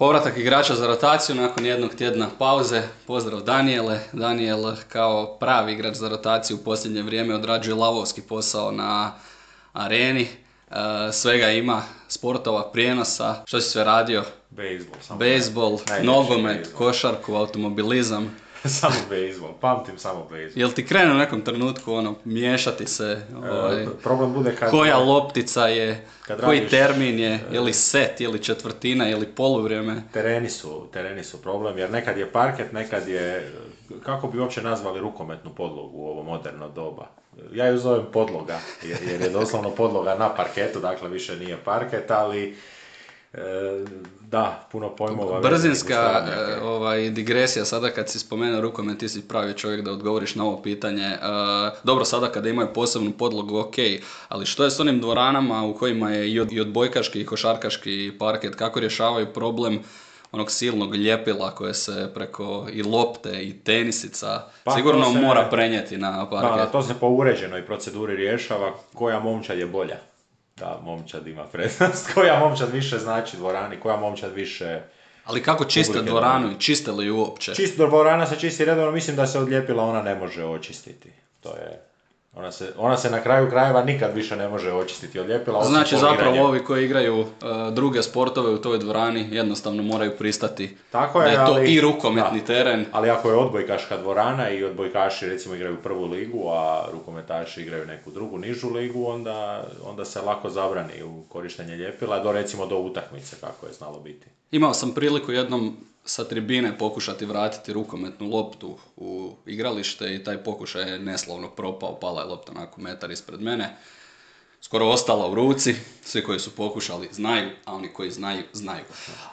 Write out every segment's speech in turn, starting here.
Povratak igrača za rotaciju nakon jednog tjedna pauze. Pozdrav Daniele. Daniel kao pravi igrač za rotaciju u posljednje vrijeme odrađuje lavovski posao na areni. E, svega ima, sportova, prijenosa. Što si sve radio? Bejsbol, najljepši nogomet, košarku, automobilizam. samo bejzbol, pamtim samo bejzbol. Jel ti krene u nekom trenutku ono, miješati se, ovaj, E, problem bude kad... koja loptica je, Kad koji radiš, termin je, je li set, je li četvrtina, je li poluvrijeme. Tereni su, tereni su problem, jer nekad je parket, nekad je... Kako bi uopće nazvali rukometnu podlogu u ovo moderno doba? Ja ju zovem podloga, jer je doslovno podloga na parketu, dakle više nije parket, ali... e, da, puno pojmova. Brzinska e, ovaj, digresija sada kad si spomenuo rukomet, ti si pravi čovjek da odgovoriš na ovo pitanje. E, dobro, sada kada imaju posebnu podlogu, ok, ali što je s onim dvoranama u kojima je i, od, i odbojkaški i košarkaški parket, kako rješavaju problem onog silnog ljepila koje se preko i lopte i tenisica Pa, sigurno se- mora prenijeti na Da, parket. to se po uređenoj proceduri rješava koja momčad je bolja. Da, momčad ima prednost. koja momčad više znači dvorani, koja momčad više... Ali kako čiste dvoranu i čiste li ju uopće? Čisto dvorana se čisti redovno, mislim da se odlijepila ona ne može očistiti. To je... Ona se, ona se na kraju krajeva nikad više ne može očistiti odlijepila. osim Znači zapravo ovi koji igraju e, druge sportove u toj dvorani jednostavno moraju pristati Tako je, da je to ali- i rukometni da. teren. Ali ako je odbojkaška dvorana i odbojkaši recimo igraju prvu ligu, a rukometaši igraju neku drugu nižu ligu, onda, onda se lako zabrani u korištenje ljepila do recimo do utakmice kako je znalo biti. Imao sam priliku jednom sa tribine pokušati vratiti rukometnu loptu u igralište i taj pokušaj je neslavno propao, pala je lopta onako metar ispred mene. Skoro ostala u ruci, svi koji su pokušali znaju, a oni koji znaju, znaju.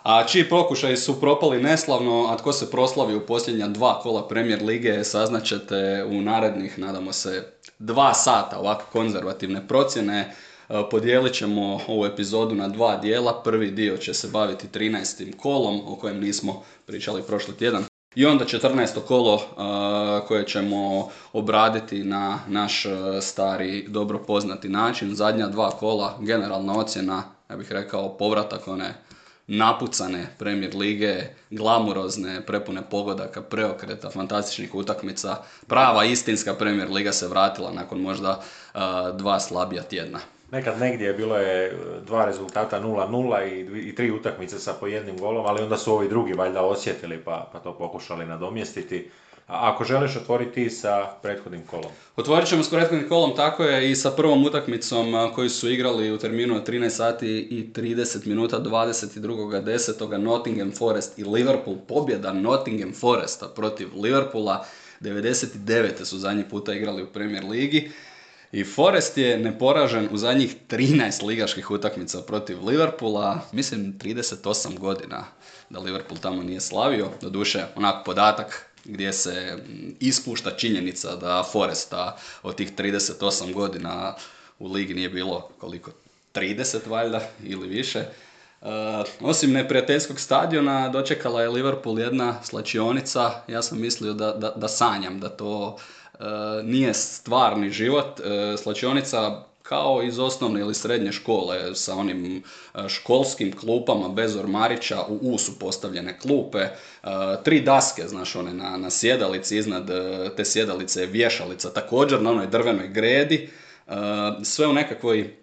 A čiji pokušaji su propali neslavno, a tko se proslavi u posljednja dva kola Premier Lige, saznaćete u narednih, nadamo se, dva sata ovako konzervativne procjene. E, Podijelit ćemo ovu epizodu na dva dijela. Prvi dio će se baviti 13. kolom, o kojem nismo pričali prošli tjedan. I onda 14. kolo uh, koje ćemo obraditi na naš uh, stari, dobro poznati način. Zadnja dva kola, generalna ocjena, ja bih rekao povratak one napucane Premier lige, glamurozne, prepune pogodaka, preokreta, fantastičnih utakmica. Prava istinska Premier liga se vratila nakon možda dva slabija tjedna. Nekad negdje bilo je e, dva rezultata 0-0 i, i tri utakmice sa po jednim golom, ali onda su ovi drugi valjda osjetili pa, pa to pokušali nadomjestiti. A ako želiš otvoriti sa prethodnim kolom. Otvorit ćemo s prethodnim kolom, tako je i sa prvom utakmicom koju su igrali u terminu od 13 sati i 30 minuta 22.10. Nottingham Forest i Liverpool. Pobjeda Nottingham Foresta protiv Liverpoola. 99. su zadnji puta igrali u Premier Ligi. I Forest je neporažen u zadnjih 13 ligaških utakmica protiv Liverpoola, mislim 38 godina da Liverpool tamo nije slavio, doduše onak podatak gdje se mm, ispušta činjenica da Foresta od tih 38 godina u ligi nije bilo koliko 30 valjda ili više. Uh, osim neprijateljskog stadiona dočekala je Liverpool jedna slačionica. Ja sam mislio da, da, da sanjam da to nije stvarni život. Uh, slačionica kao iz osnovne ili srednje škole sa onim uh, školskim klupama bez ormarića u U su postavljene klupe, tri daske, znaš, one na, na sjedalici, iznad te sjedalice je vješalica, također na onoj drvenoj gredi, sve u nekakvoj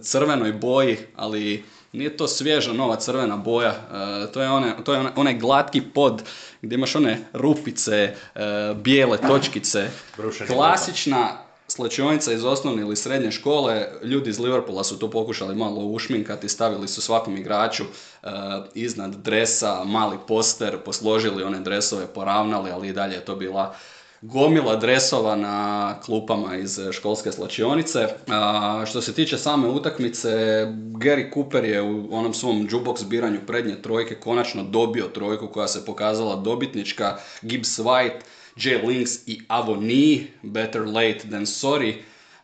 crvenoj boji, ali nije to svježa nova crvena boja, uh, to je, one, to je onaj- onaj glatki pod gdje imaš one rupice, uh, bijele točkice, Brušeni klasična slačionica iz osnovne ili srednje škole, ljudi iz Liverpoola su to pokušali malo ušminkati, stavili su svakom igraču uh, iznad dresa mali poster, posložili one dresove, poravnali, ali i dalje je to bila gomila dresova na klupama iz e, školske slačionice. A, što se tiče same utakmice, Gary Cooper je u onom svom jukebox biranju prednje trojke konačno dobio trojku koja se pokazala dobitnička. Gibbs White Jay Links i Avoni, better late than sorry.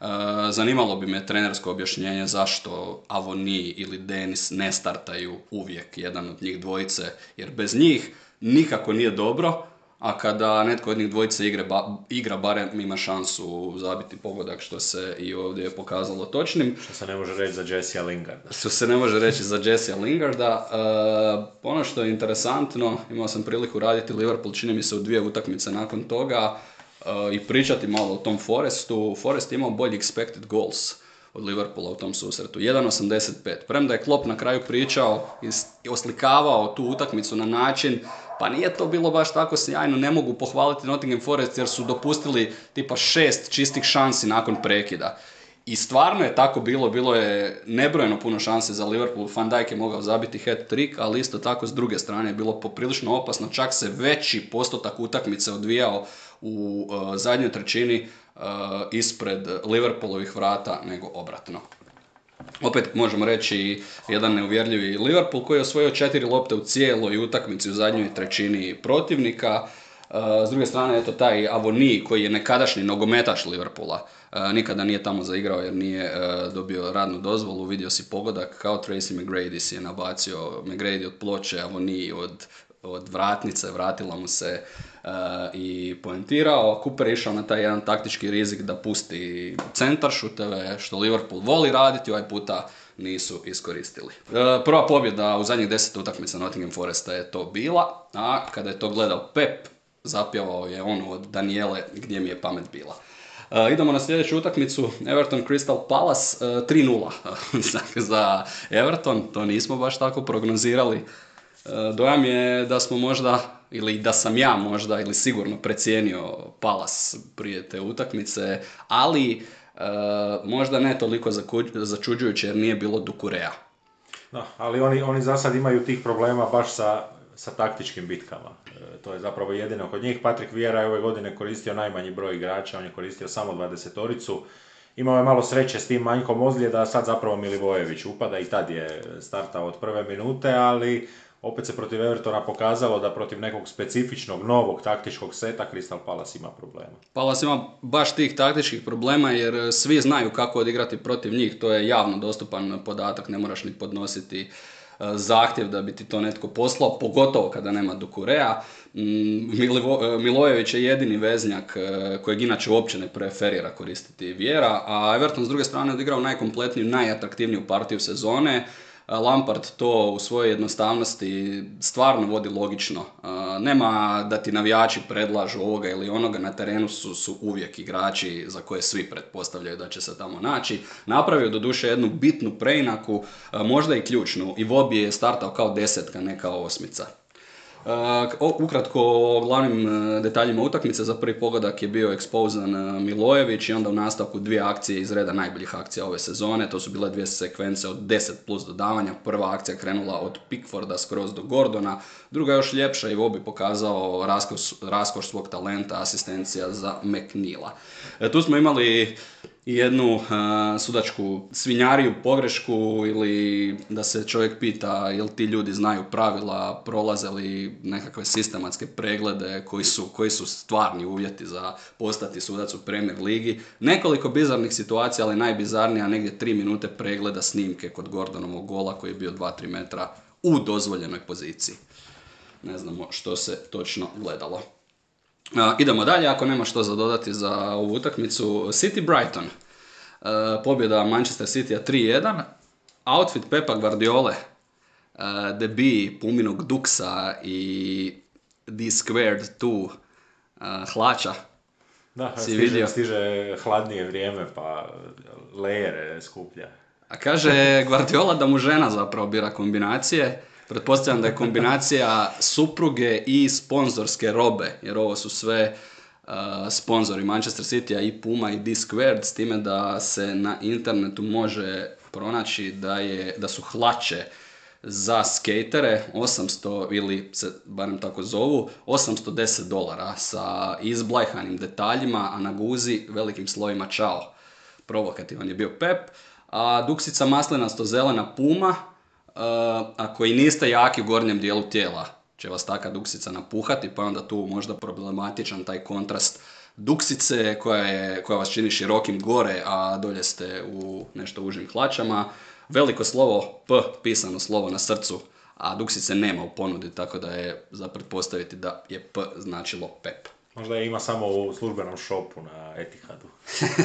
Uh, zanimalo bi me trenersko objašnjenje zašto Avoni ili Denis ne startaju uvijek jedan od njih dvojice, jer bez njih nikako nije dobro, a kada netko od njih dvojice igre, ba, igra, barem ima šansu zabiti pogodak, što se i ovdje je pokazalo točnim. Što se ne može reći za Jesse Lingarda. Što se ne može reći za Jesse Lingarda. Uh, ono što je interesantno, imao sam priliku raditi Liverpool, čini mi se u dvije utakmice nakon toga, uh, i pričati malo o tom Forestu. Forest je imao bolji expected goals od Liverpoola u tom susretu. 1.85. Premda je Klopp na kraju pričao i oslikavao tu utakmicu na način pa nije to bilo baš tako sjajno, ne mogu pohvaliti Nottingham Forest jer su dopustili tipa šest čistih šansi nakon prekida. I stvarno je tako bilo, bilo je nebrojeno puno šanse za Liverpool, Van Dijk je mogao zabiti hat trick, ali isto tako s druge strane je bilo poprilično opasno, čak se veći postotak utakmice odvijao u uh, zadnjoj trećini uh, ispred Liverpoolovih vrata nego obratno. Opet možemo reći jedan neuvjerljivi Liverpool koji je osvojio četiri lopte u cijeloj utakmici u zadnjoj trećini protivnika. Uh, s druge strane, eto taj Avoni koji je nekadašnji nogometaš Liverpoola, uh, nikada nije tamo zaigrao jer nije uh, dobio radnu dozvolu, vidio si pogodak kao Tracy McGrady si je nabacio McGrady od ploče, Avoni od, od vratnice, vratila mu se i poentirao. Cooper je išao na taj jedan taktički rizik da pusti centar šuteve, što Liverpool voli raditi, ovaj puta nisu iskoristili. Prva pobjeda u zadnjih deset utakmica Nottingham Foresta je to bila, a kada je to gledao Pep, zapjevao je on od Daniele gdje mi je pamet bila. Uh, idemo na sljedeću utakmicu, Everton Crystal Palace, uh, 3-0 za Everton, to nismo baš tako prognozirali. Dojam je da smo možda ili da sam ja možda ili sigurno precijenio Palas prije te utakmice, ali e, možda ne toliko začuđujuće jer nije bilo Dukurea. No, ali oni, oni za sad imaju tih problema baš sa, sa taktičkim bitkama. E, to je zapravo jedino kod njih. Patrick Vieira je ove godine koristio najmanji broj igrača, on je koristio samo 20-toricu. Imao je malo sreće s tim manjkom ozljeda, sad zapravo Milivojević upada i tad je startao od prve minute, ali opet se protiv Evertona pokazalo da protiv nekog specifičnog novog taktičkog seta Crystal Palace ima problema. Palace ima baš tih taktičkih problema jer svi znaju kako odigrati protiv njih, to je javno dostupan podatak, ne moraš ni podnositi e, zahtjev da bi ti to netko poslao, pogotovo kada nema Dukurea. Mm, e, Milojević je jedini veznjak e, kojeg inače uopće ne preferira koristiti Vjera, a Everton s druge strane odigrao najkompletniju, najatraktivniju partiju sezone. Lampard to u svojoj jednostavnosti stvarno vodi logično. Nema da ti navijači predlažu ovoga ili onoga, na terenu su, su uvijek igrači za koje svi pretpostavljaju da će se tamo naći. Napravio doduše jednu bitnu preinaku, možda i ključnu, i Vobi je startao kao desetka, ne kao osmica. Uh, ukratko o glavnim uh, detaljima utakmice, za prvi pogodak je bio ekspozan uh, Milojević i onda u nastavku dvije akcije iz reda najboljih akcija ove sezone, to su bile dvije sekvence od 10 plus dodavanja, prva akcija krenula od Pickforda skroz do Gordona, druga još ljepša i Vobi pokazao raskoš, raskoš svog talenta, asistencija za McNeila. Tu smo imali jednu uh, sudačku svinjariju, pogrešku ili da se čovjek pita jel ti ljudi znaju pravila, prolaze li nekakve sistematske preglede koji su, koji su stvarni uvjeti za postati sudac u Premier Ligi. Nekoliko bizarnih situacija, ali najbizarnija negdje tri minute pregleda snimke kod Gordonovog gola koji je bio 2-3 metra u dozvoljenoj poziciji. Ne znamo što se točno gledalo idemo dalje, ako nema što za dodati za ovu utakmicu. City Brighton. Uh, pobjeda Manchester City 3-1. Outfit Pepa Guardiole. Uh, debi Puminog Duksa i D squared 2 hlača. Da, si stiže, vidio? stiže hladnije vrijeme pa lejere skuplja. A kaže Guardiola da mu žena zapravo bira kombinacije. Pretpostavljam da je kombinacija supruge i sponzorske robe, jer ovo su sve uh, sponzori Manchester City-a i Puma i D-Squared, s time da se na internetu može pronaći da, je, da su hlače za skatere 800 ili se barem tako zovu 810 dolara sa izblajhanim detaljima, a na guzi velikim slojima čao. Provokativan je bio Pep. A duksica maslinasto zelena Puma ako i niste jaki u gornjem dijelu tijela, će vas taka duksica napuhati, pa onda tu možda problematičan taj kontrast duksice koja, je, koja vas čini širokim gore, a dolje ste u nešto užim hlačama. Veliko slovo P, pisano slovo na srcu, a duksice nema u ponudi, tako da je za pretpostaviti da je P značilo pep. Možda je ima samo u službenom šopu na Etihadu.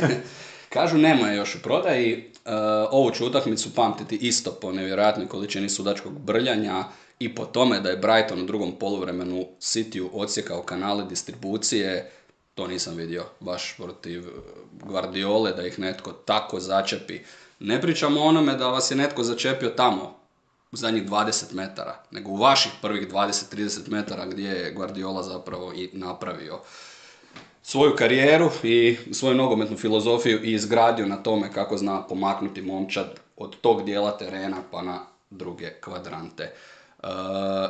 Kažu nema je još u prodaji, ovu ću utakmicu pamtiti isto po nevjerojatnoj količini sudačkog brljanja i po tome da je Brighton u drugom poluvremenu Cityu odsjekao kanale distribucije, to nisam vidio baš protiv Guardiole, da ih netko tako začepi. Ne pričamo o onome da vas je netko začepio tamo, u zadnjih 20 metara, nego u vaših prvih 20-30 metara gdje je Guardiola zapravo i napravio svoju karijeru i svoju nogometnu filozofiju i izgradio na tome kako zna pomaknuti momčad od tog dijela terena pa na druge kvadrante. Uh,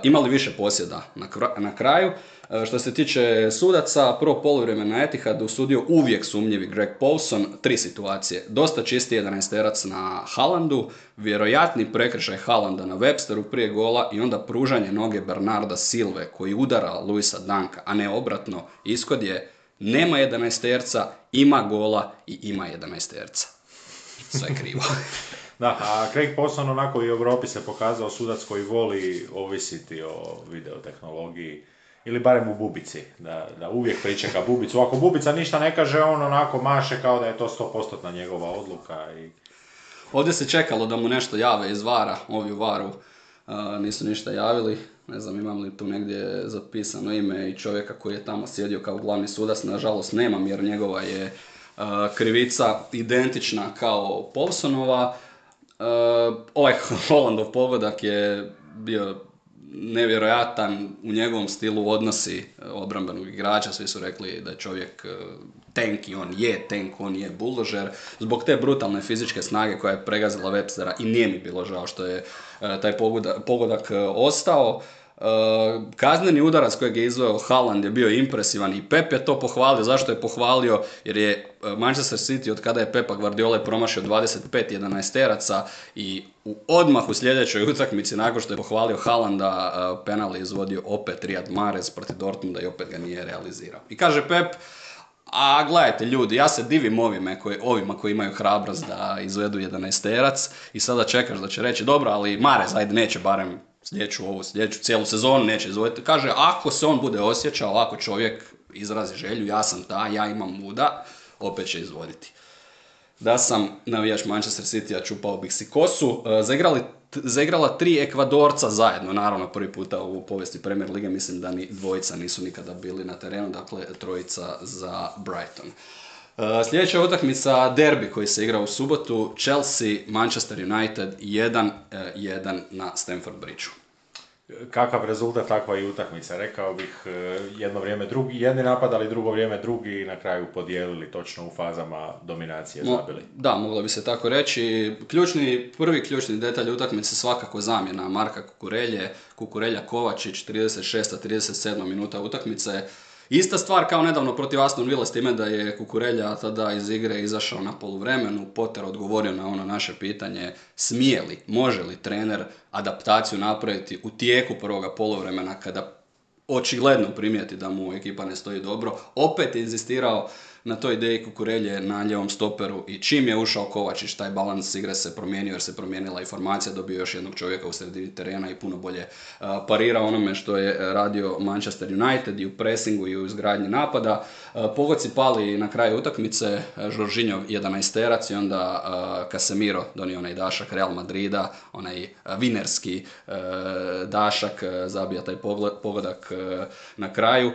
imali više posjeda na, na kraju. E, što se tiče sudaca, prvo poluvrijeme na Etihadu sudio uvijek sumnjivi Greg Paulson, tri situacije. Dosta čisti 11 na Halandu, vjerojatni prekršaj Halanda na Websteru prije gola i onda pružanje noge Bernarda Silve koji udara Luisa Danka, a ne obratno. Ishod je nema 11 ima gola i ima 11 terca. Sve krivo. Da, a Craig Posson onako i u Europi se pokazao sudac koji voli ovisiti o videotehnologiji ili barem u bubici, da, da uvijek pričeka bubicu. Ako bubica ništa ne kaže, on onako maše kao da je to 100% njegova odluka. I... Ovdje se čekalo da mu nešto jave iz vara, ovi u varu nisu ništa javili. Ne znam imam li tu negdje zapisano ime i čovjeka koji je tamo sjedio kao glavni sudac, nažalost nemam jer njegova je krivica identična kao Povsonova. Uh, ovaj Hollandov pogodak je bio nevjerojatan u njegovom stilu odnosi obrambenog igrača, svi su rekli da je čovjek e, tank i on je tank, on je buldožer, zbog te brutalne fizičke snage koja je pregazila Webstera i nije mi bilo žao što je e, taj pogodak ostao. Uh, kazneni udarac kojeg je izveo Haaland je bio impresivan i Pep je to pohvalio. Zašto je pohvalio? Jer je uh, Manchester City od kada je Pepa Guardiola promašio 25 11 teraca i u odmah u sljedećoj utakmici nakon što je pohvalio Haalanda uh, penal je izvodio opet Riyad Mahrez protiv Dortmunda i opet ga nije realizirao. I kaže Pep, a gledajte ljudi, ja se divim ovime koji, ovima koji imaju hrabrost da izvedu 11 terac i sada čekaš da će reći dobro, ali Mahrez ajde neće barem sljedeću ovu, sljedeću cijelu sezonu neće izvoditi. Kaže, ako se on bude osjećao, ako čovjek izrazi želju, ja sam ta, ja imam muda, opet će izvoditi. Da sam navijač Manchester City, a čupao bih si kosu. E, zaigrali, zaigrala tri Ekvadorca zajedno, naravno prvi puta u povijesti Premier Lige, mislim da ni dvojica nisu nikada bili na terenu, dakle trojica za Brighton. Uh, sljedeća utakmica derbi koji se igra u subotu, Chelsea, Manchester United 1-1 uh, na Stamford Bridgeu. Kakav rezultat takva i utakmica, rekao bih uh, jedno vrijeme drugi, jedni napadali, drugo vrijeme drugi i na kraju podijelili točno u fazama dominacije zabili. Da, moglo bi se tako reći. Ključni, prvi ključni detalj utakmice svakako zamjena Marka Kukurelje, Kukurelja Kovačić, 36. 37. minuta utakmice. Ista stvar kao nedavno protiv Aston Villa s time da je Kukurelja tada iz igre izašao na poluvremenu, Potter odgovorio na ono naše pitanje smije li, može li trener adaptaciju napraviti u tijeku prvoga poluvremena kada očigledno primijeti da mu ekipa ne stoji dobro, opet je inzistirao na toj ideji Kukurelje na ljevom stoperu i čim je ušao Kovačić, taj balans igre se promijenio jer se promijenila i formacija, dobio još jednog čovjeka u sredini terena i puno bolje parira onome što je radio Manchester United i u pressingu i u izgradnji napada. Pogodci pali na kraju utakmice, Žoržinjov 11 terac i onda Casemiro donio onaj dašak Real Madrida, onaj vinerski dašak, zabija taj pogodak na kraju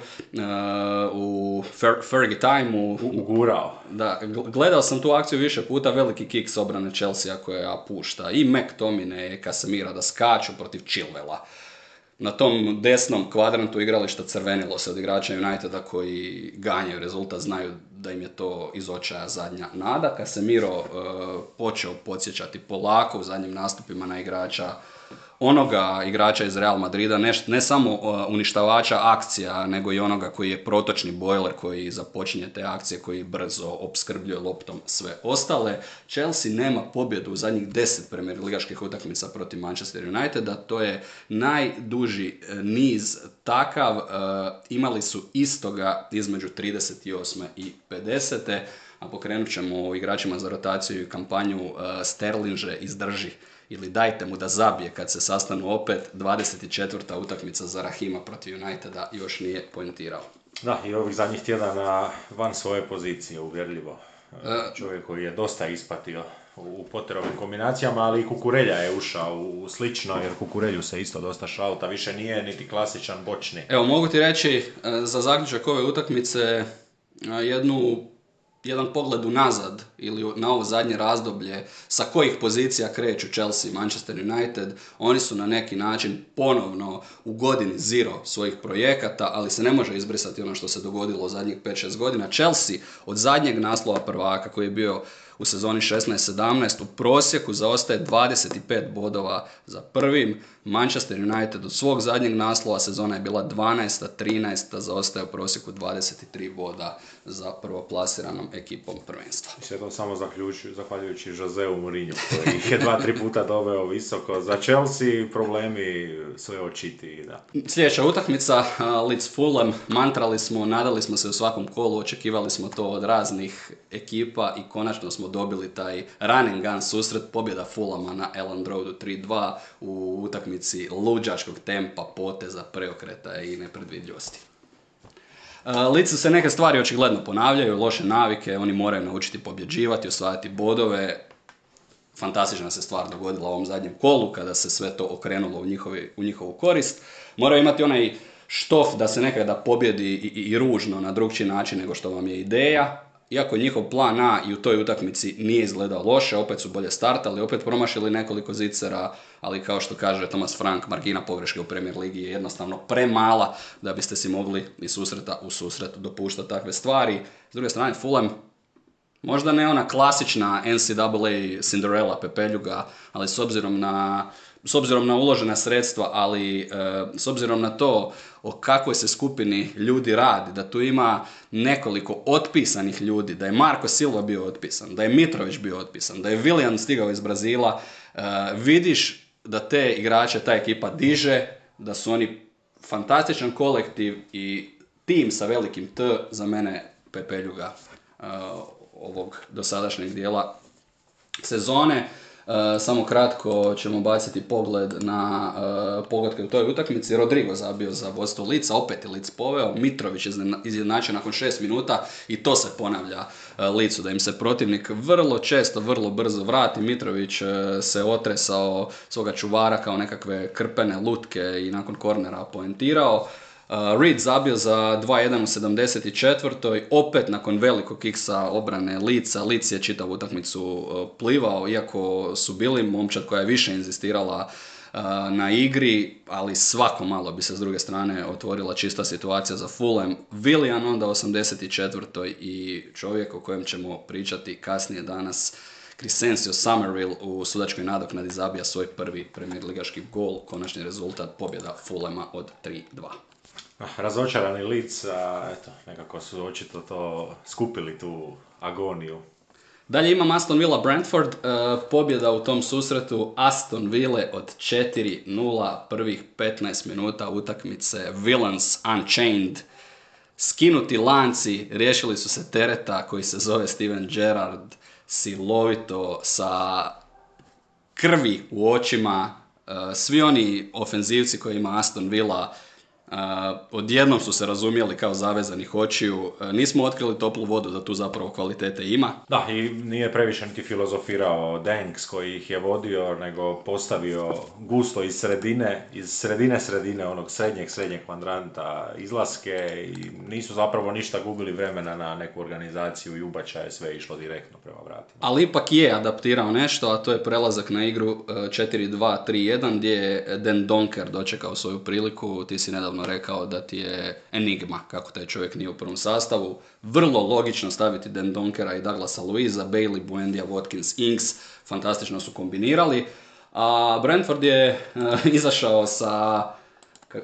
u Fergie time u ugurao. Da, gledao sam tu akciju više puta, veliki kick s obrane Chelsea koja pušta i McTominay i Casemira da skaču protiv Chilvela. Na tom desnom kvadrantu igrališta crvenilo se od igrača Uniteda koji ganjaju rezultat, znaju da im je to iz očaja zadnja nada. Casemiro uh, počeo podsjećati polako u zadnjim nastupima na igrača onoga igrača iz Real Madrida, ne, ne samo uništavača akcija, nego i onoga koji je protočni bojler koji započinje te akcije, koji brzo opskrbljuje loptom sve ostale. Chelsea nema pobjedu u zadnjih deset premier ligaških utakmica protiv Manchester Uniteda, to je najduži e, niz takav, e, imali su istoga između 38. i 50. A pokrenut ćemo igračima za rotaciju i kampanju e, Sterlinže izdrži ili dajte mu da zabije kad se sastanu opet 24. utakmica za Rahima protiv Uniteda još nije poentirao. Da, i ovih zadnjih tjedana van svoje pozicije, uvjerljivo. E, čovjek koji je dosta ispatio u Potterovim kombinacijama, ali i Kukurelja je ušao u slično, jer Kukurelju se isto dosta šauta, više nije niti klasičan bočni. Evo, mogu ti reći e, za zaključak ove utakmice e, jednu jedan pogled unazad ili na ovo zadnje razdoblje sa kojih pozicija kreću Chelsea i Manchester United, oni su na neki način ponovno u godini zero svojih projekata, ali se ne može izbrisati ono što se dogodilo u zadnjih 5-6 godina. Chelsea od zadnjeg naslova prvaka koji je bio u sezoni 16-17 u prosjeku zaostaje 25 bodova za prvim. Manchester United od svog zadnjeg naslova sezona je bila 12 13 zaostaje u prosjeku 23 boda za prvoplasiranom ekipom prvenstva. I sve to samo zahvaljujući Joseu Mourinho koji ih je dva, tri puta doveo visoko. Za Chelsea problemi sve očiti. Da. Sljedeća utakmica, Leeds Fulham, mantrali smo, nadali smo se u svakom kolu, očekivali smo to od raznih ekipa i konačno smo dobili taj running gun susret pobjeda Fulama na Elland Roadu 3-2 u utakmici luđačkog tempa, poteza, preokreta i nepredvidljivosti. Licu se neke stvari očigledno ponavljaju, loše navike, oni moraju naučiti pobjeđivati, osvajati bodove. Fantastična se stvar dogodila u ovom zadnjem kolu kada se sve to okrenulo u, njihovi, u njihovu korist. Moraju imati onaj štof da se nekada pobjedi i, i, i ružno na drugčiji način nego što vam je ideja, iako njihov plan A i u toj utakmici nije izgledao loše, opet su bolje startali, opet promašili nekoliko zicera, ali kao što kaže Thomas Frank, margina pogreške u Premier Ligi je jednostavno premala da biste si mogli iz susreta u susret dopuštati takve stvari. S druge strane, Fulham Možda ne ona klasična NCAA Cinderella pepeljuga, ali s obzirom na s obzirom na uložena sredstva, ali e, s obzirom na to o kakvoj se skupini ljudi radi, da tu ima nekoliko otpisanih ljudi, da je Marko Silva bio otpisan, da je Mitrović bio otpisan, da je William stigao iz Brazila, e, vidiš da te igrače ta ekipa diže, da su oni fantastičan kolektiv i tim sa velikim T za mene Pepeljuga e, ovog dosadašnjeg dijela sezone. E, samo kratko ćemo baciti pogled na uh, pogodke u toj utakmici. Rodrigo zabio za vodstvo Lica, opet je Lic poveo. Mitrović je izjednačio nakon šest minuta i to se ponavlja uh, Licu, da im se protivnik vrlo često, vrlo brzo vrati. Mitrović se otresao svoga čuvara kao nekakve krpene lutke i nakon kornera poentirao. Reed zabio za 2-1 u 74. Opet nakon velikog kiksa obrane Lica. Lic je čitavu utakmicu uh, plivao, iako su bili momčad koja je više inzistirala uh, na igri, ali svako malo bi se s druge strane otvorila čista situacija za Fulham. Willian onda u 84. i čovjek o kojem ćemo pričati kasnije danas, Crescencio Somerville u sudačkoj nadoknadi zabija svoj prvi premier ligaški gol, konačni rezultat pobjeda Fulema od 3-2. Ah, razočarani lic, a eto, nekako su očito to skupili tu agoniju. Dalje imam Aston Villa Brentford, uh, pobjeda u tom susretu Aston Ville od 4-0 prvih 15 minuta utakmice Villains Unchained. Skinuti lanci, riješili su se tereta koji se zove Steven Gerrard, silovito, sa krvi u očima. Uh, svi oni ofenzivci koji ima Aston Villa odjednom su se razumjeli kao zavezanih očiju. Nismo otkrili toplu vodu da tu zapravo kvalitete ima. Da, i nije previše niti filozofirao Danks koji ih je vodio, nego postavio gusto iz sredine, iz sredine sredine onog srednjeg, srednjeg kvadranta izlaske i nisu zapravo ništa gubili vremena na neku organizaciju i ubačaje, sve je išlo direktno prema vratima. Ali ipak je adaptirao nešto, a to je prelazak na igru 4-2-3-1 gdje je Den Donker dočekao svoju priliku, ti si nedavno rekao da ti je enigma kako taj čovjek nije u prvom sastavu. Vrlo logično staviti Den Donkera i Douglasa Luiza, Bailey, Buendia, Watkins, Inks, fantastično su kombinirali. A Brentford je e, izašao sa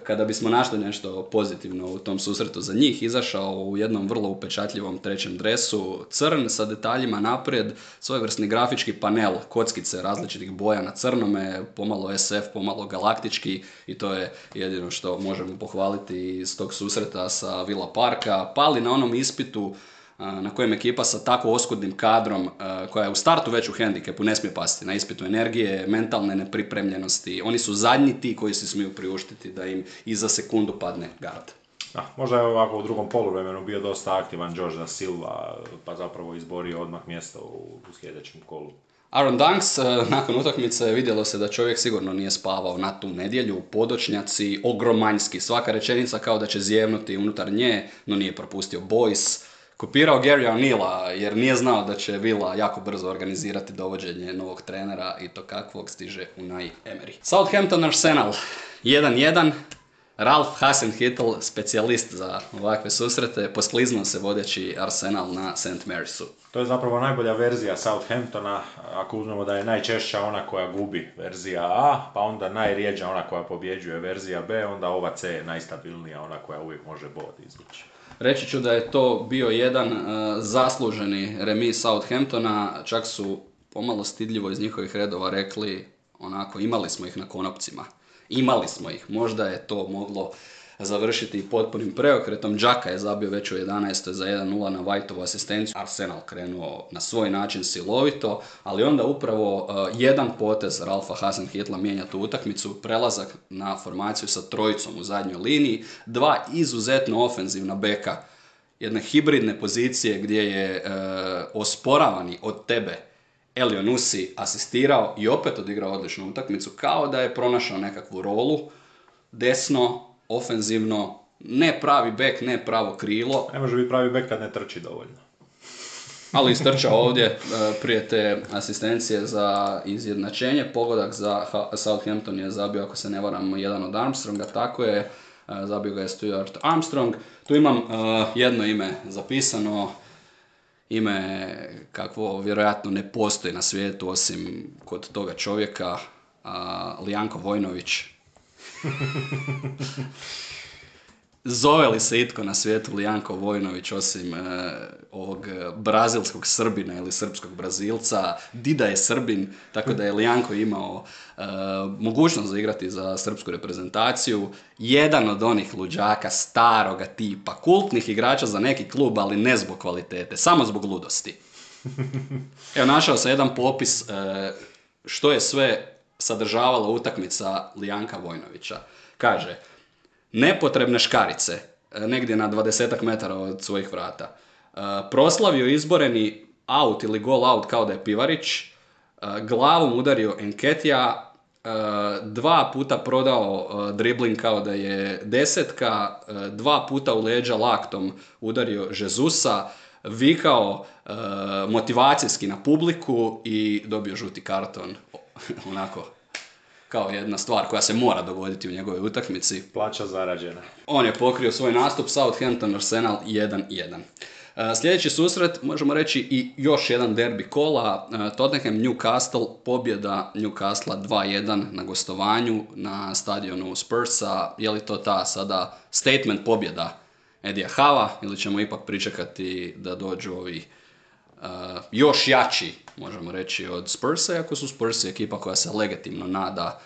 kada bismo našli nešto pozitivno u tom susretu za njih, izašao u jednom vrlo upečatljivom trećem dresu, crn sa detaljima naprijed, svojevrsni grafički panel, kockice različitih boja na crnome, pomalo SF, pomalo galaktički i to je jedino što možemo pohvaliti iz tog susreta sa Villa Parka. Pali na onom ispitu na kojem ekipa sa tako oskudnim kadrom, koja je u startu već u hendikepu, ne smije pasti na ispitu energije, mentalne nepripremljenosti. Oni su zadnji ti koji se smiju priuštiti da im i za sekundu padne gard. Da, možda je ovako u drugom poluvremenu bio dosta aktivan George da Silva, pa zapravo izborio odmah mjesto u, u sljedećem kolu. Aaron Dunks, nakon utakmice vidjelo se da čovjek sigurno nije spavao na tu nedjelju, podočnjaci, ogromanjski, svaka rečenica kao da će zjevnuti unutar nje, no nije propustio Boys kopirao Gary O'Neilla jer nije znao da će Villa jako brzo organizirati dovođenje novog trenera i to kakvog stiže u Emery. Southampton Arsenal 1-1. Ralph Hasenhüttl, specijalist za ovakve susrete, poskliznuo se vodeći Arsenal na St. Marysu. To je zapravo najbolja verzija Southamptona, ako uzmemo da je najčešća ona koja gubi verzija A, pa onda najrijeđa ona koja pobjeđuje verzija B, onda ova C je najstabilnija, ona koja uvijek može bod izvući. Reći ću da je to bio jedan uh, zasluženi remis Southamptona, čak su pomalo stidljivo iz njihovih redova rekli, onako, imali smo ih na konopcima. Imali smo ih, možda je to moglo završiti potpunim preokretom. Džaka je zabio već u 11. za 1-0 na Whiteovu asistenciju. Arsenal krenuo na svoj način silovito, ali onda upravo uh, jedan potez Ralfa Hasenhitla mijenja tu utakmicu, prelazak na formaciju sa trojicom u zadnjoj liniji, dva izuzetno ofenzivna beka, jedne hibridne pozicije gdje je uh, osporavani od tebe Elionusi asistirao i opet odigrao odličnu utakmicu, kao da je pronašao nekakvu rolu, desno, ofenzivno, ne pravi bek, ne pravo krilo. Ne može biti pravi bek kad ne trči dovoljno. Ali istrčao ovdje e, prije te asistencije za izjednačenje. Pogodak za Southampton je zabio, ako se ne varam, jedan od Armstronga, tako je. E, zabio ga je Stuart Armstrong. Tu imam e, jedno ime zapisano, ime kakvo vjerojatno ne postoji na svijetu osim kod toga čovjeka, Lijanko Vojnović, Zove li se itko na svijetu Lijanko Vojnović osim e, ovog brazilskog Srbina ili srpskog Brazilca? Dida je Srbin, tako da je Lijanko imao e, mogućnost zaigrati za srpsku reprezentaciju. Jedan od onih luđaka staroga tipa, kultnih igrača za neki klub, ali ne zbog kvalitete, samo zbog ludosti. Evo, našao sam jedan popis e, što je sve sadržavala utakmica Lijanka Vojnovića. Kaže, nepotrebne škarice, e, negdje na 20 metara od svojih vrata. E, proslavio izboreni out ili gol out kao da je Pivarić, e, glavom udario Enketija, dva puta prodao dribling kao da je desetka, dva puta u leđa laktom udario Žezusa, vikao motivacijski na publiku i dobio žuti karton onako kao jedna stvar koja se mora dogoditi u njegovoj utakmici. Plaća zarađena. On je pokrio svoj nastup Southampton Arsenal 1-1. E, sljedeći susret, možemo reći i još jedan derbi kola, e, Tottenham Newcastle, pobjeda Newcastle 2-1 na gostovanju na stadionu Spursa. Je li to ta sada statement pobjeda Edija Hava ili ćemo ipak pričekati da dođu ovi još jači možemo reći, od Spursa, iako su Spursi ekipa koja se legitimno nada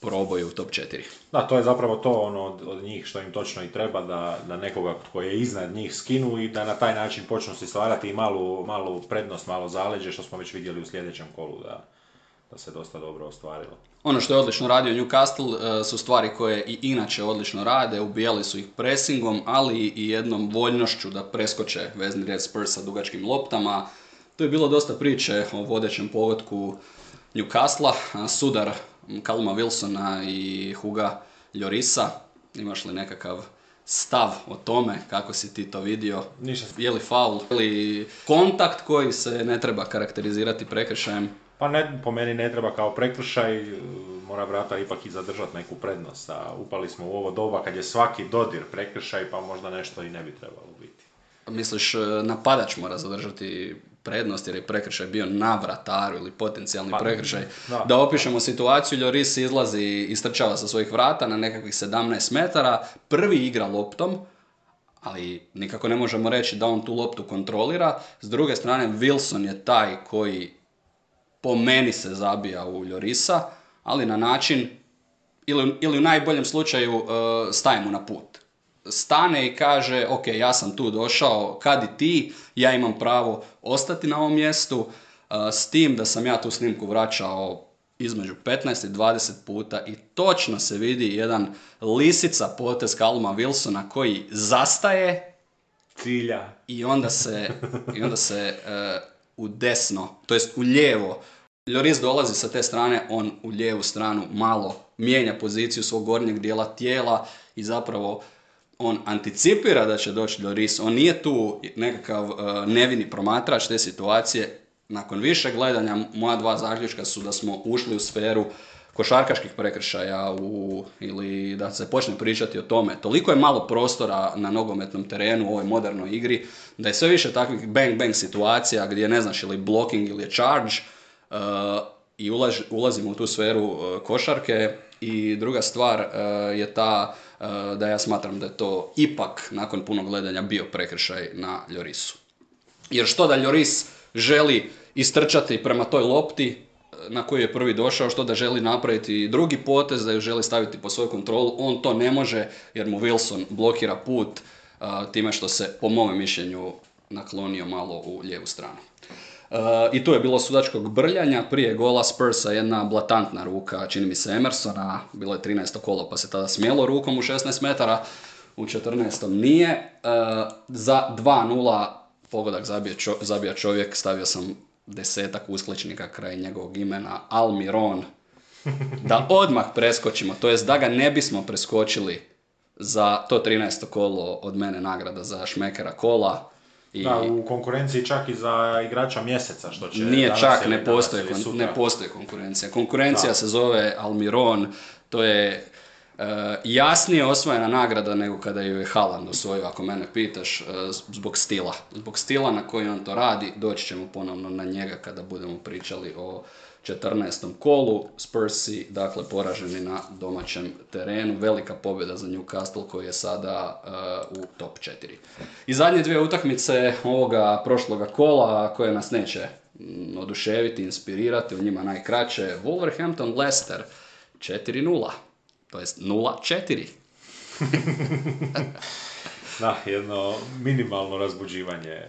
proboju u top 4. Da, to je zapravo to ono od, od njih što im točno i treba, da, da nekoga koji je iznad njih skinu i da na taj način počnu si stvarati i malu, malu prednost, malo zaleđe, što smo već vidjeli u sljedećem kolu, da, da se dosta dobro ostvarilo. Ono što je odlično radio Newcastle e, su stvari koje i inače odlično rade, ubijali su ih pressingom, ali i jednom voljnošću da preskoče vezni red Spursa dugačkim loptama, tu je bilo dosta priče o vodećem pogodku Newcastle, sudar Kaluma Wilsona i Huga Ljorisa. Imaš li nekakav stav o tome, kako si ti to vidio? Ništa. Je li faul ili kontakt koji se ne treba karakterizirati prekršajem? Pa ne, po meni ne treba kao prekršaj, mora vrata ipak i zadržati neku prednost. A upali smo u ovo doba kad je svaki dodir prekršaj, pa možda nešto i ne bi trebalo biti. Misliš, napadač mora zadržati prednost jer je prekršaj bio na vrataru ili potencijalni Pa, prekršaj. da. Da opišemo situaciju, Lloris izlazi i istrčava sa svojih vrata na nekakvih 17 metara, prvi igra loptom, ali nikako ne možemo reći da on tu loptu kontrolira. S druge strane, Wilson je taj koji po meni se zabija u Ljorisa, ali na način, ili, ili u najboljem slučaju uh, staje mu na put. Stane i kaže, ok, ja sam tu došao, kad i ti, ja imam pravo ostati na ovom mjestu, uh, s tim da sam ja tu snimku vraćao između 15 i 20 puta i točno se vidi jedan lisica potez Kaluma Wilsona koji zastaje, Cilja. i onda se, i onda se e, u desno, to jest u lijevo, Lloris dolazi sa te strane, on u lijevu stranu malo mijenja poziciju svog gornjeg dijela tijela i zapravo on anticipira da će doći Lloris. On nije tu nekakav e, nevini promatrač te situacije. Nakon više gledanja, moja dva zaključka su da smo ušli u sferu košarkaških prekršaja u, ili da se počne pričati o tome. Toliko je malo prostora na nogometnom terenu u ovoj modernoj igri da je sve više takvih bang bang situacija gdje ne znaš ili blocking ili je charge uh, i ulaž- ulazimo u tu sferu uh, košarke i druga stvar uh, je ta uh, da ja smatram da je to ipak nakon punog gledanja bio prekršaj na Ljorisu. Jer što da Lloris želi istrčati prema toj lopti na koju je prvi došao, što da želi napraviti drugi potez, da ju želi staviti po svoju kontrolu, on to ne može jer mu Wilson blokira put time što se, po mome mišljenju, naklonio malo u lijevu stranu. I tu je bilo sudačkog brljanja, prije gola Spursa jedna blatantna ruka, čini mi se Emersona, bilo je 13. kolo pa se tada smjelo rukom u 16 metara, u 14. nije. Za 2-0 pogodak zabija čovjek, stavio sam desetak uskličnika kraj njegovog imena, Almiron, da odmah preskočimo, to jest da ga ne bismo preskočili za to 13. kolo od mene nagrada za šmekera kola. I Da, u konkurenciji čak i za igrača mjeseca, što će nije čak, ne postoji, kon- ne postoji konkurencija. Konkurencija Da. se zove Almiron, to je jasnije osvojena nagrada nego kada ju je Haaland osvojio, ako mene pitaš, e, zbog stila. Zbog stila na koji on to radi, doći ćemo ponovno na njega kada budemo pričali o 14. kolu. Spursi, dakle, poraženi na domaćem terenu. Velika pobjeda za Newcastle koji je sada e, u top 4. I zadnje dvije utakmice ovoga prošloga kola koje nas neće mm, oduševiti, inspirirati, u njima najkraće. Wolverhampton Leicester 4-0, to jest 0-4. Da, jedno minimalno razbuđivanje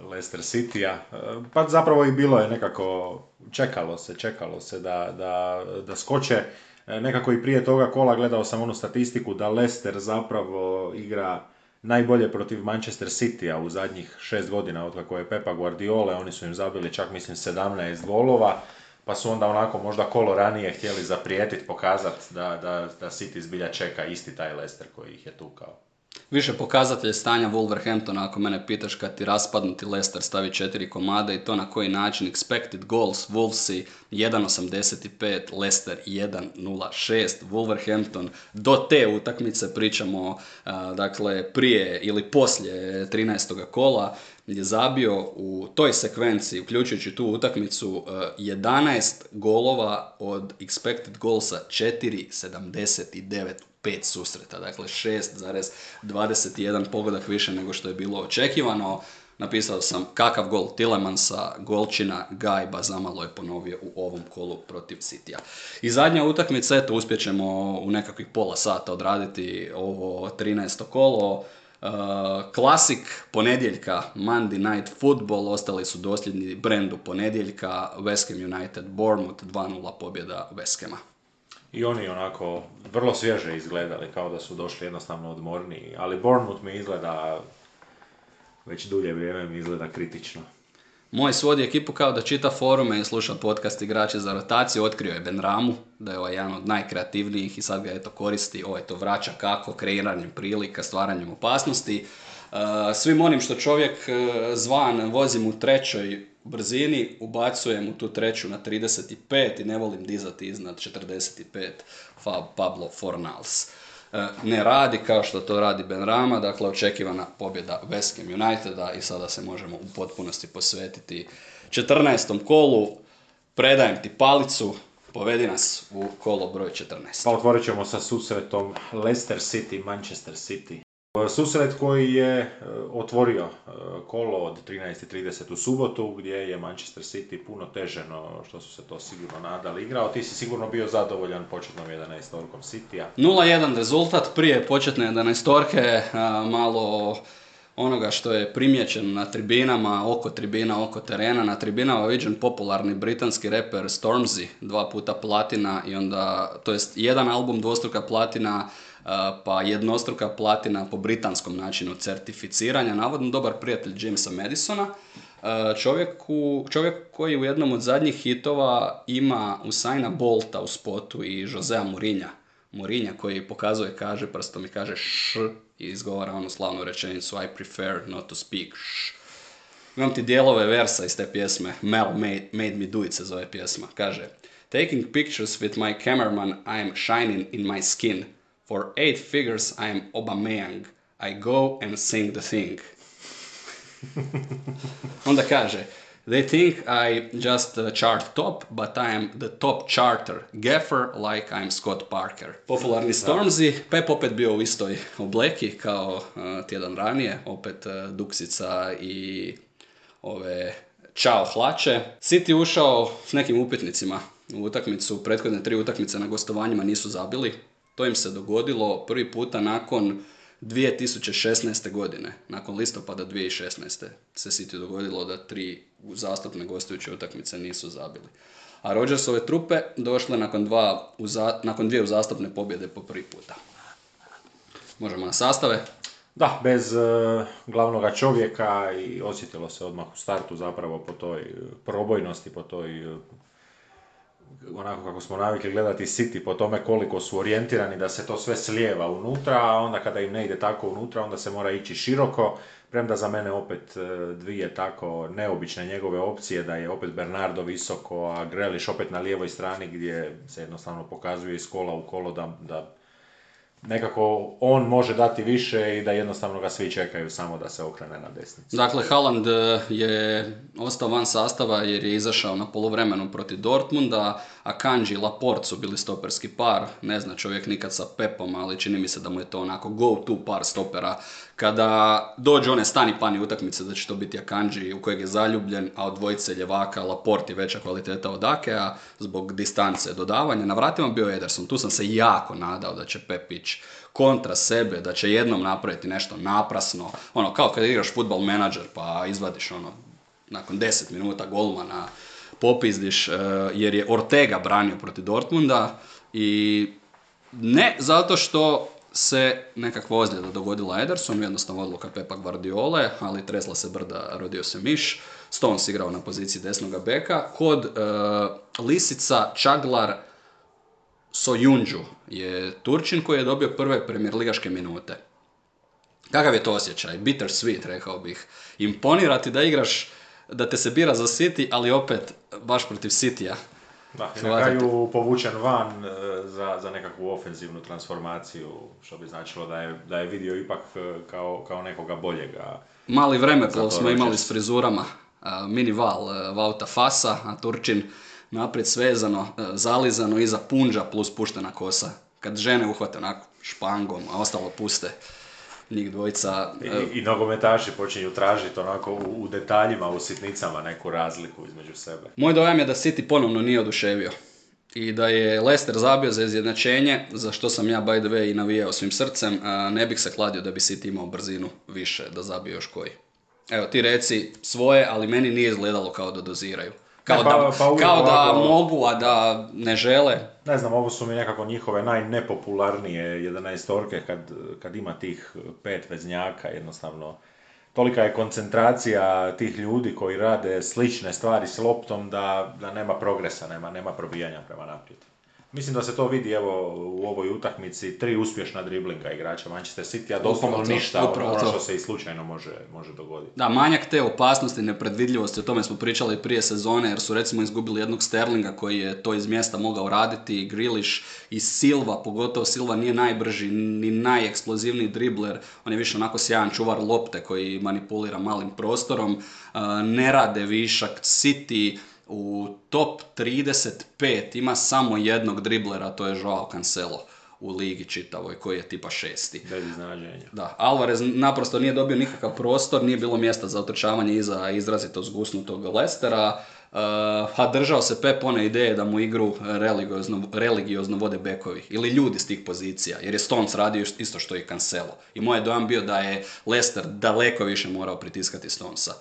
Leicester City-a. E, Pa zapravo i bilo je nekako, čekalo se, čekalo se da, da, da skoče. Nekako i prije toga kola gledao sam onu statistiku da Leicester zapravo igra najbolje protiv Manchester City-a u zadnjih šest godina otkako je Pepa Guardiola, oni su im zabili čak mislim 17 golova, pa su onda onako možda kolo ranije htjeli zaprijetiti, pokazati da, da, da City zbilja čeka isti taj Leicester koji ih je tukao. Više pokazatelj stanja Wolverhamptona, ako mene pitaš kad ti raspadnuti Leicester stavi četiri komada i to na koji način expected goals Wolvesi 1.85, Leicester 1.06, Wolverhampton do te utakmice pričamo dakle prije ili poslije 13. kola je zabio u toj sekvenciji, uključujući tu utakmicu, a, 11 golova od expected goalsa 4.79 pet susreta, dakle 6,21 pogodak više nego što je bilo očekivano. Napisao sam kakav gol Tilemansa, golčina Gajba zamalo je ponovio u ovom kolu protiv Citya. I zadnja utakmica, eto, uspjećemo u nekakvih pola sata odraditi ovo 13. kolo. Uh, klasik ponedjeljka, Monday Night Football, ostali su dosljedni brendu ponedjeljka, West Ham United, Bournemouth, 2-0 pobjeda West Hama. I oni onako vrlo svježe izgledali, kao da su došli jednostavno odmorniji. Ali Bournemouth mi izgleda, već dulje vrijeme mi izgleda kritično. Moj svodi ekipu kao da čita forume i sluša podcast igrače za rotaciju, otkrio je Ben Ramu, da je ovaj jedan od najkreativnijih i sad ga eto koristi, ovaj to vraća kako, kreiranjem prilika, stvaranjem opasnosti. Uh, svim onim što čovjek uh, zvan vozim u trećoj brzini, ubacujem u tu treću na 35 i ne volim dizati iznad 45 Fab Pablo Fornals. E, ne radi kao što to radi Ben Rama, dakle očekivana pobjeda West Ham Uniteda i sada se možemo u potpunosti posvetiti 14. kolu. Predajem ti palicu, povedi nas u kolo broj 14. Pa otvorit ćemo sa susretom Leicester City, Manchester City. Susret koji je e, otvorio e, kolo od 13.30 u subotu gdje je Manchester City puno teže no što su se to sigurno nadali igrao. Ti si sigurno bio zadovoljan početnom 11-orkom City-a. 0-1 rezultat prije početne 11-orke, malo onoga što je primjećen na tribinama, oko tribina, oko terena. Na tribinama viđen popularni britanski reper Stormzy, dva puta platina i onda, to jest jedan album dvostruka platina, pa jednostruka platina po britanskom načinu certificiranja. Navodno dobar prijatelj Jamesa Madisona. Čovjeku, čovjek koji u jednom od zadnjih hitova ima Usaina Bolta u spotu i Josea Mourinha. Mourinha koji pokazuje, kaže prstom i kaže š i izgovara onu slavnu rečenicu I prefer not to speak sh. Imam ti dijelove versa iz te pjesme. Mel made, made me do it se zove pjesma. Kaže Taking pictures with my cameraman I am shining in my skin. For eight figures I am Obameyang. I go and sing the thing. Onda kaže They think I just uh, chart top, but I am the top charter. Gaffer like I'm Scott Parker. Popularni Stormzy, Pep opet bio u istoj obleki kao uh, tjedan ranije, opet uh, duksica i ove čao hlače. City ušao s nekim upitnicima u utakmicu, prethodne tri utakmice na gostovanjima nisu zabili. To im se dogodilo prvi puta nakon 2016. godine, nakon listopada 2016. se City dogodilo da tri zastupne gostujuće utakmice nisu zabili. A Rodgersove trupe došle nakon, dva, nakon dvije uzastopne pobjede po prvi puta. Možemo na sastave. Da, bez uh, glavnoga čovjeka i osjetilo se odmah u startu zapravo po toj probojnosti, po toj uh, onako kako smo navikli gledati City po tome koliko su orijentirani da se to sve slijeva unutra, a onda kada im ne ide tako unutra, onda se mora ići široko. Premda za mene opet e, dvije tako neobične njegove opcije, da je opet Bernardo visoko, a Greliš opet na lijevoj strani gdje se jednostavno pokazuje iz kola u kolo da, da nekako on može dati više i da jednostavno ga svi čekaju samo da se okrene na desnicu. Dakle, Haaland e, je ostao van sastava jer je izašao na poluvremenu protiv Dortmunda, a Kanji i Laporte su bili stoperski par. Ne zna čovjek nikad sa Pepom, ali čini mi se da mu je to onako go-to par stopera. Kada dođe one stani pani utakmice da će to biti Akanji u kojeg je zaljubljen, a od dvojice ljevaka Laporte je veća kvaliteta od Akea zbog distance dodavanja. Na vratima bio Ederson, tu sam se jako nadao da će Pepić kontra sebe, da će jednom napraviti nešto naprasno, ono, kao kad igraš futbol menadžer pa izvadiš ono, nakon 10 minuta golmana, popizdiš, e, jer je Ortega branio protiv Dortmunda i ne zato što se nekakva ozljeda dogodila Ederson, jednostavno odluka Pepa Guardiole, ali tresla se brda, rodio se miš. Stones igrao na poziciji desnoga beka. Kod e, Lisica, Čaglar, Sojunđu je Turčin koji je dobio prve premijerligaške minute. Kakav je to osjećaj? Bitter sweet, rekao bih. Imponirati da igraš, da te se bira za City, ali opet baš protiv Citya. Da, i na kraju povučen van e, za, za nekakvu ofenzivnu transformaciju, što bi značilo da je, da je vidio ipak e, kao, kao nekoga boljega. Mali vremeplov smo imali s frizurama. Mini val Vauta Fasa, a Turčin naprijed svezano, e, zalizano, iza punđa plus puštena kosa. Kad žene uhvate onako špangom, a ostalo puste njih dvojica. I, e, i nogometaši počinju tražiti onako u, u, detaljima, u sitnicama neku razliku između sebe. Moj dojam je da City ponovno nije oduševio. I da je Leicester zabio za izjednačenje, za što sam ja by the way i navijao svim srcem, ne bih se kladio da bi City imao brzinu više da zabije još koji. Evo ti reci svoje, ali meni nije izgledalo kao da doziraju. Kao, pa, da, pa kao da mogu, a da ne žele. Ne znam, ovo su mi nekako njihove najnepopularnije 11 orke kad, kad ima tih pet veznjaka, jednostavno. Tolika je koncentracija tih ljudi koji rade slične stvari s loptom da, da nema progresa, nema, nema probijanja prema naprijed. Mislim da se to vidi evo u ovoj utakmici, tri uspješna driblinga igrača Manchester City, a doslovno ništa, ono- upravo ono to. što se i slučajno može, može dogoditi. Da, manjak te opasnosti, nepredvidljivosti, o tome smo pričali prije sezone, jer su recimo izgubili jednog Sterlinga koji je to iz mjesta mogao raditi, i Grealish i Silva, pogotovo Silva nije najbrži ni najeksplozivniji dribler, on je više onako sjajan čuvar lopte koji manipulira malim prostorom, ne rade višak, City u top 35 ima samo jednog driblera, to je Joao Cancelo u ligi čitavoj koji je tipa šesti. Bez iznenađenja. Da, Alvarez naprosto nije dobio nikakav prostor, nije bilo mjesta za otrčavanje iza izrazito zgusnutog Lestera, uh, a držao se Pep one ideje da mu igru religiozno, religiozno vode bekovi ili ljudi s tih pozicija, jer je Stones radio isto što i Cancelo. I moj je dojam bio da je Lester daleko više morao pritiskati Stonesa.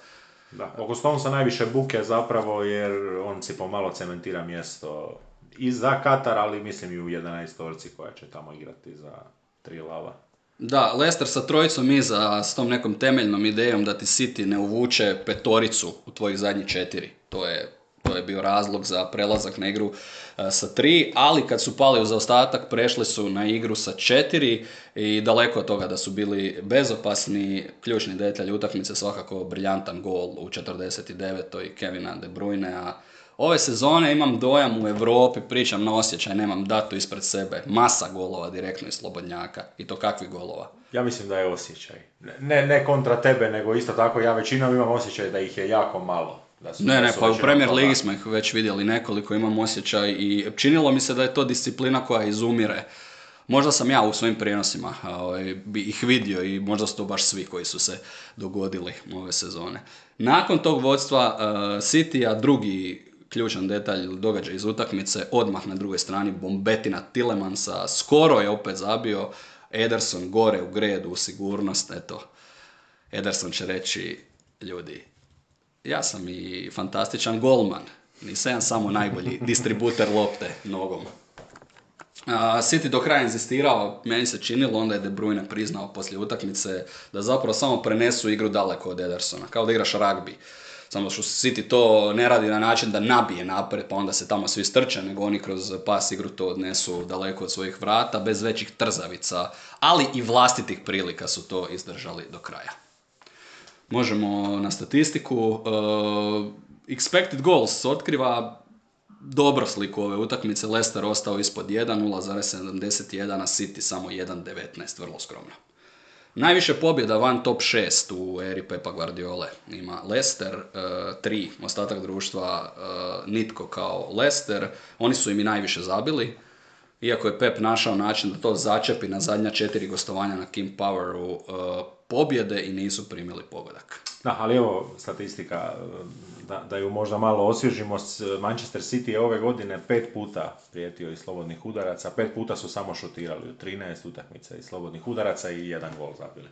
Da, oko Stonesa najviše buke zapravo jer on si pomalo cementira mjesto i za Katar, ali mislim i u 11 orci koja će tamo igrati za tri lava. Da, Leicester sa trojicom iza, s tom nekom temeljnom idejom da ti City ne uvuče petoricu u tvojih zadnjih četiri. To je, to je bio razlog za prelazak na igru e, sa tri, ali kad su pali u zaostatak, prešli su na igru sa četiri i daleko od toga da su bili bezopasni. Ključni detalj utakmice svakako briljantan gol u 49. Kevina De Bruyne, Ove sezone imam dojam u Europi, pričam na osjećaj, nemam datu ispred sebe. Masa golova direktno iz slobodnjaka. I to kakvih golova? Ja mislim da je osjećaj. Ne, ne kontra tebe, nego isto tako ja većinom imam osjećaj da ih je jako malo. Da su, Ne, ne, pa u Premier Ligi smo ih već vidjeli nekoliko, imam osjećaj i činilo mi se da je to disciplina koja izumire. Možda sam ja u svojim prijenosima ovaj, bi ih vidio i možda su to baš svi koji su se dogodili ove sezone. Nakon tog vodstva uh, City-a drugi ključan detalj događaj iz utakmice, odmah na drugoj strani bombetina Tilemansa, skoro je opet zabio, Ederson gore u gredu, u sigurnost, eto. Ederson će reći, ljudi, ja sam i fantastičan golman. Nisam ja samo najbolji distributer lopte nogom. A, City do kraja inzistirao, meni se činilo, onda je De Bruyne priznao poslije utakmice da zapravo samo prenesu igru daleko od Edersona, kao da igraš ragbi. Samo što City to ne radi na način da nabije napred, pa onda se tamo svi strče, nego oni kroz pas igru to odnesu daleko od svojih vrata, bez većih trzavica, ali i vlastitih prilika su to izdržali do kraja. Možemo na statistiku. Uh, expected goals otkriva dobro sliku ove utakmice. Leicester ostao ispod 1, 0,71, a City samo 1,19, vrlo skromno. Najviše pobjeda van top 6 u eri Pepa Guardiole ima Leicester, 3, ostatak društva uh, nitko kao Leicester. Oni su im i najviše zabili, iako je Pep našao način da to začepi na zadnja četiri gostovanja na King Poweru uh, pobjede i nisu primili pogodak. Da, ali evo statistika, da, da ju možda malo osvježimo, s- Manchester City je ove godine pet puta prijetio iz slobodnih udaraca, pet puta su samo šutirali u 13 utakmica iz slobodnih udaraca i jedan gol zabili.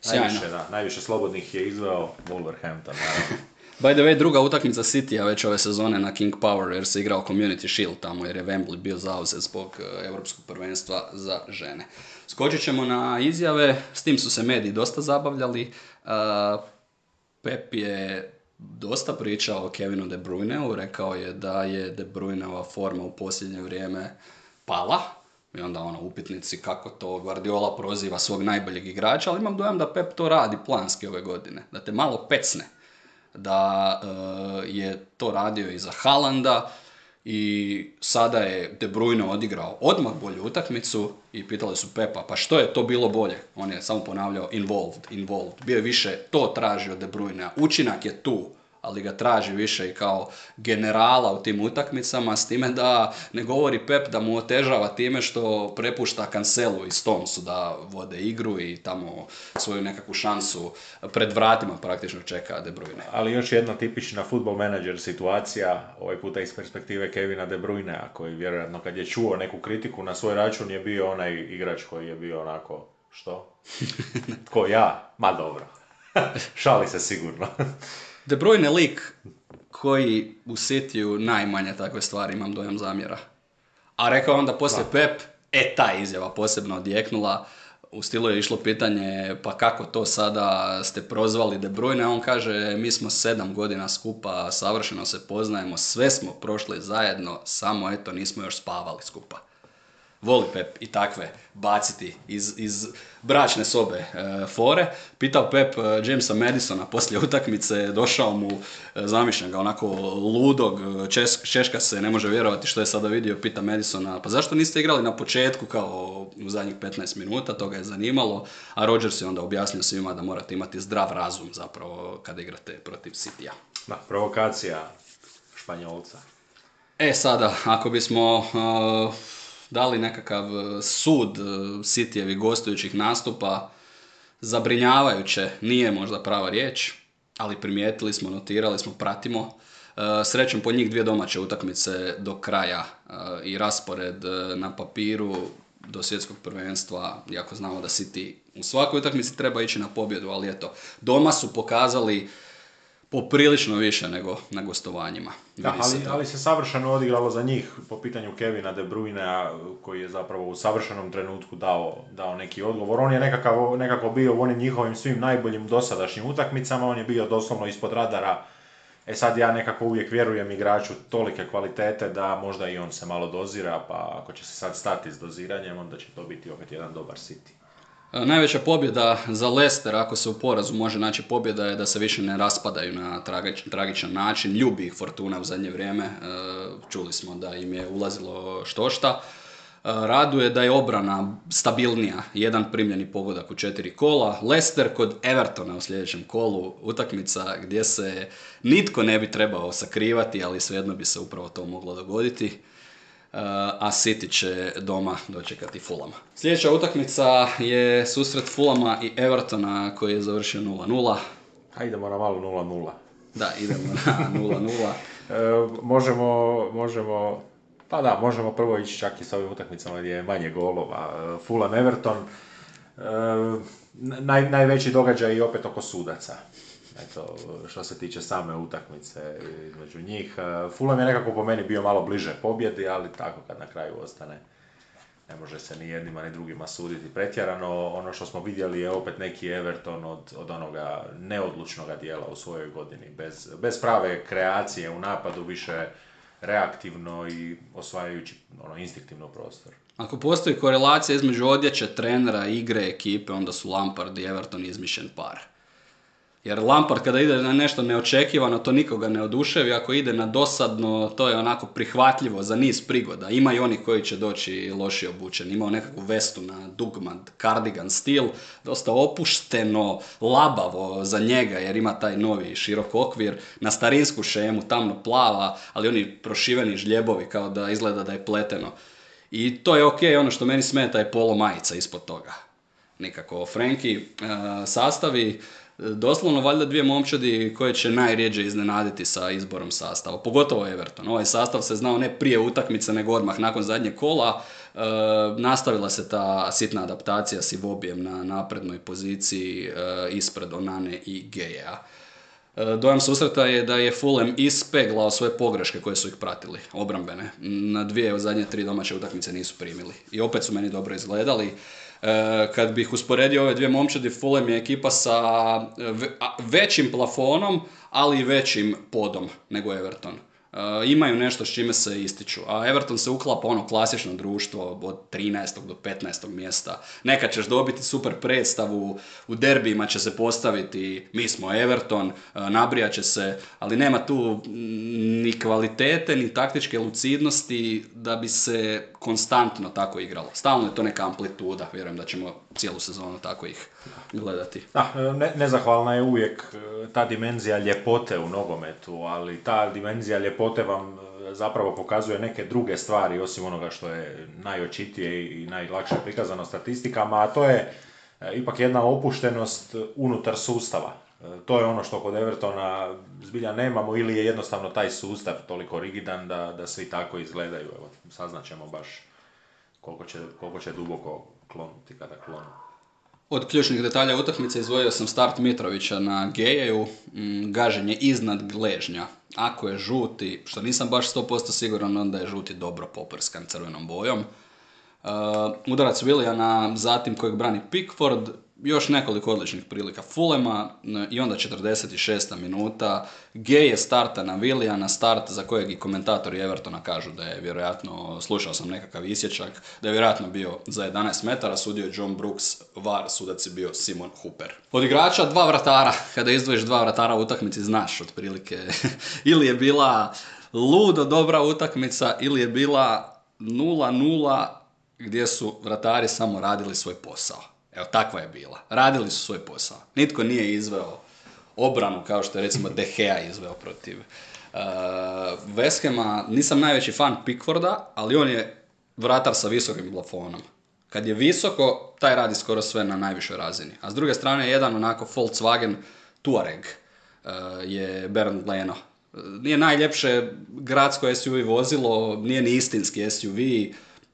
Sjajno. Najviše, da, najviše slobodnih je izveo Wolverhampton, naravno. By the way, druga utakmica City-a već ove sezone na King Power jer se igrao Community Shield tamo jer je Wembley bio zauzet zbog e, europskog prvenstva za žene. Skočit ćemo na izjave, s tim su se mediji dosta zabavljali. E, Pep je dosta pričao o Kevinu De Bruyneu, rekao je da je De Bruyneova forma u posljednje vrijeme pala, i onda ono upitnici kako to Guardiola proziva svog najboljeg igrača, ali imam dojam da Pep to radi planski ove godine, da te malo pecne da e, je to radio i za Halanda i sada je De Bruyne odigrao odmah bolju utakmicu i pitali su Pepa pa što je to bilo bolje? On je samo ponavljao involved, involved. Bio je više to tražio De Bruyne. Učinak je tu, ali ga traži više i kao generala u tim utakmicama, s time da ne govori Pep da mu otežava time što prepušta Cancelu i Stonesu da vode igru i tamo svoju nekakvu šansu pred vratima praktično čeka De Bruyne. Ali još jedna tipična football manager situacija, ovaj puta iz perspektive Kevina De Bruynea, koji vjerojatno kad je čuo neku kritiku na svoj račun je bio onaj igrač koji je bio onako, što? Tko ja? Ma dobro. Šali se sigurno. De Bruyne je lik koji u Cityu najmanje takve stvari imam dojam zamjera. A rekao onda poslije Pep, e ta izjava posebno odjeknula, u stilu je išlo pitanje pa kako to sada ste prozvali De Bruyne, on kaže mi smo sedam godina skupa, savršeno se poznajemo, sve smo prošli zajedno, samo eto nismo još spavali skupa voli Pep i takve baciti iz, iz bračne sobe e, fore. Pitao Pep e, Jamesa Madisona poslije utakmice, došao mu, e, zamišljam ga, onako ludog, čes, češka se, ne može vjerovati što je sada vidio, pita Madisona, pa zašto niste igrali na početku kao u zadnjih 15 minuta, to ga je zanimalo, a Rodgers je onda objasnio svima da morate imati zdrav razum zapravo kada igrate protiv Citya. Da, provokacija Španjolca. E sada, ako bismo dali nekakav e, sud e, Cityjevi gostujućih nastupa, zabrinjavajuće, nije možda prava riječ, ali primijetili smo, notirali smo, pratimo. E, srećom po njih dvije domaće utakmice do kraja i raspored na papiru do svjetskog prvenstva, iako znamo da City u svakoj utakmici treba ići na pobjedu, ali eto, doma su pokazali poprilično više nego na gostovanjima. Da, ali, ali se savršeno odigralo za njih po pitanju Kevina De Bruyne koji je zapravo u savršenom trenutku dao, dao neki odgovor. On je nekakav, nekako bio u onim njihovim svim najboljim dosadašnjim utakmicama, on je bio doslovno ispod radara. E sad ja nekako uvijek vjerujem igraču tolike kvalitete da možda i on se malo dozira, pa ako će se sad stati s doziranjem, onda će to biti opet jedan dobar City. E, najveća pobjeda za Leicester, ako se u porazu može naći pobjeda, je da se više ne raspadaju na tragičan način. Ljubi ih Fortuna u zadnje vrijeme. E, čuli smo da im je ulazilo štošta. E, raduje da je obrana stabilnija, jedan primljeni pogodak u četiri kola. Leicester kod Evertona u sljedećem kolu, utakmica gdje se nitko ne bi trebao sakrivati, ali svejedno bi se upravo to moglo dogoditi a City će doma dočekati Fulama. Sljedeća utakmica je susret Fulama i Evertona koji je završio 0-0. A idemo na malo 0-0. Da, idemo na 0-0. e, možemo, možemo, pa da, možemo prvo ići čak i s ovim utakmicama gdje je manje golova. E, Fulham Everton, e, naj, najveći događaj i opet oko sudaca eto, što se tiče same utakmice između njih. E, Fulham je nekako po meni bio malo bliže pobjedi, ali tako kad na kraju ostane ne može se ni jednima ni drugima suditi pretjerano. Ono što smo vidjeli je opet neki Everton od, od onoga neodlučnog dijela u svojoj godini. Bez, bez prave kreacije u napadu, više reaktivno i osvajajući ono, instinktivno prostor. Ako postoji korelacija između odjeće, trenera, igre, ekipe, onda su Lampard i Everton izmišljen par. Jer Lampard kada ide na nešto neočekivano, to nikoga ne oduševi, ako ide na dosadno, to je onako prihvatljivo za niz prigoda. Ima i oni koji će doći loši obučeni, imao nekakvu vestu na dugmad, cardigan stil, dosta opušteno, labavo za njega jer ima taj novi širok okvir, na starinsku šemu, tamno plava, ali oni prošiveni žljebovi kao da izgleda da je pleteno. I to je ok, ono što meni smeta je polo majica ispod toga. Nikako Frenki uh, sastavi, doslovno valjda dvije momčadi koje će najrijeđe iznenaditi sa izborom sastava, pogotovo Everton. Ovaj sastav se znao ne prije utakmice nego odmah nakon zadnjeg kola. E, nastavila se ta sitna adaptacija s Ivobijem na naprednoj poziciji e, ispred Onane i Geja. E, dojam susreta je da je Fulham ispeglao svoje pogreške koje su ih pratili, obrambene. Na dvije od zadnje tri domaće utakmice nisu primili. I opet su meni dobro izgledali. E, kad bih usporedio ove dvije momčadi, Fulham je ekipa sa većim plafonom, ali i većim podom nego Everton. Uh, imaju nešto s čime se ističu. A Everton se uklapa ono klasično društvo od 13. do 15. mjesta. Nekad ćeš dobiti super predstavu, u derbijima će se postaviti mi smo Everton, nabrijat će se, ali nema tu ni kvalitete, ni taktičke lucidnosti da bi se konstantno tako igralo. Stalno je to neka amplituda, vjerujem da ćemo cijelu sezonu tako ih gledati. Da, ne, nezahvalna je uvijek e, ta dimenzija ljepote u nogometu, ali ta dimenzija ljepote vam e, zapravo pokazuje neke druge stvari osim onoga što je najočitije i najlakše prikazano statistikama, a to je e, ipak jedna opuštenost unutar sustava. To je ono što kod Evertona zbilja nemamo ili je jednostavno taj sustav toliko rigidan da, da svi tako izgledaju. Evo, saznaćemo baš koliko će, koliko će duboko klonuti kada klonu. Od ključnih detalja utakmice izvojio sam start Mitrovića na Gejeju, mm, gaženje iznad gležnja. Ako je žuti, što nisam baš 100% siguran, onda je žuti dobro poprskan crvenom bojom. udarac Williana, zatim kojeg brani Pickford, još nekoliko odličnih prilika Fulema i onda 46. minuta. G je starta na Williana, start za kojeg i komentatori Evertona kažu da je vjerojatno, slušao sam nekakav isječak, da je vjerojatno bio za 11 metara, sudio je John Brooks, VAR sudac je bio Simon Hooper. Od igrača dva vratara, kada izdvojiš dva vratara u utakmici znaš otprilike ili je bila ludo dobra utakmica ili je bila 0-0 gdje su vratari samo radili svoj posao. Evo, takva je bila. Radili su svoj posao. Nitko nije izveo obranu kao što je recimo De Gea izveo protiv uh, Veskema. Nisam najveći fan Pickforda, ali on je vratar sa visokim plafonom. Kad je visoko, taj radi skoro sve na najvišoj razini. A s druge strane, jedan onako Volkswagen Touareg uh, je Bernd Leno. Nije najljepše gradsko SUV vozilo, nije ni istinski SUV,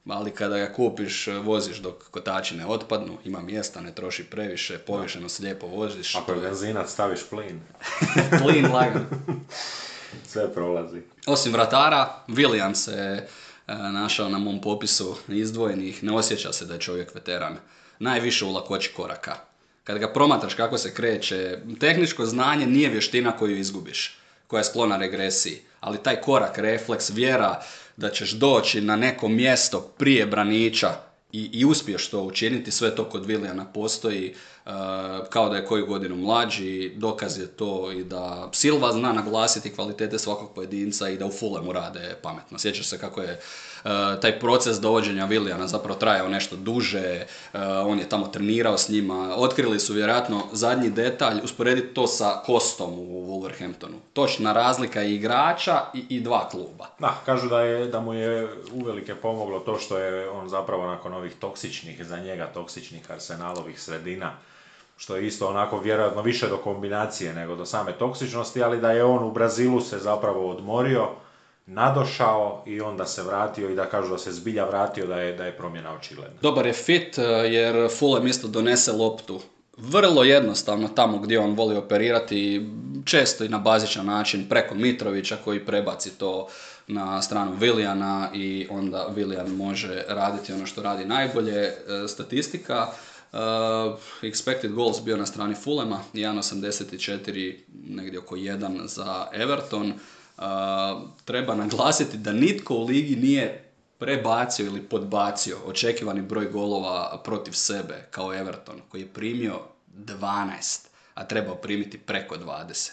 ali kada ga kupiš, voziš dok kotači ne otpadnu, ima mjesta, ne troši previše, povišeno se lijepo voziš. Ako je benzinac, staviš plin. plin lagan. Sve prolazi. Osim vratara, William se e, našao na mom popisu izdvojenih, ne osjeća se da je čovjek veteran. Najviše u lakoći koraka. Kad ga promatraš kako se kreće, tehničko znanje nije vještina koju izgubiš, koja je sklona regresiji, ali taj korak, refleks, vjera, da ćeš doći na neko mjesto prije braniča i, i uspiješ to učiniti, sve to kod Vilijana postoji, kao da je koju godinu mlađi, dokaz je to i da Silva zna naglasiti kvalitete svakog pojedinca i da u Fulemu rade pametno. Sjećaš se kako je uh, taj proces dovođenja Vilijana zapravo trajao nešto duže, uh, on je tamo trenirao s njima, otkrili su vjerojatno zadnji detalj, usporediti to sa Kostom u Wolverhamptonu. Točna razlika je igrača i, i dva kluba. Da, kažu da, je, da mu je uvelike pomoglo to što je on zapravo nakon ovih toksičnih, za njega toksičnih arsenalovih sredina, što je isto onako vjerojatno više do kombinacije nego do same toksičnosti, ali da je on u Brazilu se zapravo odmorio, nadošao i onda se vratio i da kažu da se zbilja vratio da je, da je promjena očigledna. Dobar je fit eh, jer Fulham isto donese loptu vrlo jednostavno tamo gdje on voli operirati, često i na bazičan način preko Mitrovića koji prebaci to na stranu Vilijana i onda Vilijan može raditi ono što radi najbolje. E, statistika, expected goals bio na strani Fulema, 1.84, negdje oko 1 za Everton. Uh, treba naglasiti da nitko u ligi nije prebacio ili podbacio očekivani broj golova protiv sebe kao Everton koji je primio 12, a trebao primiti preko 20.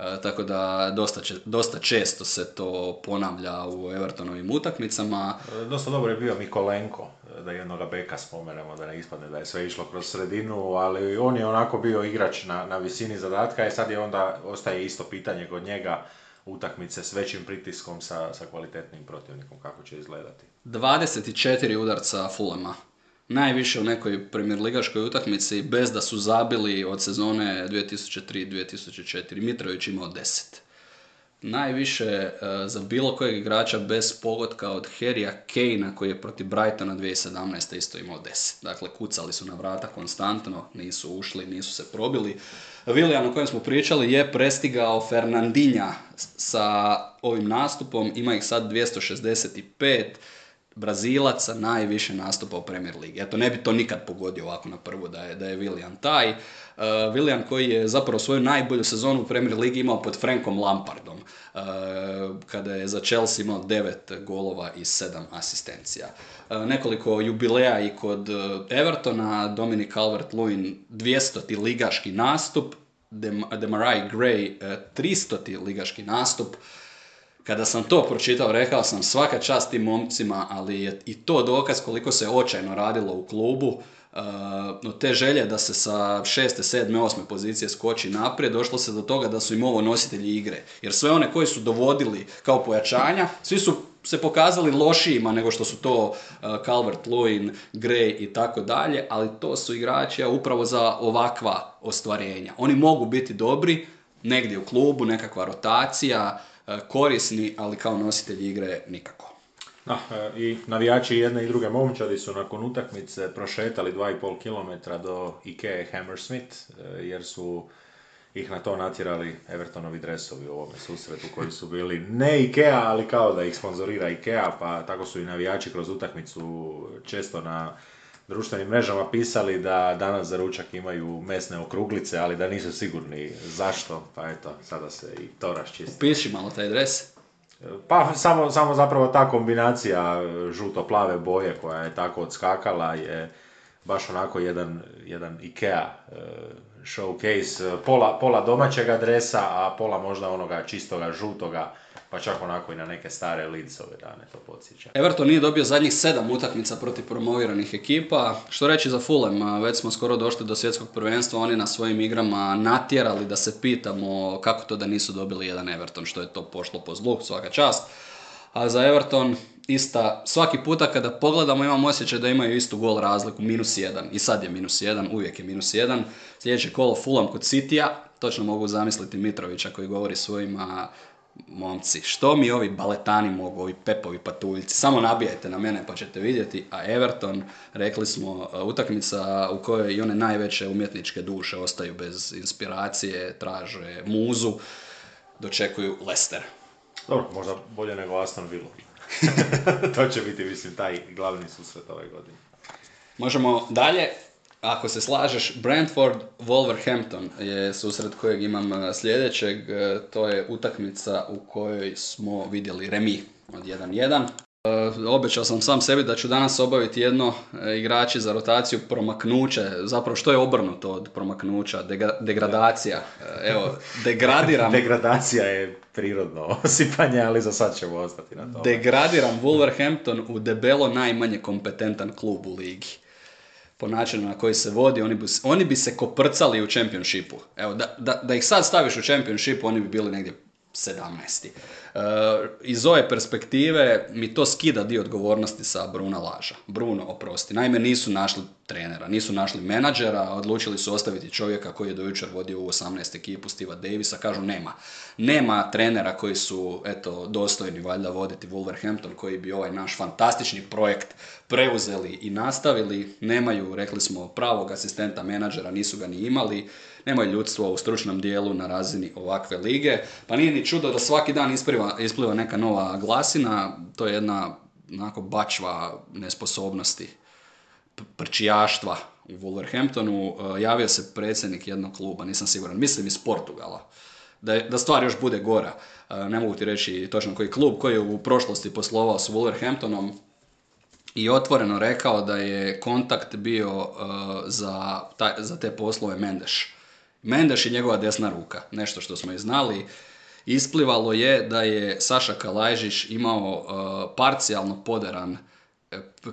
E, tako da dosta, dosta često se to ponavlja u Evertonovim utakmicama. E, dosta dobro je bio Mikolenko, e, da jednoga beka spomenemo, da ne ispadne da je sve išlo kroz sredinu, ali on je onako bio igrač na, na visini zadatka i sad je onda, ostaje isto pitanje kod njega, utakmice s većim pritiskom sa, sa kvalitetnim protivnikom, kako će izgledati. 24 udarca Fulema. Najviše u nekoj premijerligaškoj utakmici bez da su zabili od sezone 2003-2004. Mitrović imao 10 najviše e, za bilo kojeg igrača bez pogotka od Harrya Kane koji je protiv Brightona 2017. isto imao 10. Dakle, kucali su na vrata konstantno, nisu ušli, nisu se probili. William o kojem smo pričali je prestigao Fernandinja sa ovim nastupom, ima ih sad 265. Brazilaca najviše nastupa u Premier Ligi. Eto, ne bi to nikad pogodio ovako na prvu da je, da je William taj. Uh, William koji je zapravo svoju najbolju sezonu u Premier Ligi imao pod Frankom Lampardom, uh, kada je za Chelsea imao 9 golova i 7 asistencija. Uh, nekoliko jubileja i kod Evertona, Dominic Calvert-Lewin 200. ligaški nastup, Demarai Gray 300. ligaški nastup, kada sam to pročitao, rekao sam svaka čast tim momcima, ali je i to dokaz koliko se očajno radilo u klubu. Uh, te želje da se sa šeste, sedme, osme pozicije skoči naprijed, došlo se do toga da su im ovo nositelji igre. Jer sve one koji su dovodili kao pojačanja, svi su se pokazali lošijima nego što su to uh, Calvert, Lewin, Gray i tako dalje, ali to su igrači upravo za ovakva ostvarenja. Oni mogu biti dobri, negdje u klubu, nekakva rotacija, korisni, ali kao nositelji igre nikako. Da, e, i navijači jedne i druge momčadi su nakon utakmice prošetali 2,5 km do Ikea Hammersmith, e, jer su ih na to natjerali Evertonovi dresovi u ovome susretu koji su bili ne Ikea, ali kao da ih sponzorira Ikea, pa tako su i navijači kroz utakmicu često na društvenim mrežama pisali da danas za ručak imaju mesne okruglice, ali da nisu sigurni zašto, pa eto, sada se i to raščisti. Piši malo taj dres. Pa samo, samo zapravo ta kombinacija žuto-plave boje koja je tako odskakala je baš onako jedan, jedan Ikea e, showcase, pola, pola domaćeg adresa, a pola možda onoga čistoga žutoga pa čak onako i na neke stare Leedsove dane to podsjeća. Everton nije dobio zadnjih sedam utakmica protiv promoviranih ekipa. Što reći za Fulham, već smo skoro došli do svjetskog prvenstva, oni na svojim igrama natjerali da se pitamo kako to da nisu dobili jedan Everton, što je to pošlo po zlu, svaka čast. A za Everton ista, svaki puta kada pogledamo imam osjećaj da imaju istu gol razliku, minus jedan. I sad je minus jedan, uvijek je minus jedan. Sljedeće kolo Fulham kod Citya, točno mogu zamisliti Mitrovića koji govori svojima momci, što mi ovi baletani mogu, ovi pepovi patuljci, samo nabijajte na mene pa ćete vidjeti, a Everton, rekli smo, e, utakmica u kojoj i one najveće umjetničke duše ostaju bez inspiracije, traže muzu, dočekuju Leicester. Dobro, možda bolje nego Aston Villa. to će biti, mislim, taj glavni susret ove godine. Možemo dalje. Ako se slažeš, Brentford Wolverhampton je susret kojeg imam e, sljedećeg. E, to je utakmica u kojoj smo vidjeli remi od 1-1. E, obećao sam sam sebi da ću danas obaviti jedno igrači za rotaciju promaknuće. Zapravo što je obrnuto od promaknuća? degradacija. Evo, degradiram. Degradacija je prirodno osipanje, ali za sad ćemo ostati na tome. Degradiram Wolverhampton u debelo najmanje kompetentan klub u ligi po načinu na koji se vodi, oni bi, oni bi se koprcali u čempionšipu. Evo, da, da, da ih sad staviš u čempionšipu, oni bi bili negdje 17. Uh, iz ove perspektive mi to skida dio odgovornosti sa Bruna Laža. Bruno, oprosti. Naime, nisu našli trenera, nisu našli menadžera, odlučili su ostaviti čovjeka koji je do jučer vodio u 18 ekipu Stiva Davisa, kažu nema. Nema trenera koji su, eto, dostojni valjda voditi Wolverhampton, koji bi ovaj naš fantastični projekt preuzeli i nastavili. Nemaju, rekli smo, pravog asistenta menadžera, nisu ga ni imali nemaju ljudstvo u stručnom dijelu na razini ovakve lige. Pa nije ni čudo da svaki dan ispliva, ispliva neka nova glasina, to je jedna onako bačva nesposobnosti, prčijaštva u Wolverhamptonu. E, javio se predsjednik jednog kluba, nisam siguran, mislim iz Portugala. Da, da stvar još bude gora. E, ne mogu ti reći točno koji klub, koji je u prošlosti poslovao s Wolverhamptonom, i otvoreno rekao da je kontakt bio uh, za, za te poslove Mendeš. Mendeš je njegova desna ruka, nešto što smo i znali. Isplivalo je da je Saša Kalajžić imao uh, parcijalno poderan uh,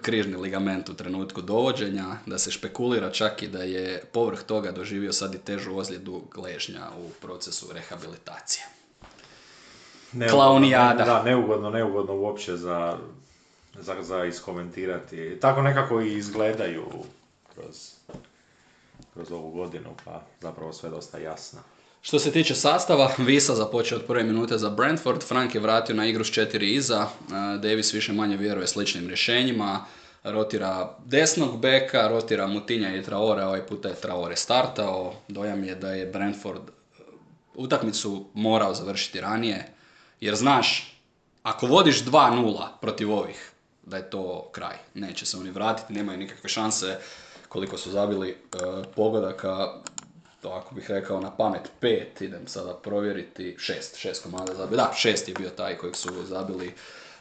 križni ligament u trenutku dovođenja, da se špekulira čak i da je povrh toga doživio sad i težu ozljedu gležnja u procesu rehabilitacije. Neugodno, Klaunijada. Da, neugodno, neugodno uopće za, za, za iskomentirati. Tako nekako i izgledaju kroz kroz ovu godinu, pa zapravo sve dosta jasno. Što se tiče sastava, Visa započeo od prve minute za Brentford, Frank je vratio na igru s četiri iza, e, Davis više manje vjeruje sličnim rješenjima, rotira desnog beka, rotira Mutinja i Traore, ovaj puta je Traore startao, dojam je da je Brentford e, utakmicu morao završiti ranije, jer znaš, ako vodiš 2-0 protiv ovih, da je to kraj, neće se oni vratiti, nemaju nikakve šanse, koliko su zabili uh, pogodaka, to ako bih rekao na pamet pet, idem sada provjeriti, šest, šest komada zabili, da, šest je bio taj kojeg su zabili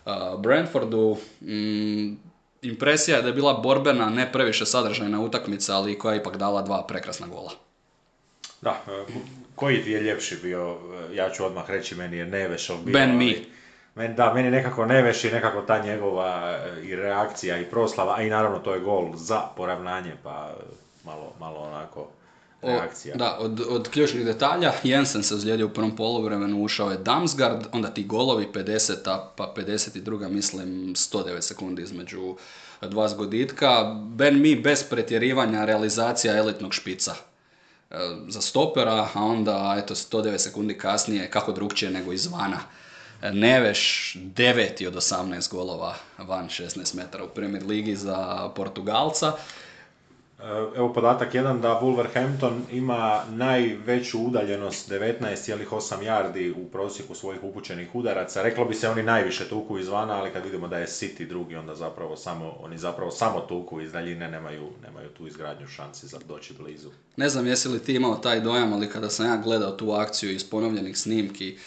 uh, Brentfordu. Mm, impresija je da je bila borbena, ne previše sadržajna utakmica, ali koja je ipak dala dva prekrasna gola. Da, e, koji ti je ljepši bio, ja ću odmah reći, meni je Nevešov bio. Ben Mi. Meni, da, meni nekako Neveš i nekako ta njegova e, i reakcija i proslava, a i naravno to je gol za poravnanje, pa malo, malo onako reakcija. O, da, od, od ključnih detalja, Jensen se ozlijedio u prvom poluvremenu, ušao je Damsgaard, onda ti golovi 50 pa 52 mislim 109 sekundi između dva zgoditka. Ben Mi bez pretjerivanja realizacija elitnog špica e, za stopera, a onda eto 109 sekundi kasnije kako drugčije nego izvana. Neveš deveti od 18 golova van 16 metara u Premier Ligi za Portugalca. Evo podatak jedan da Wolverhampton ima najveću udaljenost 19,8 yardi u prosjeku svojih upućenih udaraca. Reklo bi se oni najviše tuku izvana, ali kad vidimo da je City drugi, onda zapravo samo, oni zapravo samo tuku iz daljine, nemaju, nemaju tu izgradnju šansi za doći blizu. Ne znam jesi li ti imao taj dojam, ali kada sam ja gledao tu akciju iz ponovljenih snimki,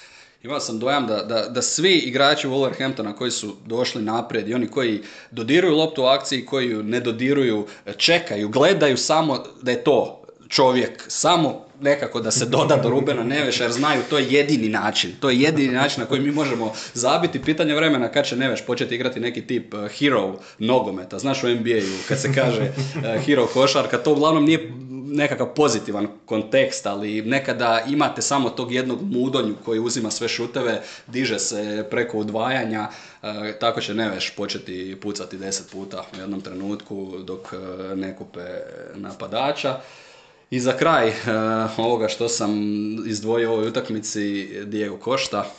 Imao sam dojam da, da, da svi igrači Wolverhamptona koji su došli naprijed i oni koji dodiruju loptu u akciji, koji ju ne dodiruju, čekaju, gledaju samo da je to čovjek, samo nekako da se doda do Rubena Neveša jer znaju to je jedini način. To je jedini način na koji mi možemo zabiti. Pitanje vremena kad će Neveš početi igrati neki tip uh, hero nogometa. Znaš u NBA-u kad se kaže uh, hero košarka, to uglavnom nije nekakav pozitivan kontekst, ali nekada imate samo tog jednog mudonju koji uzima sve šuteve, diže se preko udvajanja, e, tako će Neveš početi pucati deset puta u jednom trenutku dok e, ne kupe napadača. I za kraj e, ovoga što sam izdvojio u ovoj utakmici Diego Košta,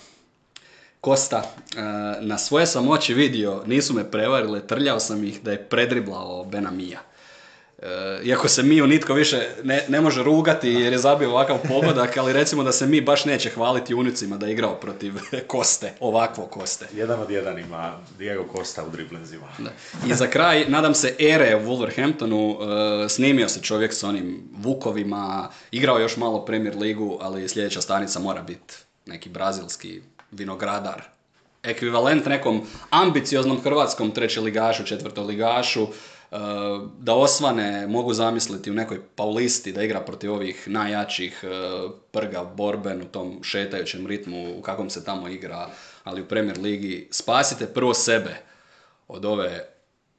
Kosta, na svoje sam oči vidio, nisu me prevarile, trljao sam ih da je predriblao Benamija. E, iako se Miju nitko više ne, ne može rugati jer je zabio ovakav pogodak, ali recimo da se mi baš neće hvaliti unicima da je igrao protiv Koste, ovakvo Koste. Jedan od jedan ima Diego Costa u driblinzima. I za kraj, nadam se, ere u Wolverhamptonu, uh, snimio se čovjek s onim Vukovima, igrao još malo Premier ligu, ali sljedeća stanica mora biti neki brazilski vinogradar. Ekvivalent nekom ambicioznom hrvatskom trećeligašu, četvrtoligašu, da osvane, mogu zamisliti u nekoj paulisti da igra protiv ovih najjačih eh, prga borben u tom šetajućem ritmu u kakvom se tamo igra, ali u Premier ligi. Spasite prvo sebe od ove,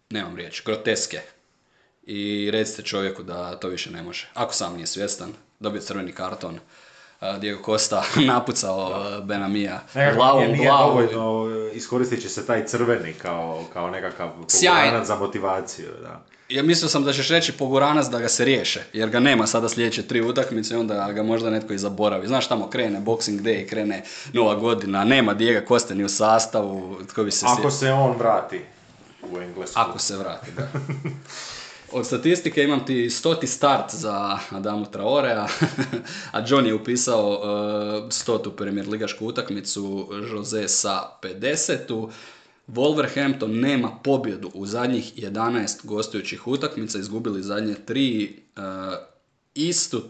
nemam riječ, groteske. I recite čovjeku da to više ne može. Ako sam nije svjestan, dobije crveni karton. Diego Costa napucao Benamija glavom nije, nije dovoljno, iskoristit će se taj crveni kao, kao nekakav poguranac za motivaciju. Da. Ja mislio sam da ćeš reći poguranac da ga se riješe, jer ga nema sada sljedeće tri utakmice i onda ga možda netko i zaboravi. Znaš tamo krene Boxing Day, krene Nova godina, nema Diego Costa ni u sastavu. Tko bi se Ako se on vrati u Englesku. Ako se vrati, da. Od statistike imam ti stoti start za Adamu Traorea, a John je upisao uh, stotu premier ligašku utakmicu, Jose sa 50 Wolverhampton nema pobjedu u zadnjih 11 gostujućih utakmica, izgubili zadnje tri, uh, istu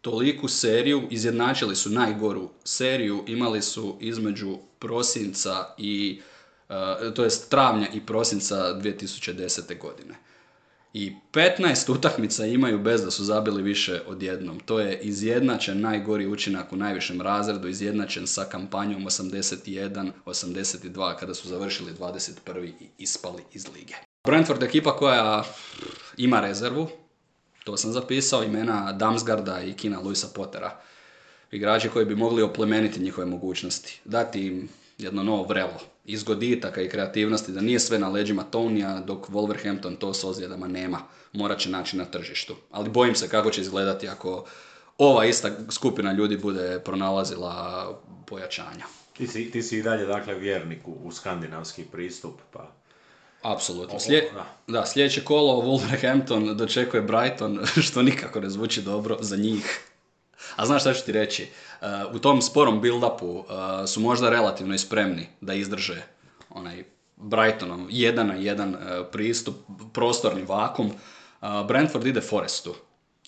toliku seriju, izjednačili su najgoru seriju, imali su između prosinca i, uh, to jest travnja i prosinca 2010. godine i 15 utakmica imaju bez da su zabili više od jednom. To je izjednačen najgori učinak u najvišem razredu, izjednačen sa kampanjom 81-82 kada su završili 21. i ispali iz lige. Brentford ekipa koja ima rezervu, to sam zapisao, imena Damsgarda i Kina Luisa Pottera. Igrači koji bi mogli oplemeniti njihove mogućnosti, dati im jedno novo vrelo iz goditaka i kreativnosti, da nije sve na leđima Tonija, dok Wolverhampton to s ozljedama nema. Morat će naći na tržištu. Ali bojim se kako će izgledati ako ova ista skupina ljudi bude pronalazila pojačanja. Ti si, ti si i dalje dakle vjernik u, skandinavski pristup, pa... Apsolutno. Slije, da. sljedeće kolo Wolverhampton dočekuje Brighton, što nikako ne zvuči dobro za njih. A znaš šta ću ti reći? Uh, u tom sporom build-upu uh, su možda relativno i spremni da izdrže onaj Brightonom jedan na jedan uh, pristup, prostorni vakum. Brentford ide Forestu.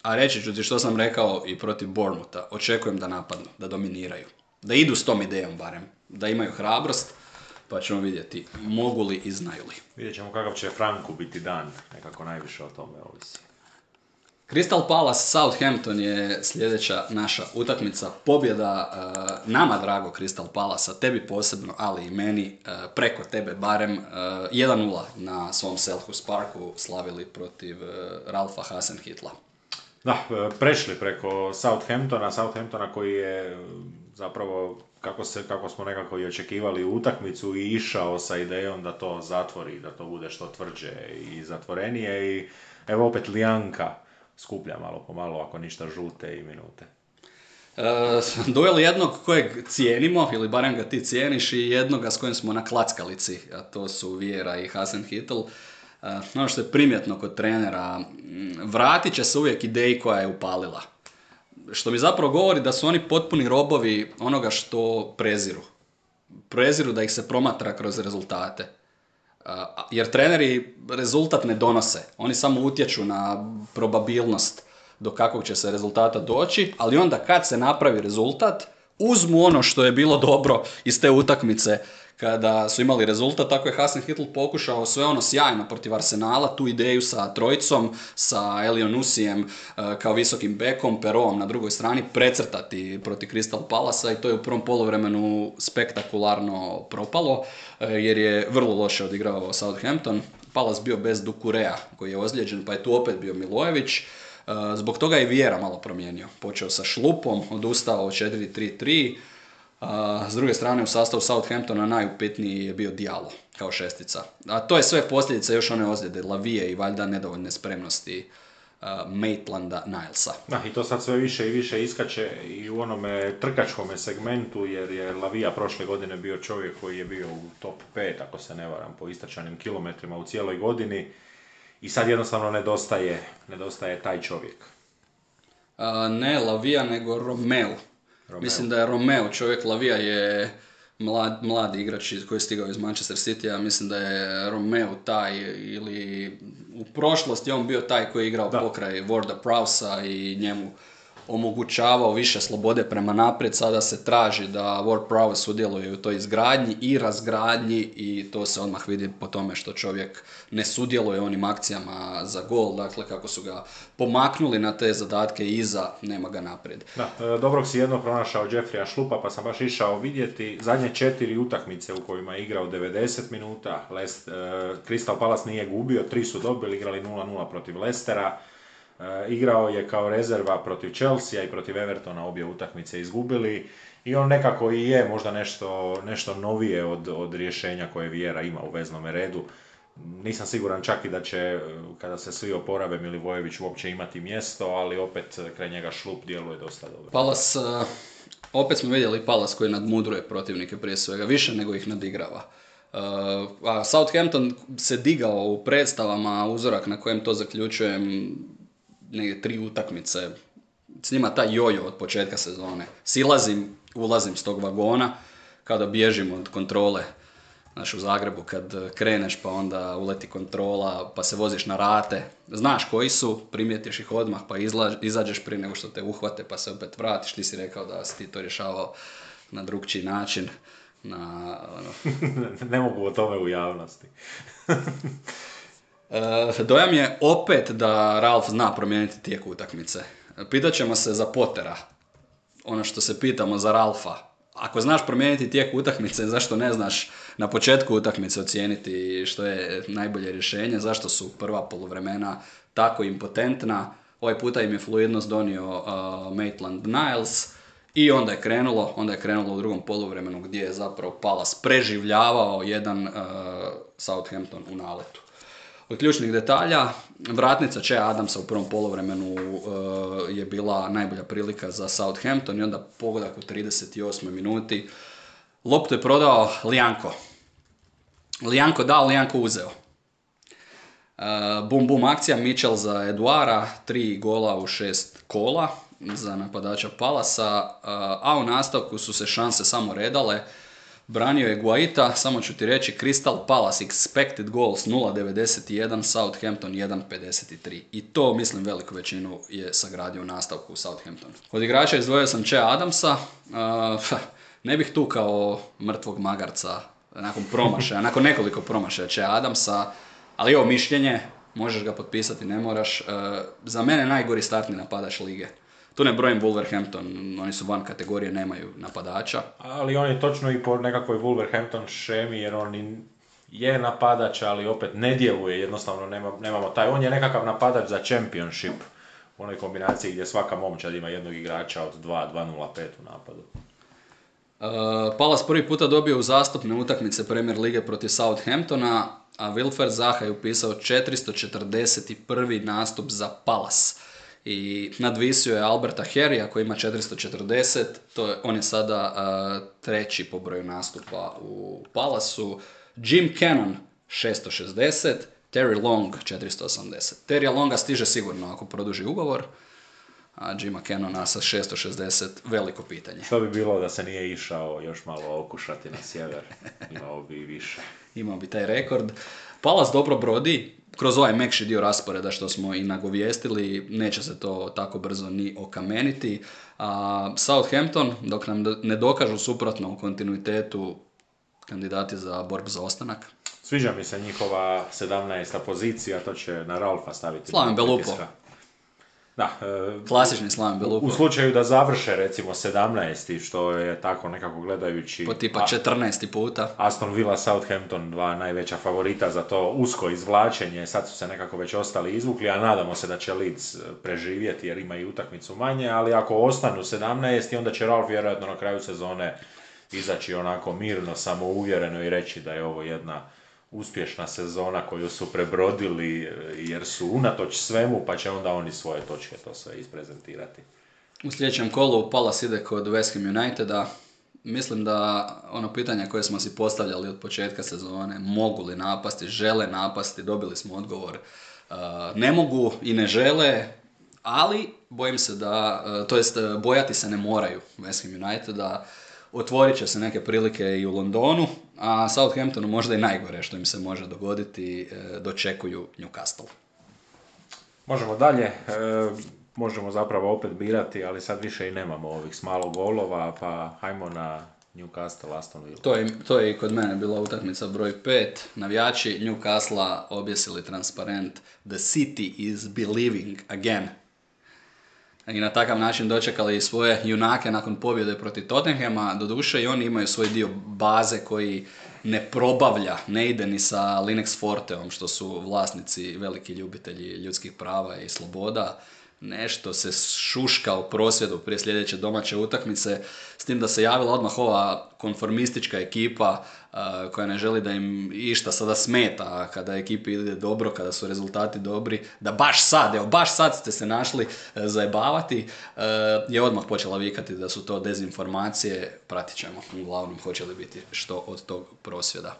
A reći ću ti što sam rekao i protiv Bournemoutha. Očekujem da napadnu, da dominiraju. Da idu s tom idejom barem. Da imaju hrabrost, pa ćemo vidjeti mogu li i znaju li. Vidjet ćemo kakav će Franku biti dan, nekako najviše o tome ovisi. Crystal Palace Southampton je sljedeća naša utakmica. Pobjeda uh, nama drago Crystal Palace, tebi posebno, ali i meni, uh, preko tebe barem, uh, eh, 1-0 na svom Selhurst Parku slavili protiv Ralfa Hasenhitla. Da, prešli preko Southamptona, Southamptona koji je zapravo kako, se, kako smo nekako i očekivali utakmicu i išao sa idejom da to zatvori, da to bude što tvrđe i zatvorenije i evo opet Lijanka skuplja malo po malo, ako ništa žute i minute. E, duel jednog kojeg cijenimo, ili barem ga ti cijeniš, i jednoga s kojim smo na klackalici, a to su Vieira i Hasen Hittel. ono što je primjetno kod trenera, vratit će se uvijek ideji koja je upalila. Što mi zapravo govori da su oni potpuni robovi onoga što preziru. Preziru da ih se promatra kroz rezultate. Jer treneri rezultat ne donose. Oni samo utječu na probabilnost do kakvog će se rezultata doći, ali onda kad se napravi rezultat, uzmu ono što je bilo dobro iz te utakmice kada su imali rezultat, tako je Hasan Hitl pokušao sve ono sjajno protiv Arsenala, tu ideju sa trojicom, sa Elionusijem e, kao visokim bekom, Perovom na drugoj strani, precrtati protiv Crystal Palasa i to je u prvom polovremenu spektakularno propalo, e, jer je vrlo loše odigrao Southampton. Palas bio bez Dukurea koji je ozlijeđen, pa je tu opet bio Milojević. E, zbog toga je Vjera malo promijenio. Počeo sa šlupom, odustao od 4-3-3, s druge strane u sastavu Southamptona najupitniji je bio Diallo kao šestica. A to je sve posljedica još one ozljede Lavije i valjda nedovoljne spremnosti uh, Maitlanda Nilesa. Da, i to sad sve više i više iskače i u onome trkačkome segmentu, jer je Lavija prošle godine bio čovjek koji je bio u top 5, ako se ne varam, po istračanim kilometrima u cijeloj godini. I sad jednostavno nedostaje, nedostaje taj čovjek. ne Lavija, nego Romeo. Mislim da je Romeo, čovjek Lavija je mlad, mladi igrač koji je stigao iz Manchester City, a mislim da je Romeo taj ili u prošlosti on bio taj koji je igrao da. pokraj Warda Prowsa i njemu omogućavao više slobode prema naprijed, sada se traži da Ward Prowse sudjeluje u toj izgradnji i razgradnji i to se odmah vidi po tome što čovjek ne sudjeluje onim akcijama za gol, dakle kako su ga pomaknuli na te zadatke iza, nema ga naprijed. Da, e, dobrog si jedno pronašao Jeffrija Šlupa pa sam baš išao vidjeti zadnje četiri utakmice u kojima je igrao 90 minuta, Lest, uh, Crystal Palace nije gubio, tri su dobili, igrali 0-0 protiv Lestera, E, igrao je kao rezerva protiv Chelsea i protiv Evertona, obje utakmice izgubili. I on nekako i je možda nešto, nešto novije od, od rješenja koje Vjera ima u veznom redu. Nisam siguran čak i da će, kada se svi oporave, Milivojević uopće imati mjesto, ali opet kraj njega šlup djeluje dosta dobro. Palas, e, opet smo vidjeli Palas koji nadmudruje protivnike prije svega, više nego ih nadigrava. Uh, a Southampton se digao u predstavama, uzorak na kojem to zaključujem, negdje tri utakmice, s njima taj jojo od početka sezone. Silazim, ulazim s tog vagona, kada bježim od kontrole Znaš, u Zagrebu kad kreneš pa onda uleti kontrola, pa se voziš na rate. Znaš koji su, primijetiš ih odmah pa izađeš prije nego što te uhvate pa se opet vratiš. Ti si rekao da si ti to rješavao na drugčiji način. Na, ono... ne mogu o tome u javnosti. E, dojam je opet da Ralf zna promijeniti tijek utakmice. Pitat ćemo se za Potera, ono što se pitamo za Ralfa. Ako znaš promijeniti tijek utakmice, zašto ne znaš na početku utakmice ocijeniti što je najbolje rješenje, zašto su prva poluvremena tako impotentna. Ovaj puta im je fluidnost donio uh, Maitland Niles i onda je krenulo, onda je krenulo u drugom poluvremenu gdje je zapravo Palas preživljavao jedan uh, Southampton u naletu. Od ključnih detalja, vratnica Čeja Adamsa u prvom polovremenu uh, je bila najbolja prilika za Southampton i onda pogodak u 38. minuti. Loptu je prodao Lijanko. Lijanko dao, Lijanko uzeo. Uh, bum bum akcija, Mitchell za Eduara, tri gola u šest kola za napadača Palasa, uh, a u nastavku su se šanse samo redale. Branio je Guaita, samo ću ti reći, Crystal Palace expected goals 0.91, Southampton 1.53. I to, mislim, veliku većinu je sagradio u nastavku Southampton. Od igrača izdvojio sam Chea Adamsa, ne bih tu kao mrtvog magarca nakon promašaja, nakon nekoliko promašaja Chea Adamsa, ali ovo mišljenje, možeš ga potpisati, ne moraš. Uh, za mene najgori startni napadač lige. Tu ne brojim Wolverhampton, oni su van kategorije, nemaju napadača. Ali on je točno i po nekakvoj Wolverhampton šemi, jer on je napadač, ali opet ne djeluje, jednostavno nema, nemamo taj. On je nekakav napadač za championship, u onoj kombinaciji gdje svaka momčad ima jednog igrača od 2, 2-0-5 u napadu. Uh, Palace prvi puta dobio u zastupne utakmice Premier Lige protiv Southamptona, a Wilfer Zaha je upisao 441. nastup za Palace i nadvisio je Alberta Harrya koji ima 440, to je, on je sada treći po broju nastupa u Palasu. Jim Cannon 660, Terry Long 480. Terry Longa stiže sigurno ako produži ugovor, a Jima Cannona sa 660 veliko pitanje. Što bi bilo da se nije išao još malo okušati na sjever? Imao bi više. Imao bi taj rekord. Palace dobro brodi, kroz ovaj mekši dio rasporeda što smo i nagovijestili, neće se to tako brzo ni okameniti. A Southampton, dok nam ne dokažu suprotno u kontinuitetu kandidati za borbu za ostanak, Sviđa mi se njihova 17. pozicija, to će na Ralfa staviti. Slaven malo Belupo. pritiska. Da, e, klasični Slaven Belupo, u slučaju da završe recimo 17. što je tako nekako gledajući po tipa a- 14. puta. Aston Villa, Southampton, dva najveća favorita za to usko izvlačenje, sad su se nekako već ostali izvukli, a nadamo se da će Leeds e, preživjeti jer ima i utakmicu manje, ali ako ostanu 17. onda će Ralf vjerojatno na kraju sezone izaći onako mirno, samouvjereno i reći da je ovo jedna uspješna sezona koju su prebrodili e, jer su unatoč svemu, pa će onda oni svoje točke to sve isprezentirati. U sljedećem kolu Palace ide kod West Ham Uniteda. Mislim da ono pitanje koje smo si postavljali od početka sezone, mogu li napasti, žele napasti, dobili smo odgovor. Uh, ne mogu i ne žele, ali bojim se da, uh, to jest bojati se ne moraju West Ham Uniteda. Otvorit će se neke prilike i u Londonu, a Southamptonu možda i najgore što im se može dogoditi, uh, dočekuju Newcastle. Možemo dalje, e, možemo zapravo opet birati, ali sad više i nemamo ovih s malo golova, pa hajmo na Newcastle, Aston Villa. To je, to je i kod mene bila utakmica broj 5. Navijači Newcastle objesili transparent The city is believing again. I na takav način dočekali svoje junake nakon pobjede protiv Tottenhama. Doduše i oni imaju svoj dio baze koji ne probavlja, ne ide ni sa Linux Forteom, što su vlasnici veliki ljubitelji ljudskih prava i sloboda. Nešto se šuška u prosvjedu prije sljedeće domaće utakmice, s tim da se javila odmah ova konformistička ekipa koja ne želi da im išta sada smeta kada ekipi ide dobro, kada su rezultati dobri, da baš sad, evo baš sad ste se našli e, zajebavati, e, je odmah počela vikati da su to dezinformacije, pratit ćemo uglavnom hoće li biti što od tog prosvjeda.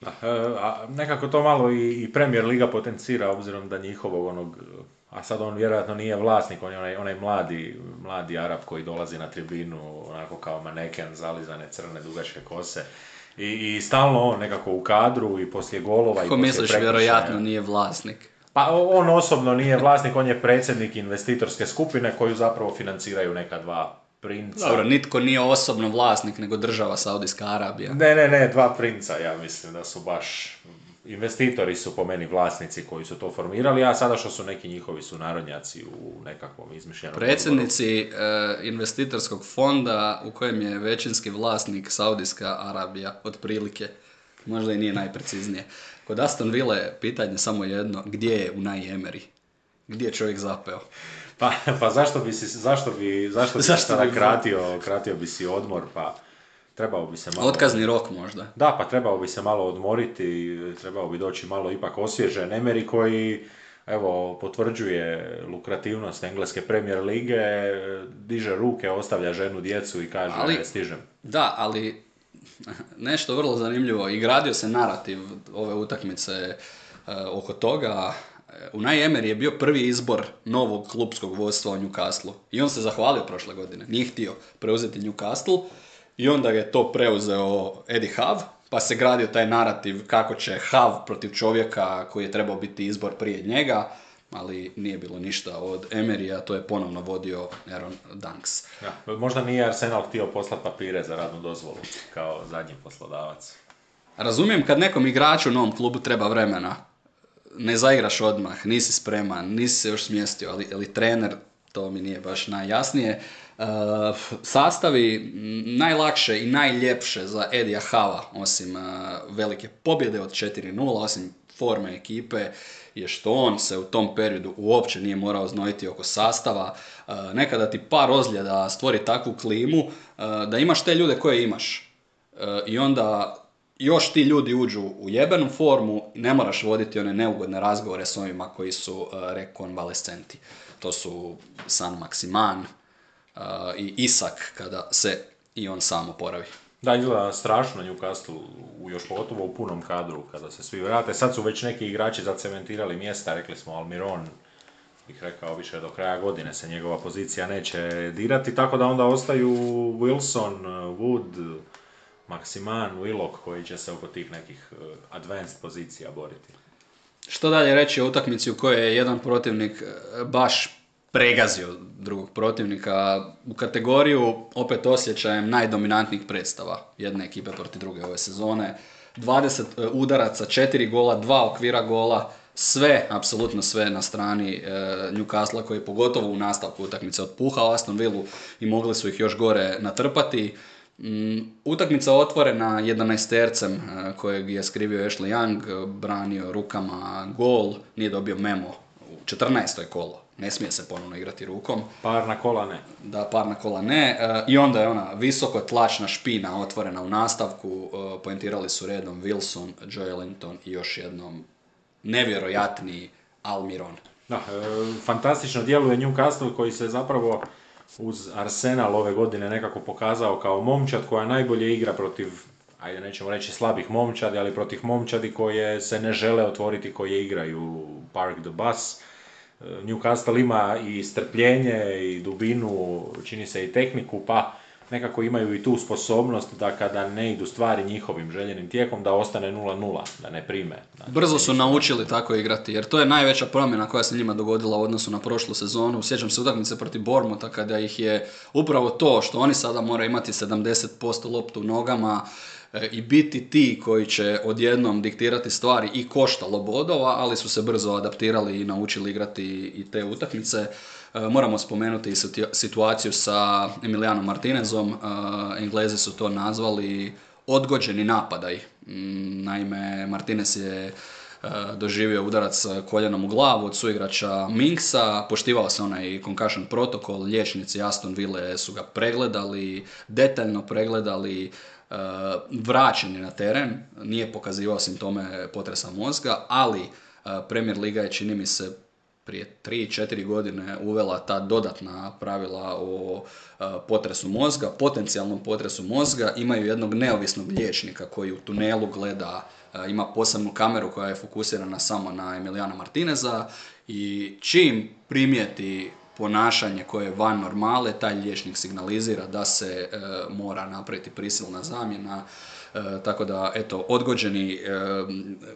Da, e, nekako to malo i, i Premier Liga potencira, obzirom da njihovog onog, a sad on vjerojatno nije vlasnik, on je onaj, onaj mladi, mladi Arab koji dolazi na tribinu, onako kao maneken, zalizane crne dugačke kose. I, I stalno on nekako u kadru i poslije golova i Ko poslije misliš, vjerojatno nije vlasnik. Pa on osobno nije vlasnik, on je predsjednik investitorske skupine koju zapravo financiraju neka dva princa. Dobro, nitko nije osobno vlasnik, nego država Saudijska Arabija. Ne, ne, ne, dva princa, ja mislim da su baš investitori su po meni vlasnici koji su to formirali, a sada što su neki njihovi sunarodnjaci u nekakvom izmišljenom Predsjednici e, investitorskog fonda u kojem je većinski vlasnik Saudijska Arabija, otprilike. Možda i nije najpreciznije. Kod Aston Ville je pitanje samo jedno, gdje je Unai Emery? Gdje je čovjek zapeo? Pa, pa zašto bi si, zašto bi, zašto bi Zašto bi- kratio, kratio bi si odmor, pa trebao bi se malo... Otkazni rok možda. Da, pa trebao bi se malo odmoriti, trebao bi doći malo ipak osvježen Emery koji evo, potvrđuje lukrativnost engleske premier lige, diže ruke, ostavlja ženu, djecu i kaže Ali- stižem. Da, ali nešto vrlo zanimljivo. I gradio se narativ ove utakmice e, oko toga. E, Unai Emery je bio prvi izbor novog klubskog vodstva u Newcastle. I on se zahvalio prošle godine. Nije htio preuzeti Newcastle. I onda je to preuzeo Eddie Howe. Pa se gradio taj narativ kako će Howe protiv čovjeka koji je trebao biti izbor prije njega. Ali nije bilo ništa od Emeryja, to je ponovno vodio Aaron Dunks. Ja, možda nije Arsenal htio poslati papire za radnu dozvolu kao zadnji poslodavac. Razumijem kad nekom igraču u novom klubu treba vremena. Ne zaigraš odmah, nisi spreman, nisi se još smjestio, ali, ali trener, to mi nije baš najjasnije. Uh, sastavi najlakše i najljepše za Edija Hava, osim uh, velike pobjede od 4-0, osim forme ekipe, je što on se u tom periodu uopće nije morao znojiti oko sastava. Uh, nekada ti par ozljeda stvori takvu klimu uh, da imaš te ljude koje imaš. E, I onda još ti ljudi uđu u jebenu formu i ne moraš voditi one neugodne razgovore s ovima koji su e, rekonvalescenti. To su San Maksiman e, i Isak kada se i on sam oporavi. Da, izgleda strašno Newcastle, u još pogotovo u punom kadru kada se svi vrate. Sad su već neki igrači zacementirali mjesta, rekli smo Almiron, bih rekao više do kraja godine se njegova pozicija neće dirati, tako da onda ostaju Wilson, Wood, Maximan, Willock koji će se oko tih nekih eh, advanced pozicija boriti. Što dalje reći o utakmici u kojoj je jedan protivnik e, baš pregazio drugog protivnika u kategoriju, opet osjećajem, najdominantnijih predstava jedne ekipe protiv druge ove sezone. 20 e, udaraca, 4 gola, 2 okvira gola, sve, apsolutno sve na strani e, Newcastle koji je pogotovo u nastavku utakmice otpuhao Aston Villu i mogli su ih još gore natrpati. Mm, utakmica otvorena 11-tercem e, kojeg je skrivio Ashley Young, branio rukama gol, nije dobio memo 14. kolo. Ne smije se ponovno igrati rukom. Par na kola ne. Da, par na kola ne. E, I onda je ona visoko tlačna špina otvorena u nastavku. E, poentirali su redom Wilson, Joelinton i još jednom nevjerojatniji Almiron. Da, fantastično djeluje Newcastle koji se zapravo uz Arsenal ove godine nekako pokazao kao momčad koja najbolje igra protiv, ajde nećemo reći slabih momčadi, ali protiv momčadi koje se ne žele otvoriti, koje igraju Park the Bus. Newcastle ima i strpljenje i dubinu, čini se i tehniku, pa nekako imaju i tu sposobnost da kada ne idu stvari njihovim željenim tijekom, da ostane 0-0, da ne prime. Znači, Brzo su naučili tako igrati, jer to je najveća promjena koja se njima dogodila u odnosu na prošlu sezonu. Sjećam se utakmice protiv Bormuta kada ih je upravo to što oni sada moraju imati 70% loptu u nogama, i biti ti koji će odjednom diktirati stvari i koštalo bodova, ali su se brzo adaptirali i naučili igrati i te utakmice. E, moramo spomenuti i situaciju sa Emilijanom Martinezom. E, Englezi su to nazvali odgođeni napadaj. Mm, naime, Martinez je e, doživio udarac koljenom u glavu od suigrača Minksa, poštivao se onaj concussion protokol, liječnici Aston Ville su ga pregledali, detaljno pregledali, vraćeni na teren, nije pokazivao simptome potresa mozga, ali Premier Liga je čini mi se prije 3-4 godine uvela ta dodatna pravila o e, potresu mozga, potencijalnom potresu mozga, imaju jednog neovisnog liječnika koji u tunelu gleda, ima posebnu kameru koja je fokusirana samo na Emiliana Martineza i čim primijeti ponašanje koje je van normale, taj liječnik signalizira da se e, mora napraviti prisilna zamjena tako da, eto, odgođeni, e,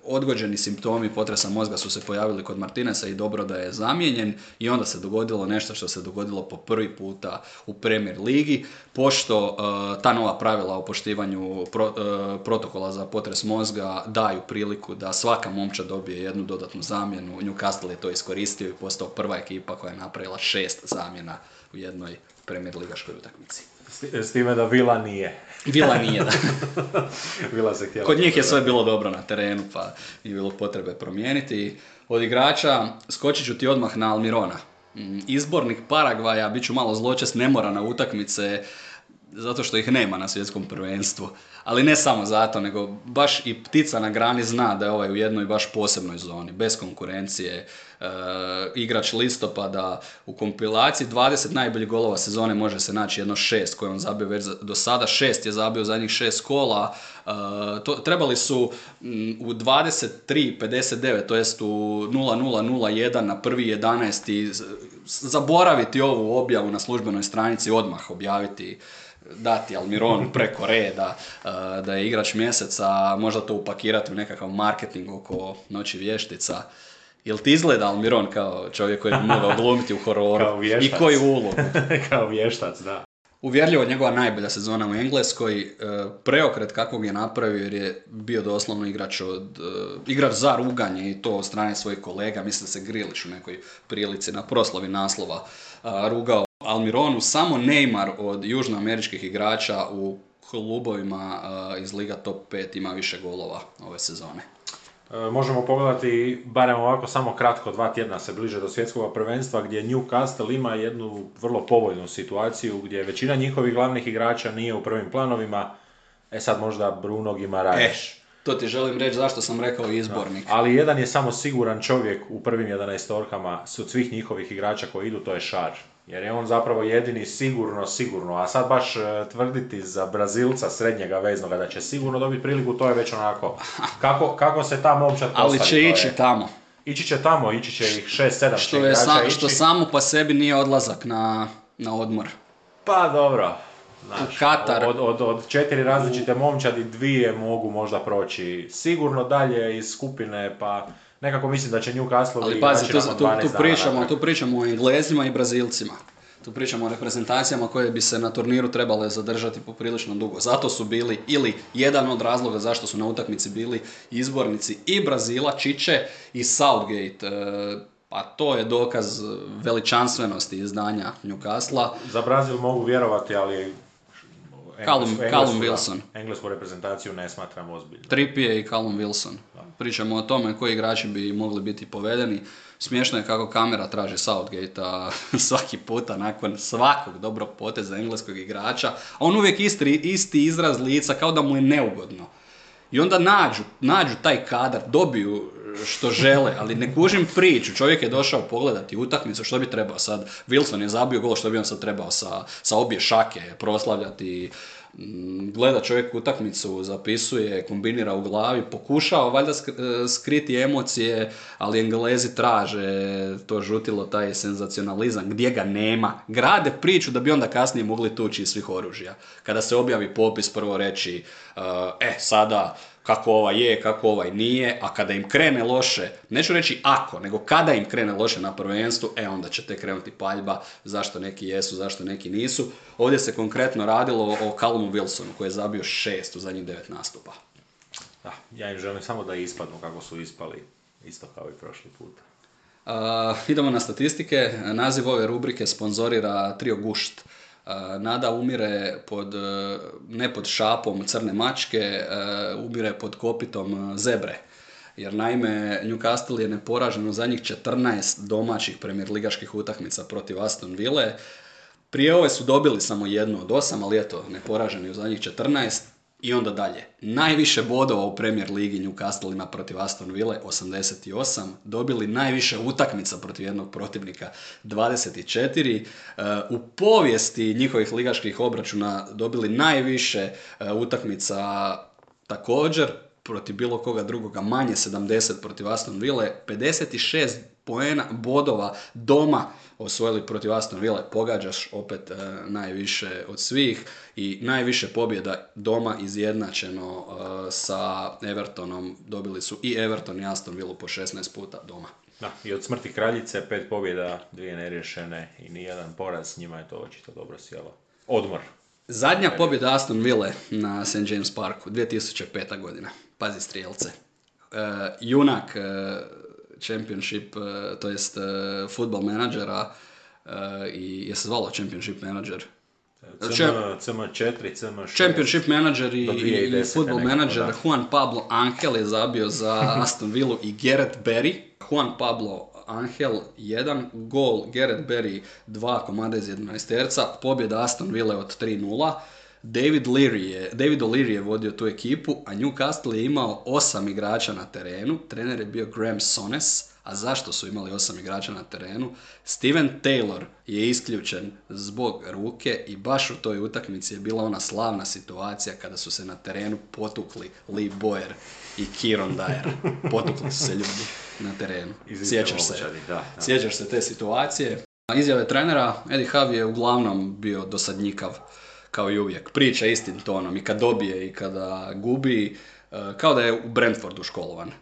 odgođeni simptomi potresa mozga su se pojavili kod Martinesa i dobro da je zamijenjen i onda se dogodilo nešto što se dogodilo po prvi puta u Premier Ligi, pošto e, ta nova pravila o poštivanju protokola za potres mozga daju priliku da svaka momča dobije jednu dodatnu zamjenu. Newcastle je to iskoristio i postao prva ekipa koja je napravila šest zamjena u jednoj Premier Ligaškoj utakmici. S time da Vila nije. Vila nije, da. Vila se htjela... Kod njih je sve bilo dobro na terenu, pa nije bilo potrebe promijeniti. Od igrača skočit ću ti odmah na Almirona. Mm, izbornik Paragvaja, bit ću malo zločest, ne mora na utakmice, zato što ih nema na svjetskom prvenstvu. Ali ne samo zato, nego baš i ptica na grani zna da je ovaj u jednoj baš posebnoj zoni, bez konkurencije. E, igrač listopada u kompilaciji 20 najboljih golova sezone može se naći jedno šest koje on zabio već do sada, šest je zabio zadnjih šest kola. E, to, trebali su u 23.59, to jest u 00.01 na prvi 11. zaboraviti ovu objavu na službenoj stranici, odmah objaviti dati Almironu preko reda uh, da je igrač mjeseca, možda to upakirati u nekakav marketing oko noći vještica. Jel ti izgleda Almiron kao čovjek koji bi mogao glumiti u hororu? Kao I koji ulogu? kao vještac, da. Uvjerljivo njegova najbolja sezona u Engleskoj, uh, preokret kakvog je napravio jer je bio doslovno igrač od uh, igrač za ruganje i to od strane svojih kolega, mislim da se Grilić u nekoj prilici na proslavi naslova rugao Almironu, samo Neymar od južnoameričkih igrača u klubovima iz Liga Top 5 ima više golova ove sezone. E, možemo pogledati, barem ovako samo kratko, dva tjedna se bliže do svjetskog prvenstva gdje Newcastle ima jednu vrlo povoljnu situaciju gdje većina njihovih glavnih igrača nije u prvim planovima, e sad možda Bruno Gimaraes. E, to ti želim reći zašto sam rekao izbornik. ali jedan je samo siguran čovjek u prvim 11 torkama od svih njihovih igrača koji idu, to je Šar. Jer je on zapravo jedini sigurno, sigurno, a sad baš e, tvrditi za Brazilca srednjega veznoga da će sigurno dobiti priliku, to je već onako, kako, kako se ta momčad Ali postavi, će to ići je- tamo. Ići će tamo, ići će ih 6-7 Što, je sa- što samo po sebi nije odlazak na, na odmor. Pa dobro. Znaš, U Katar. Od, od, od četiri različite momčadi dvije mogu možda proći sigurno dalje iz skupine, pa nekako mislim da će Newcastle Ali pazi, tu, tu, 12 tu, pričamo, tu pričamo o Englezima i Brazilcima. Tu pričamo o reprezentacijama koje bi se na turniru trebale zadržati poprilično dugo. Zato su bili, ili jedan od razloga zašto su na utakmici bili izbornici i Brazila, Čiče i Southgate. E, pa to je dokaz veličanstvenosti izdanja Newcastle. Za Brazil mogu vjerovati, ali Callum- Callum Wilson. Englesku reprezentaciju ne smatram ozbiljno. Trippier i Callum Wilson. Pričamo o tome koji igrači bi mogli biti povedeni. Smiješno je kako kamera traži Southgate svaki puta nakon svakog dobrog poteza engleskog igrača. A on uvijek isti, isti izraz lica kao da mu je neugodno. I onda nađu, nađu taj kadar, dobiju što žele, ali ne kužim priču. Čovjek je došao pogledati utakmicu, što bi trebao sad? Wilson je zabio gol, što bi on sad trebao sa, sa obje šake proslavljati. Mm, Gleda čovjek utakmicu, zapisuje, kombinira u glavi, pokušava valjda e, skriti emocije, ali Englezi traže to žutilo, taj senzacionalizam, gdje ga nema. Grade priču da bi onda kasnije mogli tući iz svih oružja. Kada se objavi popis, prvo reći, uh, e, sada kako ovaj je, kako ovaj nije, a kada im krene loše, neću reći ako, nego kada im krene loše na prvenstvu, e onda će te krenuti paljba, zašto neki jesu, zašto neki nisu. Ovdje se konkretno radilo o Callum Wilsonu koji je zabio šest u zadnjih devet nastupa. Da, ja im želim samo da ispadnu kako su ispali, isto kao i prošli puta. Uh, idemo na statistike. Naziv ove rubrike sponzorira Trio Gušt. Uh, Nada umire pod, uh, ne pod šapom crne mačke, uh, umire pod kopitom zebre. Jer naime, Newcastle je neporažen u zadnjih 14 domaćih premier ligaških utakmica protiv Aston Ville. Prije ove su dobili samo jednu od osam, ali eto, neporaženi u zadnjih 14. I onda dalje. Najviše bodova u Premier Ligi Newcastle ima protiv Aston Ville, 88. Dobili najviše utakmica protiv jednog protivnika, 24. E, U povijesti njihovih ligaških obračuna dobili najviše e, utakmica također protiv bilo koga drugoga manje 70 protiv Aston Ville, 56 poena bodova doma osvojili protiv Aston Ville, pogađaš opet e, najviše od svih i najviše pobjeda doma izjednačeno e, sa Evertonom, dobili su i Everton i Aston Villa po 16 puta doma. Da, i od smrti kraljice, pet pobjeda, dvije neriješene i nijedan poraz, njima je to očito dobro sjelo. Odmor. Zadnja pobjeda Aston Ville na St. James Parku, 2005. godina. Pazi strijelce. E, junak e, championship, e, to jest e, football menadžera e, i je se zvalo championship manager. Čem- CM4, CM6. Championship manager i, i 2010. football manager da. Juan Pablo Angel je zabio za Aston Villa i Gareth Barry. Juan Pablo Angel 1, gol Gareth Barry 2 komada iz 11 terca, pobjeda Aston Villa od 3-0. David, Leary je, David O'Leary je vodio tu ekipu, a Newcastle je imao osam igrača na terenu. Trener je bio Graham Sones, a zašto su imali osam igrača na terenu? Steven Taylor je isključen zbog ruke i baš u toj utakmici je bila ona slavna situacija kada su se na terenu potukli Lee Boyer i Kieron Dyer. Potukli su se ljudi na terenu. Sjećaš se. Sjećaš se te situacije. Izjave trenera, Eddie Howe je uglavnom bio dosadnjikav, kao i uvijek. Priča istim tonom i kad dobije i kada gubi, e, kao da je u Brentfordu školovan e,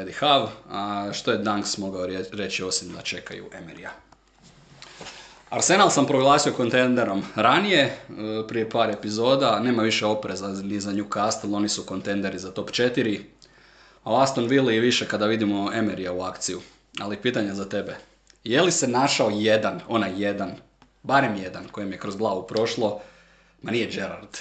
Eddie Howe, a što je Dunks mogao reći osim da čekaju Emerija. Arsenal sam proglasio kontenderom ranije, e, prije par epizoda, nema više opreza ni za Newcastle, oni su kontenderi za top 4. A Aston Villa i više kada vidimo Emerija u akciju. Ali pitanje za tebe. Je li se našao jedan, onaj jedan, barem jedan kojem je kroz glavu prošlo, ma nije Gerard,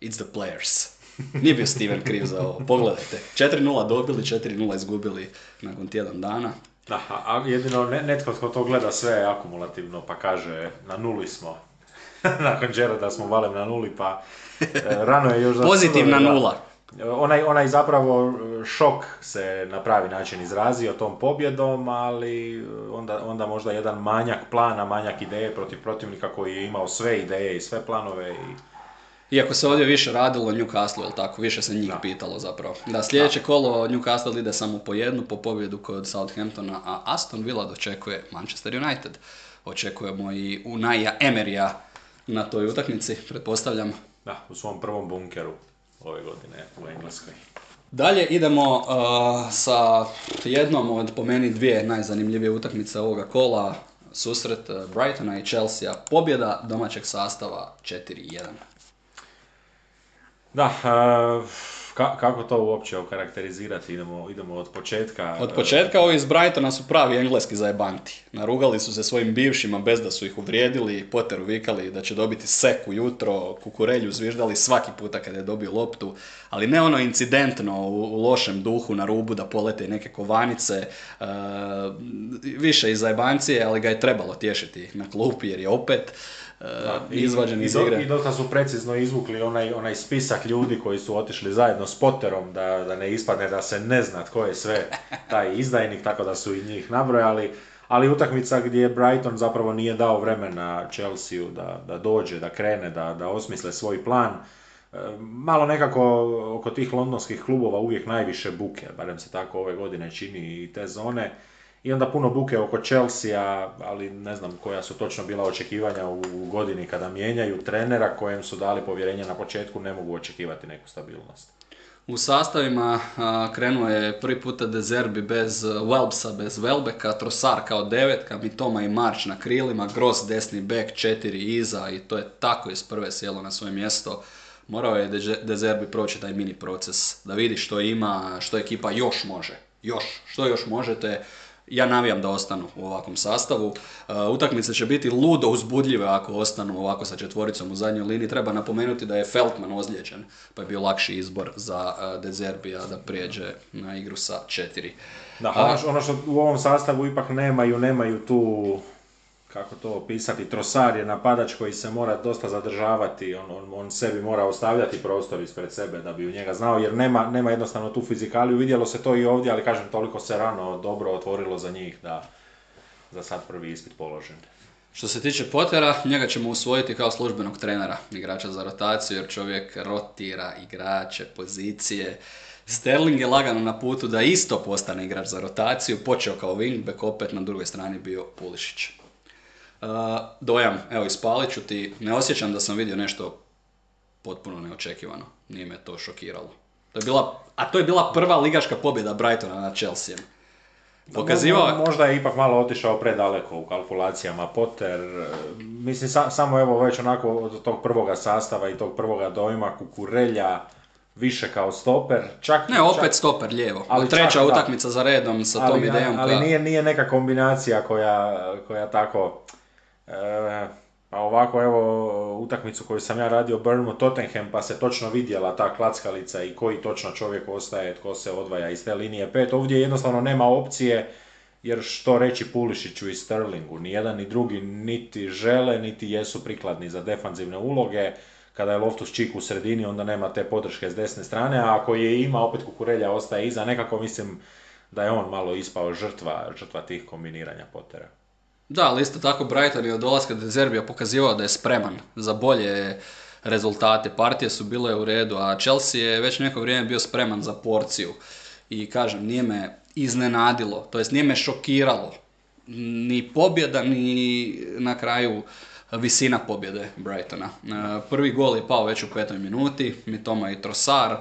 it's the players. Nije bio Steven kriv za ovo. Pogledajte, 4-0 dobili, 4-0 izgubili nakon tjedan dana. Da, a jedino ne- netko tko to gleda sve akumulativno pa kaže na nuli smo. Nakon Gerarda smo valem na nuli pa e, rano je još Pozitivna nula. Onaj, onaj zapravo šok se na pravi način izrazio tom pobjedom, ali onda, onda možda jedan manjak plana, manjak ideje protiv protivnika koji je imao sve ideje i sve planove i iako se ovdje više radilo o Newcastle, jel tako, više se njih pitalo zapravo. Da, sljedeće kolo Newcastle ide samo po jednu, po pobjedu kod Southamptona, a Aston Villa dočekuje Manchester United. Očekujemo i Unaja Emerija na toj utakmici, pretpostavljam. Da, u svom prvom bunkeru ove godine u Engleskoj. Dalje idemo uh, sa jednom od po meni dvije najzanimljivije utakmice ovoga kola, susret uh, Brightona i Chelsea, pobjeda domaćeg sastava 4-1. Da, ka, kako to uopće okarakterizirati? Idemo, idemo od početka. Od početka ovi iz Brightona su pravi engleski zajebanti. Narugali su se svojim bivšima bez da su ih uvrijedili, Potteru vikali da će dobiti seku jutro, kukurelju zviždali svaki puta kada je dobio loptu, ali ne ono incidentno u, lošem duhu na rubu da polete neke kovanice, više iz zajebancije, ali ga je trebalo tješiti na klupi jer je opet da, izvađen iz igre. I dosta su precizno izvukli onaj, onaj spisak ljudi koji su otišli zajedno s Potterom, da, da ne ispadne da se ne zna tko je sve taj izdajnik, tako da su i njih nabrojali. Ali utakmica gdje Brighton zapravo nije dao vremena Chelsea da, da dođe, da krene, da, da osmisle svoj plan. E, malo nekako oko tih londonskih klubova uvijek najviše buke, barem se tako ove godine čini i te zone i onda puno buke oko Chelsea, ali ne znam koja su točno bila očekivanja u godini kada mijenjaju trenera kojem su dali povjerenje na početku, ne mogu očekivati neku stabilnost. U sastavima krenuo je prvi puta Dezerbi bez Welbsa, bez Welbeka, Trosar kao devetka, Mitoma i March na krilima, Gross desni bek, četiri iza i to je tako iz prve sjelo na svoje mjesto. Morao je Dezerbi proći taj mini proces, da vidi što ima, što ekipa još može. Još, što još možete ja navijam da ostanu u ovakvom sastavu. Uh, utakmice će biti ludo uzbudljive ako ostanu ovako sa četvoricom u zadnjoj liniji. Treba napomenuti da je Feltman ozlijeđen, pa je bio lakši izbor za uh, Dezerbija da prijeđe na igru sa četiri. Da, ono, ono što u ovom sastavu ipak nemaju, nemaju tu kako to opisati, Trosar je napadač koji se mora dosta zadržavati, on, on, on sebi mora ostavljati prostor ispred sebe da bi u njega znao, jer nema, nema jednostavno tu fizikaliju, vidjelo se to i ovdje, ali kažem, toliko se rano dobro otvorilo za njih da za sad prvi ispit položen. Što se tiče Potera, njega ćemo usvojiti kao službenog trenera, igrača za rotaciju, jer čovjek rotira igrače, pozicije. Sterling je lagano na putu da isto postane igrač za rotaciju, počeo kao wingback, opet na drugoj strani bio Pulišić dojam, evo ispalit ću ti, ne osjećam da sam vidio nešto potpuno neočekivano. Nije me to šokiralo. To je bila, a to je bila prva ligaška pobjeda Brightona nad Chelsea. Pokazivao... Možda je ipak malo otišao predaleko u kalkulacijama Potter. Mislim, samo evo već onako od tog prvoga sastava i tog prvoga dojma Kukurelja, više kao stoper. Čak, ne, opet stoper lijevo. Ali Treća utakmica za redom sa tom idejom. Ali nije, nije neka kombinacija koja, koja tako E, pa ovako evo utakmicu koju sam ja radio Burnmouth Tottenham pa se točno vidjela ta klackalica i koji točno čovjek ostaje, tko se odvaja iz te linije pet. Ovdje jednostavno nema opcije jer što reći Pulišiću i Sterlingu, ni jedan ni drugi niti žele, niti jesu prikladni za defanzivne uloge. Kada je Loftus Čik u sredini, onda nema te podrške s desne strane, a ako je ima, opet Kukurelja ostaje iza. Nekako mislim da je on malo ispao žrtva, žrtva tih kombiniranja potera. Da, ali isto tako Brighton je od dolaska Dezerbija pokazivao da je spreman za bolje rezultate. Partije su bile u redu, a Chelsea je već neko vrijeme bio spreman za porciju. I kažem, nije me iznenadilo, to jest nije me šokiralo. Ni pobjeda, ni na kraju visina pobjede Brightona. E, prvi gol je pao već u petoj minuti, Mitoma i Trosar.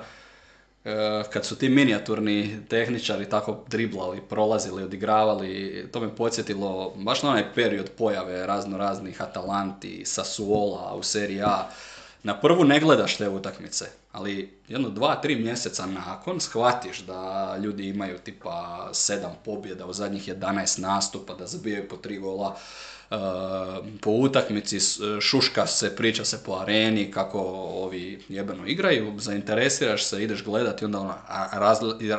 Eh, kad su ti minijaturni tehničari tako driblali, prolazili, odigravali, to me podsjetilo baš na onaj period pojave razno raznih Atalanti, Sassuola u seriji A. Na prvu ne gledaš te utakmice, ali jedno dva, tri mjeseca nakon shvatiš da ljudi imaju tipa sedam pobjeda u zadnjih 11 nastupa, da zabijaju po tri gola po utakmici, šuška se, priča se po areni, kako ovi jebeno igraju, zainteresiraš se, ideš gledati, onda ono,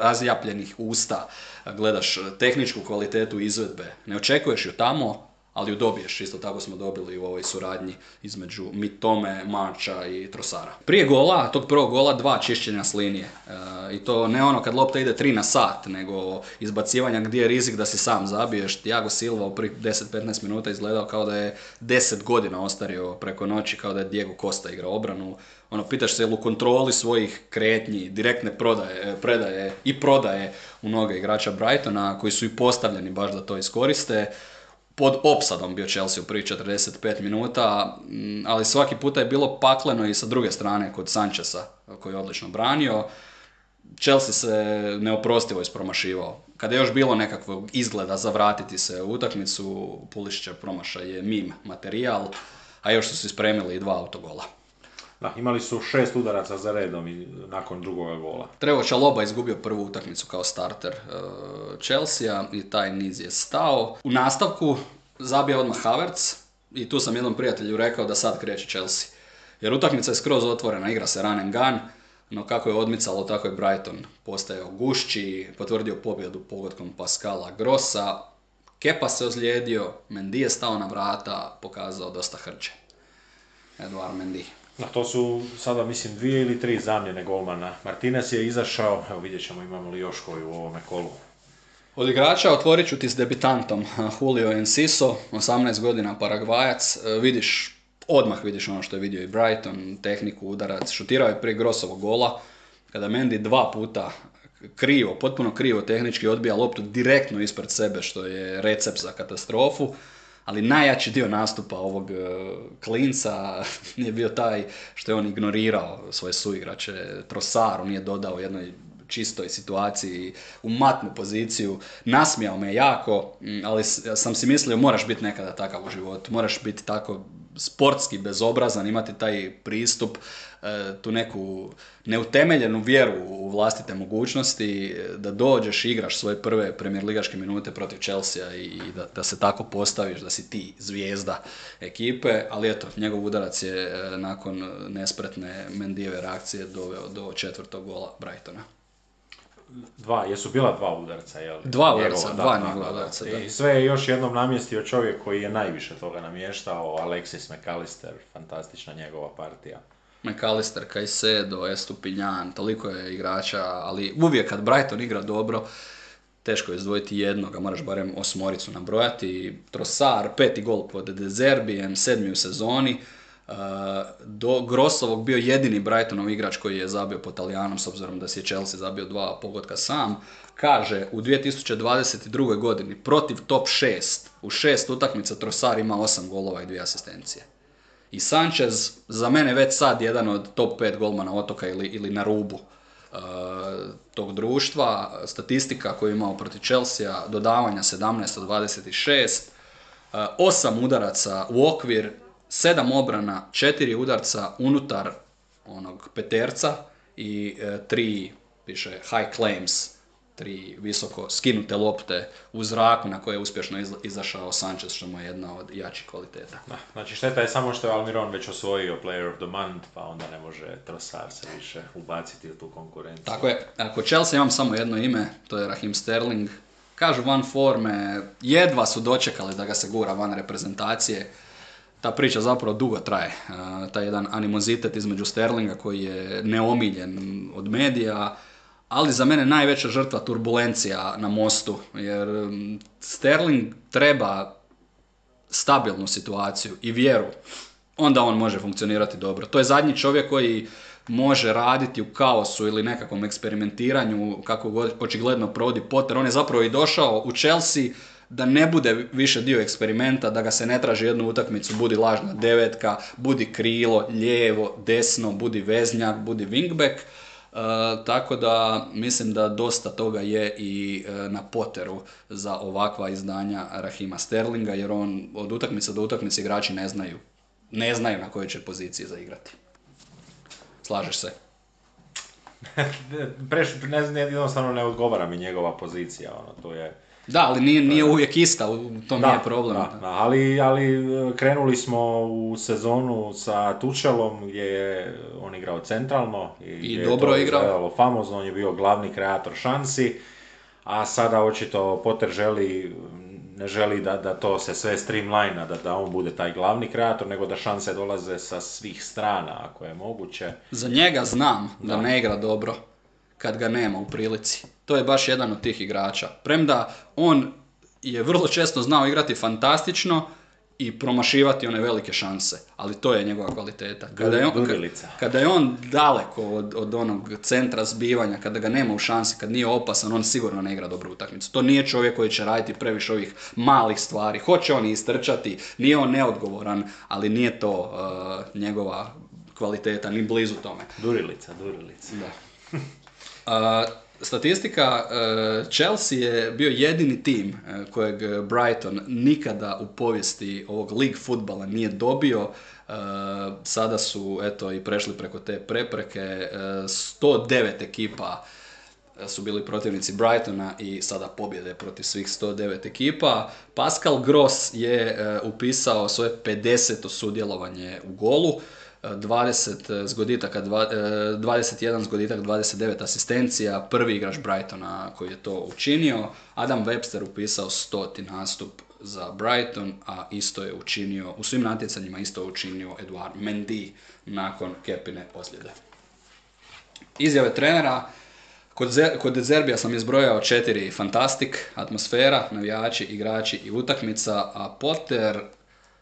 razljapljenih usta, gledaš tehničku kvalitetu izvedbe. Ne očekuješ ju tamo, ali ju dobiješ. Isto tako smo dobili u ovoj suradnji između Mitome, Marča i Trosara. Prije gola, tog prvog gola, dva čišćenja s linije. E, I to ne ono kad lopta ide 3 na sat, nego izbacivanja gdje je rizik da si sam zabiješ. Tiago Silva u prvih 10-15 minuta izgledao kao da je 10 godina ostario preko noći, kao da je Diego Costa igrao obranu. Ono, pitaš se jel u kontroli svojih kretnji, direktne prodaje, predaje i prodaje u noge igrača Brightona, koji su i postavljeni baš da to iskoriste pod opsadom bio Chelsea u prvih 45 minuta, mm, ali svaki puta je bilo pakleno i sa druge strane kod Sancheza koji je odlično branio. Chelsea se neoprostivo ispromašivao. Kada je još bilo nekakvog izgleda za vratiti se u utakmicu, Pulišića promašaj je mim materijal, a još su se spremili i dva autogola. Da, imali su šest udaraca za redom i nakon drugoga gola. Trevo Čaloba izgubio prvu utakmicu kao starter uh, Chelsea i taj niz je stao. U nastavku zabija odmah Havertz i tu sam jednom prijatelju rekao da sad kreće Chelsea. Jer utakmica je skroz otvorena, igra se run and gun, no kako je odmicalo, tako je Brighton postajao gušći, potvrdio pobjedu pogodkom Pascala Grossa, Kepa se ozlijedio, Mendy je stao na vrata, pokazao dosta hrđe. Eduard Mendy. Da, to su sada, mislim, dvije ili tri zamjene golmana. Martinez je izašao, evo vidjet ćemo imamo li još koju u ovome kolu. Od igrača otvorit ću ti s debitantom Julio Enciso, 18 godina Paragvajac. E, vidiš, odmah vidiš ono što je vidio i Brighton, tehniku, udarac. Šutirao je prije Grosovog gola, kada Mendy dva puta krivo, potpuno krivo tehnički odbija loptu direktno ispred sebe, što je recept za katastrofu ali najjači dio nastupa ovog e, klinca je bio taj što je on ignorirao svoje suigrače. Trosar, on nije dodao jednoj čistoj situaciji u matnu poziciju. Nasmijao me jako, ali sam si mislio moraš biti nekada takav u životu. Moraš biti tako sportski bezobrazan, imati taj pristup, tu neku neutemeljenu vjeru u vlastite mogućnosti, e, da dođeš i igraš svoje prve premijer ligaške minute protiv Chelsea i da, da se tako postaviš, da si ti zvijezda ekipe, ali eto, njegov udarac je e, nakon nespretne Mendijeve reakcije doveo do četvrtog gola Brightona. Dva, jesu bila dva udarca, jel? Dva udarca, dva njegova udarca, da. I sve je još jednom namjestio čovjek koji je najviše toga namještao, Alexis McAllister, fantastična njegova partija. McAllister, Caicedo, Estupinjan, toliko je igrača, ali uvijek kad Brighton igra dobro, teško je izdvojiti jednoga, moraš barem osmoricu nabrojati. Trosar, peti gol pod Dezerbijem, sedmi u sezoni, do Grosovog bio jedini Brightonov igrač koji je zabio po Talijanom, s obzirom da si je Chelsea zabio dva pogotka sam, kaže u 2022. godini protiv top 6, u šest utakmica Trosar ima osam golova i dvije asistencije. I Sanchez za mene već sad jedan od top 5 golmana otoka ili, ili na rubu uh, tog društva. Statistika koju je imao protiv Chelsea, dodavanja 17 od 26, uh, udaraca u okvir, sedam obrana, četiri udarca unutar onog peterca i e, tri, piše high claims, tri visoko skinute lopte u zraku na koje je uspješno izašao Sanchez, što mu je jedna od jačih kvaliteta. Da, znači šteta je samo što je Almiron već osvojio Player of the Month, pa onda ne može Trossard se više ubaciti u tu konkurenciju. Tako je, ako Chelsea imam samo jedno ime, to je Raheem Sterling. Kažu van forme, jedva su dočekali da ga se gura van reprezentacije ta priča zapravo dugo traje. Taj jedan animozitet između Sterlinga koji je neomiljen od medija, ali za mene najveća žrtva turbulencija na mostu, jer Sterling treba stabilnu situaciju i vjeru, onda on može funkcionirati dobro. To je zadnji čovjek koji može raditi u kaosu ili nekakvom eksperimentiranju, kako god očigledno provodi Potter. On je zapravo i došao u Chelsea da ne bude više dio eksperimenta, da ga se ne traži jednu utakmicu, budi lažna devetka, budi krilo, lijevo, desno, budi veznjak, budi wingback. E, tako da mislim da dosta toga je i e, na poteru za ovakva izdanja Rahima Sterlinga, jer on od utakmice do utakmice igrači ne znaju, ne znaju na kojoj će poziciji zaigrati. Slažeš se? Preš, ne, jednostavno ne odgovara mi njegova pozicija, ono, to je da, ali nije, nije uvijek ista, to nije problem. Da, da, ali, ali e, krenuli smo u sezonu sa Tučelom gdje je on igrao centralno i, I dobro je igrao. famozno, on je bio glavni kreator šansi, a sada očito Potter želi ne želi da, da to se sve streamline, da, da on bude taj glavni kreator, nego da šanse dolaze sa svih strana, ako je moguće. Za njega znam da, ne igra dobro kad ga nema u prilici. To je baš jedan od tih igrača. Premda on je vrlo često znao igrati fantastično, i promašivati one velike šanse, ali to je njegova kvaliteta. Kada je on, kada je on daleko od, od onog centra zbivanja, kada ga nema u šansi, kad nije opasan, on sigurno ne igra dobru utakmicu. To nije čovjek koji će raditi previše ovih malih stvari. Hoće on istrčati, nije on neodgovoran, ali nije to uh, njegova kvaliteta, ni blizu tome. Durilica, durilica. Da. Uh, Statistika, e, Chelsea je bio jedini tim e, kojeg Brighton nikada u povijesti ovog league futbala nije dobio. E, sada su eto i prešli preko te prepreke. 109 ekipa su bili protivnici Brightona i sada pobjede protiv svih 109 ekipa. Pascal Gross je upisao svoje 50. sudjelovanje u golu. 20 zgoditaka, 21 zgoditak, 29 asistencija, prvi igrač Brightona koji je to učinio. Adam Webster upisao stoti nastup za Brighton, a isto je učinio, u svim natjecanjima isto je učinio Eduard Mendy nakon Kepine ozljede. Izjave trenera, Kod, kod Dezerbija sam izbrojao četiri fantastik, atmosfera, navijači, igrači i utakmica, a Potter,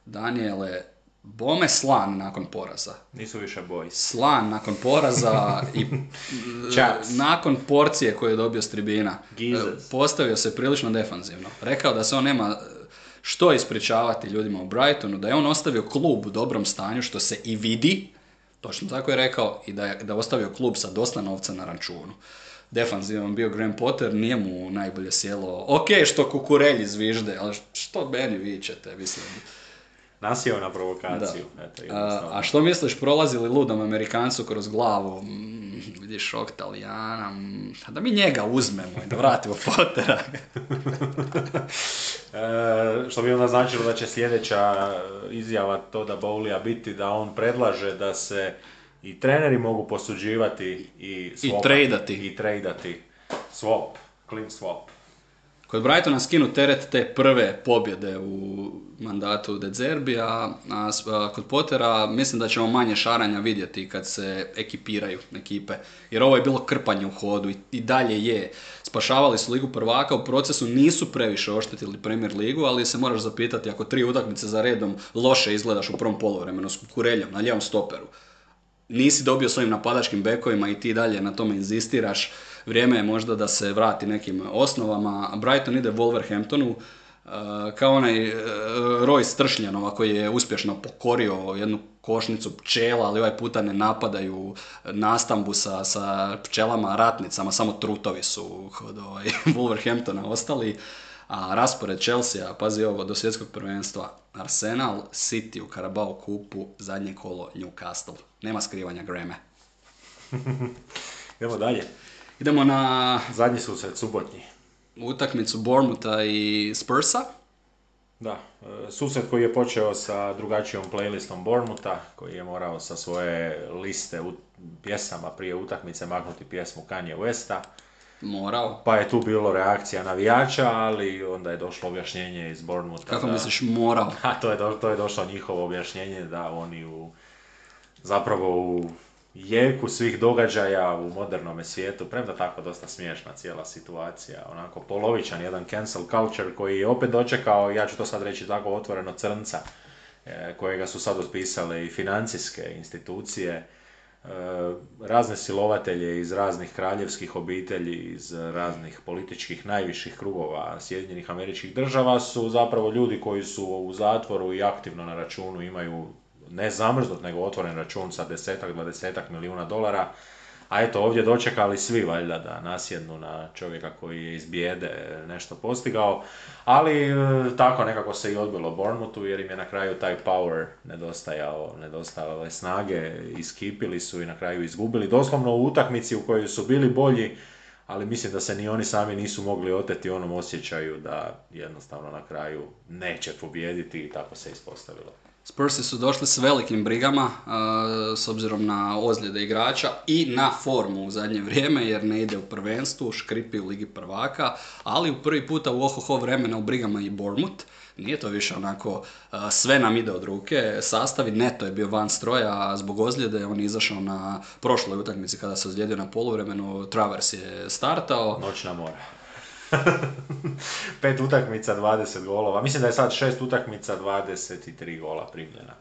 Daniele, Bome slan nakon poraza. Nisu više boji. Slan nakon poraza i nakon porcije koju je dobio s tribina. Jesus. Postavio se prilično defanzivno. Rekao da se on nema što ispričavati ljudima u Brightonu, da je on ostavio klub u dobrom stanju, što se i vidi, točno tako je rekao, i da je da ostavio klub sa dosta novca na računu. Defanzivan bio Graham Potter, nije mu najbolje sjelo. Ok, što kukurelji zvižde, ali što meni vičete, mislim. Nasio na provokaciju. Eto, a, a što misliš, prolazi li ludom Amerikancu kroz glavu? Mm, vidiš šok Talijana, mm, da mi njega uzmemo i da vratimo Pottera. e, što bi onda značilo da će sljedeća izjava to da Bowlija biti da on predlaže da se i treneri mogu posuđivati i swapati, I tradati. I tradati. Swap, clean swap. Kod Brightona skinu teret te prve pobjede u mandatu De Zerbija, a kod Pottera mislim da ćemo manje šaranja vidjeti kad se ekipiraju ekipe. Jer ovo je bilo krpanje u hodu i, i dalje je. Spašavali su ligu prvaka, u procesu nisu previše oštetili Premier ligu, ali se moraš zapitati ako tri utakmice za redom loše izgledaš u prvom polovremenu s kureljom na ljevom stoperu. Nisi dobio svojim napadačkim bekovima i ti dalje na tome inzistiraš vrijeme je možda da se vrati nekim osnovama. Brighton ide Wolverhamptonu, kao onaj uh, Roy Stršljanova koji je uspješno pokorio jednu košnicu pčela, ali ovaj puta ne napadaju nastambu sa, sa pčelama ratnicama, samo trutovi su kod ovaj, Wolverhamptona ostali. A raspored Chelsea, pazi ovo, do svjetskog prvenstva, Arsenal, City u Carabao kupu, zadnje kolo Newcastle. Nema skrivanja greme. Idemo dalje. Idemo na... Zadnji susret, subotnji. Utakmicu Bournemoutha i Spursa. Da, e, susret koji je počeo sa drugačijom playlistom Bournemoutha, koji je morao sa svoje liste u pjesama prije utakmice maknuti pjesmu Kanye Westa. Morao. Pa je tu bilo reakcija navijača, ali onda je došlo objašnjenje iz Bournemoutha. Kako misliš morao? A to je, do, to je došlo njihovo objašnjenje da oni u zapravo u jeku svih događaja u modernom svijetu, premda tako dosta smiješna cijela situacija, onako polovičan jedan cancel culture koji je opet dočekao, ja ću to sad reći tako otvoreno, crnca, e, kojega su sad otpisale i financijske institucije, e, razne silovatelje iz raznih kraljevskih obitelji, iz raznih političkih najviših krugova Sjedinjenih američkih država su zapravo ljudi koji su u zatvoru i aktivno na računu imaju ne zamrznut, nego otvoren račun sa desetak, dvadesetak milijuna dolara. A eto, ovdje dočekali svi valjda da nasjednu na čovjeka koji je iz bijede nešto postigao. Ali e, tako nekako se i odbilo Bournemouthu jer im je na kraju taj power nedostajao, nedostajale snage, iskipili su i na kraju izgubili. Doslovno u utakmici u kojoj su bili bolji, ali mislim da se ni oni sami nisu mogli oteti onom osjećaju da jednostavno na kraju neće pobijediti i tako se ispostavilo. Spursi su došli s velikim brigama, s obzirom na ozljede igrača i na formu u zadnje vrijeme, jer ne ide u prvenstvu, škripi u Ligi prvaka, ali u prvi puta u ohoho vremena u brigama i Bournemouth. Nije to više onako, sve nam ide od ruke, sastavi neto je bio van stroja, a zbog ozljede on je izašao na prošloj utakmici kada se ozlijedio na poluvremenu, Travers je startao. Noćna mora. Pet utakmica, 20 golova. Mislim da je sad šest utakmica, 23 gola primljena.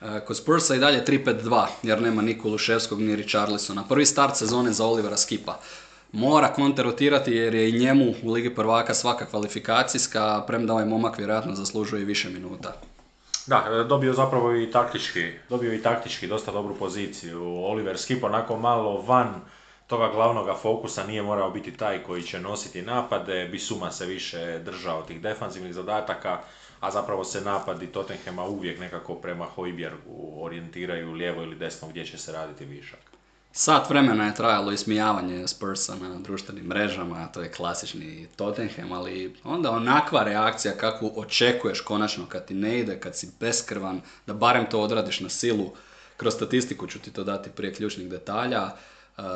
E, kod Spursa i dalje 3-5-2, jer nema ni Kuluševskog ni Richarlisona. Prvi start sezone za Olivera Skipa. Mora konter rotirati jer je i njemu u Ligi prvaka svaka kvalifikacijska, premda ovaj momak vjerojatno zaslužuje i više minuta. Da, dobio zapravo i taktički, dobio i taktički dosta dobru poziciju. Oliver Skip onako malo van toga glavnoga fokusa nije morao biti taj koji će nositi napade, Bisuma se više držao tih defanzivnih zadataka, a zapravo se napadi Tottenhema uvijek nekako prema Hojbjergu orijentiraju lijevo ili desno gdje će se raditi višak. Sat vremena je trajalo ismijavanje Spursa na društvenim mrežama, to je klasični Tottenham, ali onda onakva reakcija kakvu očekuješ konačno kad ti ne ide, kad si beskrvan, da barem to odradiš na silu. Kroz statistiku ću ti to dati prije ključnih detalja. Uh,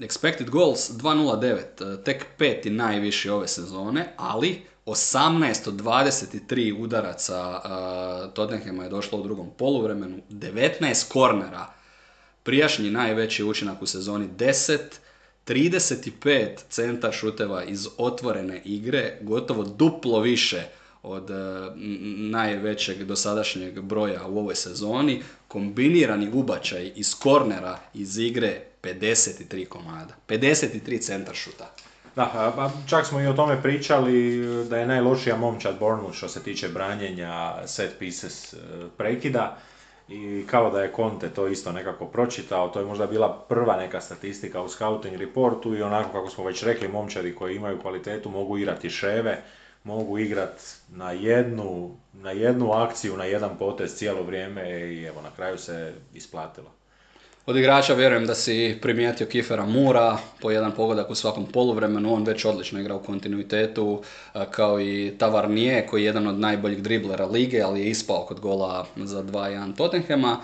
expected goals 2.09, uh, tek peti najviši ove sezone, ali 18 od 23 udaraca uh, Tottenhama je došlo u drugom poluvremenu, 19 kornera, prijašnji najveći učinak u sezoni 10, 35 centar šuteva iz otvorene igre, gotovo duplo više od uh, najvećeg dosadašnjeg broja u ovoj sezoni, kombinirani ubačaj iz kornera iz igre 53 komada. 53 centar šuta. Da, pa čak smo i o tome pričali da je najlošija momčad Bournemouth što se tiče branjenja set pieces e, prekida i kao da je Conte to isto nekako pročitao, to je možda bila prva neka statistika u scouting reportu i onako kako smo već rekli, momčadi koji imaju kvalitetu mogu igrati ševe, mogu igrati na jednu, na jednu akciju, na jedan potez cijelo vrijeme i evo na kraju se isplatilo. Od igrača vjerujem da si primijetio Kifera Mura, po jedan pogodak u svakom poluvremenu, on već odlično igra u kontinuitetu, kao i Tavarnije koji je jedan od najboljih driblera lige, ali je ispao kod gola za 2-1 Tottenhema.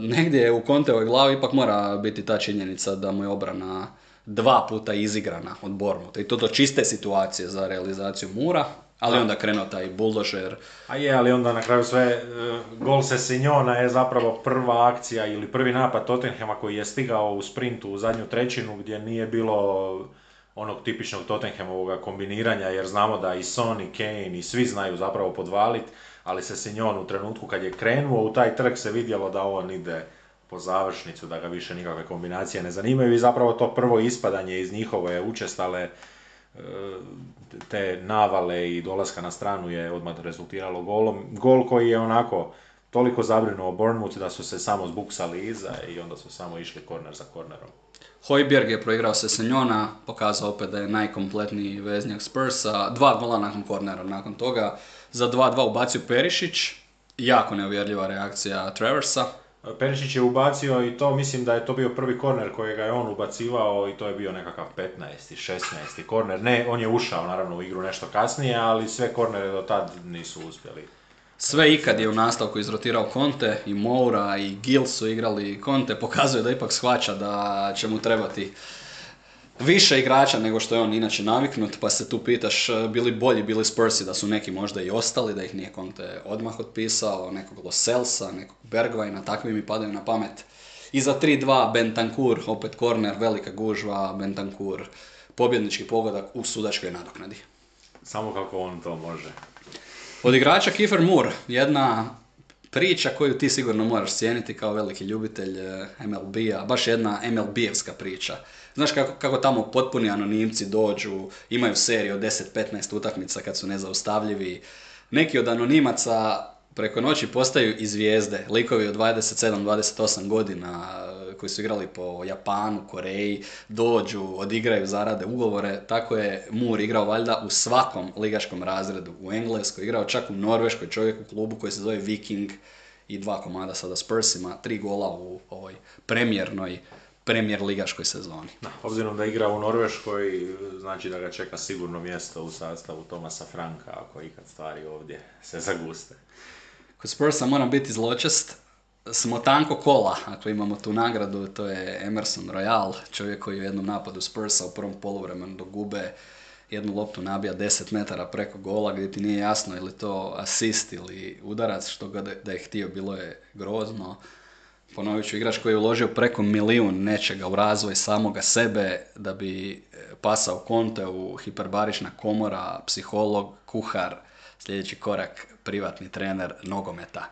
negdje je u Konteovoj glavi ipak mora biti ta činjenica da mu je obrana dva puta izigrana od Bormuta i to do čiste situacije za realizaciju Mura, ali onda krenuo taj buldožer. A je, ali onda na kraju sve, e, gol se Sinjona je zapravo prva akcija ili prvi napad Tottenhama koji je stigao u sprintu u zadnju trećinu gdje nije bilo onog tipičnog Tottenhamovog kombiniranja jer znamo da i Son i Kane i svi znaju zapravo podvaliti, ali se Sinjon u trenutku kad je krenuo u taj trg se vidjelo da on ide po završnicu, da ga više nikakve kombinacije ne zanimaju i zapravo to prvo ispadanje iz njihove učestale te navale i dolaska na stranu je odmah rezultiralo golom. Gol koji je onako toliko zabrinuo Bournemouth da su se samo zbuksali iza i onda su samo išli korner za kornerom. Hojbjerg je proigrao se Senjona, pokazao opet da je najkompletniji veznjak Spursa, dva gola nakon kornera nakon toga, za 2-2 ubacio Perišić, jako neuvjerljiva reakcija Traversa, Perišić je ubacio i to mislim da je to bio prvi korner kojega je on ubacivao i to je bio nekakav 15. 16. korner. Ne, on je ušao naravno u igru nešto kasnije, ali sve kornere do tad nisu uspjeli. Sve ikad je u nastavku izrotirao Conte i Moura i Gil su igrali Conte, pokazuje da ipak shvaća da će mu trebati više igrača nego što je on inače naviknut, pa se tu pitaš e, bili bolji bili Spursi da su neki možda i ostali, da ih nije Conte odmah otpisao, nekog Loselsa, nekog Bergvajna, takvi mi padaju na pamet. I za 3-2 Bentancur, opet korner, velika gužva, Bentancur, pobjednički pogodak u sudačkoj nadoknadi. Samo kako on to može. Od igrača Kiefer Moore, jedna priča koju ti sigurno moraš cijeniti kao veliki ljubitelj e, MLB-a, baš jedna MLB-evska priča. Znaš kako, kako tamo potpuni anonimci dođu, imaju seriju od 10-15 utakmica kad su nezaustavljivi. Neki od anonimaca preko noći postaju i zvijezde, likovi od 27-28 godina koji su igrali po Japanu, Koreji, dođu, odigraju, zarade ugovore. Tako je Mur igrao valjda u svakom ligaškom razredu. U Engleskoj, igrao čak u Norveškoj čovjek u klubu koji se zove Viking i dva komada sada Spursima, tri gola u ovoj premjernoj premijer ligaškoj sezoni. Da, obzirom da igra u Norveškoj, znači da ga čeka sigurno mjesto u sastavu Tomasa Franka, ako ikad stvari ovdje se zaguste. Kod Spursa moram biti zločest, smo tanko kola, ako imamo tu nagradu, to je Emerson Royal, čovjek koji je u jednom napadu Spursa u prvom poluvremenu do gube jednu loptu nabija 10 metara preko gola gdje ti nije jasno ili to asist ili udarac, što ga da je htio bilo je grozno. Ponovit ću, igrač koji je uložio preko milijun nečega u razvoj samoga sebe da bi e, pasao konte u hiperbarična komora, psiholog, kuhar, sljedeći korak privatni trener nogometa.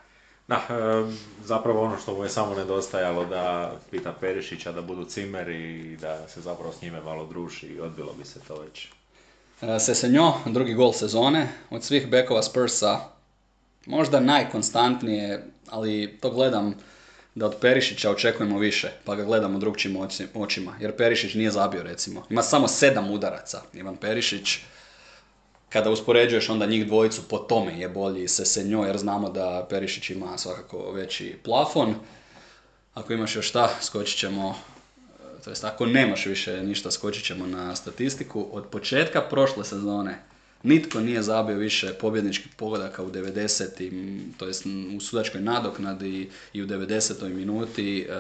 Da, e, zapravo ono što mu je samo nedostajalo da pita Perišića da budu cimeri i da se zapravo s njime malo druži i odbilo bi se to već. E, Sesenjo, drugi gol sezone, od svih bekova Spursa možda najkonstantnije, ali to gledam da od Perišića očekujemo više, pa ga gledamo drugčim očima, jer Perišić nije zabio recimo. Ima samo sedam udaraca, Ivan Perišić, kada uspoređuješ onda njih dvojicu po tome je bolji Sesenjo, jer znamo da Perišić ima svakako veći plafon. Ako imaš još šta, skočit ćemo to jest ako nemaš više ništa, skočit ćemo na statistiku. Od početka prošle sezone nitko nije zabio više pobjedničkih pogodaka u 90. to jest u sudačkoj nadoknadi i u 90. minuti e,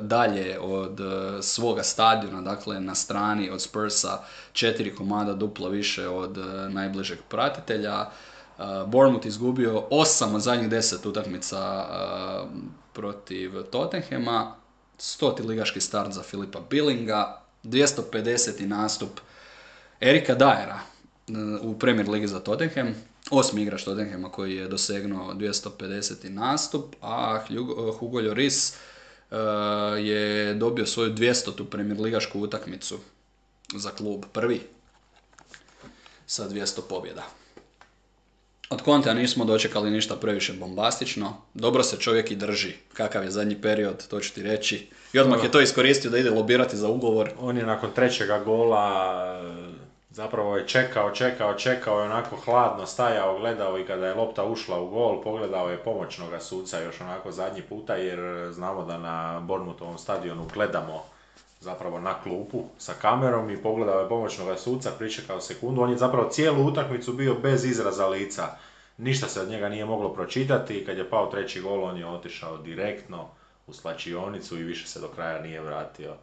dalje od e, svoga stadiona, dakle na strani od Spursa četiri komada duplo više od e, najbližeg pratitelja. Bournemouth izgubio osam od zadnjih deset utakmica protiv Tottenhema, stoti ligaški start za Filipa Billinga, 250. nastup Erika Dajera e, u Premier Ligi za Tottenham, osmi igrač Tottenhama koji je dosegnuo 250. nastup, a Hugo Lloris e, je dobio svoju 200. Premier Ligašku utakmicu za klub prvi sa 200 pobjeda. Od Kontea nismo dočekali ništa previše bombastično. Dobro se čovjek i drži. Kakav je zadnji period, to ću ti reći. I odmah je to iskoristio da ide lobirati za ugovor. On je nakon trećega gola zapravo je čekao, čekao, čekao je onako hladno stajao, gledao i kada je lopta ušla u gol, pogledao je pomoćnog suca još onako zadnji puta jer znamo da na Bormutovom stadionu gledamo zapravo na klupu sa kamerom i pogledao je pomoćnog suca, pričekao sekundu. On je zapravo cijelu utakmicu bio bez izraza lica. Ništa se od njega nije moglo pročitati i kad je pao treći gol on je otišao direktno u slačionicu i više se do kraja nije vratio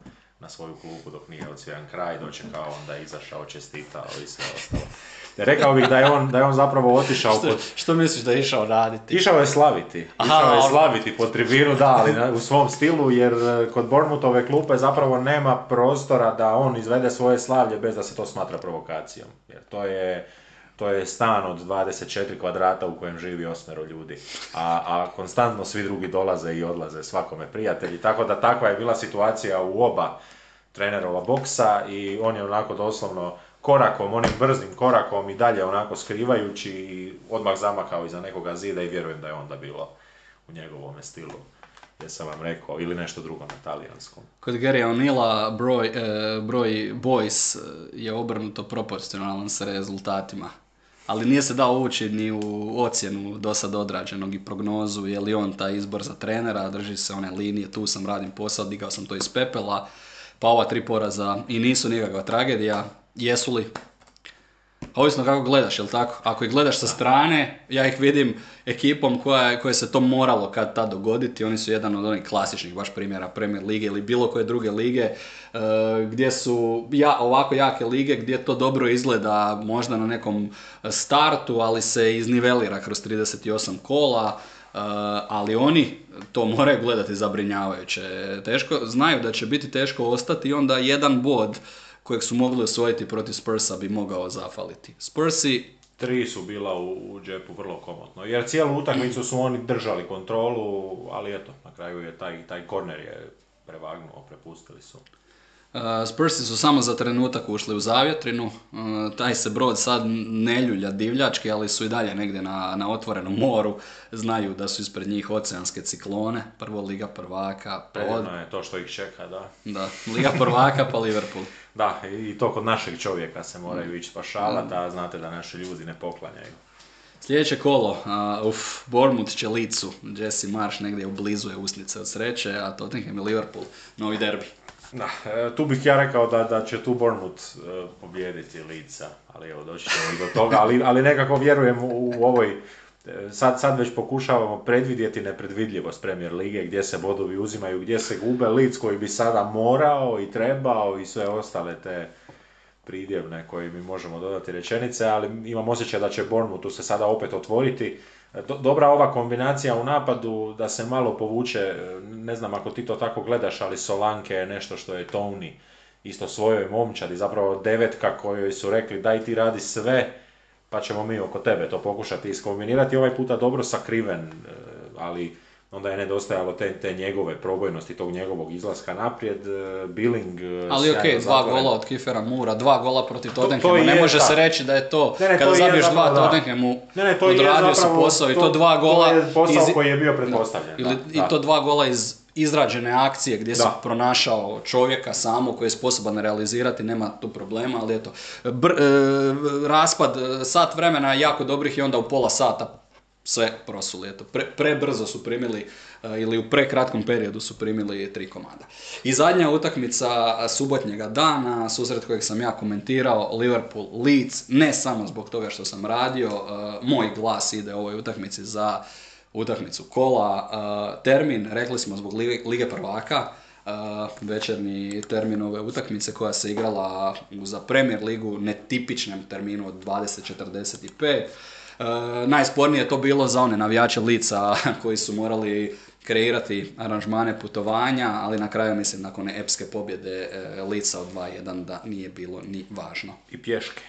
na svoju klupu dok nije odsvijan kraj, dočekao onda izašao, čestitao i sve ostalo. Rekao bih da je on, da je on zapravo otišao što, pod... Što misliš da je išao raditi? Išao je slaviti. Aha, išao je ono- slaviti po tribinu, da, ali u svom stilu, jer e, kod Bournemouthove klupe zapravo nema prostora da on izvede svoje slavlje bez da se to smatra provokacijom. Jer to je, to je stan od 24 kvadrata u kojem živi osmero ljudi. A, a konstantno svi drugi dolaze i odlaze svakome prijatelji. Tako da takva je bila situacija u oba trenerova boksa i on je onako doslovno korakom, onim brzim korakom i dalje onako skrivajući i odmah zamakao iza nekoga zida i vjerujem da je onda bilo u njegovom stilu. Gdje sam vam rekao, ili nešto drugo na talijanskom. Kod Gary O'Neilla broj, e, broj boys e, je obrnuto proporcionalan sa rezultatima. Ali nije se dao ući ni u ocjenu do sad odrađenog i prognozu, je li on taj izbor za trenera, drži se one linije, tu sam radim posao, digao sam to iz pepela, pa ova tri poraza i nisu nikakva tragedija, Jesu li? Ovisno kako gledaš, jel tako? Ako ih gledaš sa strane, ja ih vidim ekipom koja, koja se to moralo kad tad dogoditi. Oni su jedan od onih klasičnih baš primjera Premier lige ili bilo koje druge lige e, gdje su ja, ovako jake lige gdje to dobro izgleda možda na nekom startu, ali se iznivelira kroz 38 kola. Uh, ali oni to moraju gledati zabrinjavajuće. Teško, znaju da će biti teško ostati i onda jedan bod kojeg su mogli osvojiti protiv Spursa bi mogao zafaliti. Spursi... Tri su bila u, u džepu vrlo komotno, jer cijelu utakmicu su oni držali kontrolu, ali eto, na kraju je taj, taj korner je prevagnuo, prepustili su. Uh, Spursi su samo za trenutak ušli u zavjetrinu, uh, taj se brod sad ne ljulja divljački, ali su i dalje negdje na, na otvorenom moru, znaju da su ispred njih oceanske ciklone, prvo Liga prvaka. Pa je to što ih čeka, da. Da, Liga prvaka pa Liverpool. Da, i to kod našeg čovjeka se moraju ići spašavati, a znate da naši ljudi ne poklanjaju. Sljedeće kolo, uh, uf, Bournemouth će licu, Jesse Marsh negdje oblizuje usnice od sreće, a Tottenham i Liverpool, novi derbi. Da, e, tu bih ja rekao da, da će tu Bournemouth uh, pobijediti Lica, ali evo doći ćemo i do toga, ali, ali nekako vjerujem u, u ovoj sad, sad već pokušavamo predvidjeti nepredvidljivost Premier Lige, gdje se bodovi uzimaju, gdje se gube lic koji bi sada morao i trebao i sve ostale te pridjevne koje mi možemo dodati rečenice, ali imam osjećaj da će Bournemouth tu se sada opet otvoriti. Dobra ova kombinacija u napadu da se malo povuče, ne znam ako ti to tako gledaš, ali Solanke je nešto što je Tony isto svojoj momčadi, zapravo devetka kojoj su rekli daj ti radi sve, pa ćemo mi oko tebe to pokušati iskombinirati. Ovaj puta dobro sakriven, e, ali onda je nedostajalo te, te njegove probojnosti, tog njegovog izlaska naprijed, e, Billing... E, ali ok, dva zatvoren. gola od Kifera Mura, dva gola protiv Tottenhamu, ne može se reći da je to, ne, ne, kada to zabiješ dva Tottenhamu, ne, ne, to odradio se posao i to dva gola... To je posao iz, koji je bio pretpostavljen. Ili, I to dva gola iz izrađene akcije gdje si pronašao čovjeka samo koji je sposoban realizirati, nema tu problema, ali eto, br, e, raspad sat vremena jako dobrih i onda u pola sata sve prosuli. Eto, pre, prebrzo su primili e, ili u prekratkom periodu su primili tri komada. I zadnja utakmica subotnjega dana, susret kojeg sam ja komentirao, Liverpool Leeds, ne samo zbog toga što sam radio, e, moj glas ide ovoj utakmici za utakmicu kola. Uh, termin, rekli smo zbog Lige prvaka, uh, večerni termin ove utakmice koja se igrala za Premier ligu netipičnem terminu od 20.45. Uh, najspornije je to bilo za one navijače lica koji su morali kreirati aranžmane putovanja, ali na kraju mislim nakon epske pobjede lica od 2-1 da nije bilo ni važno. I pješke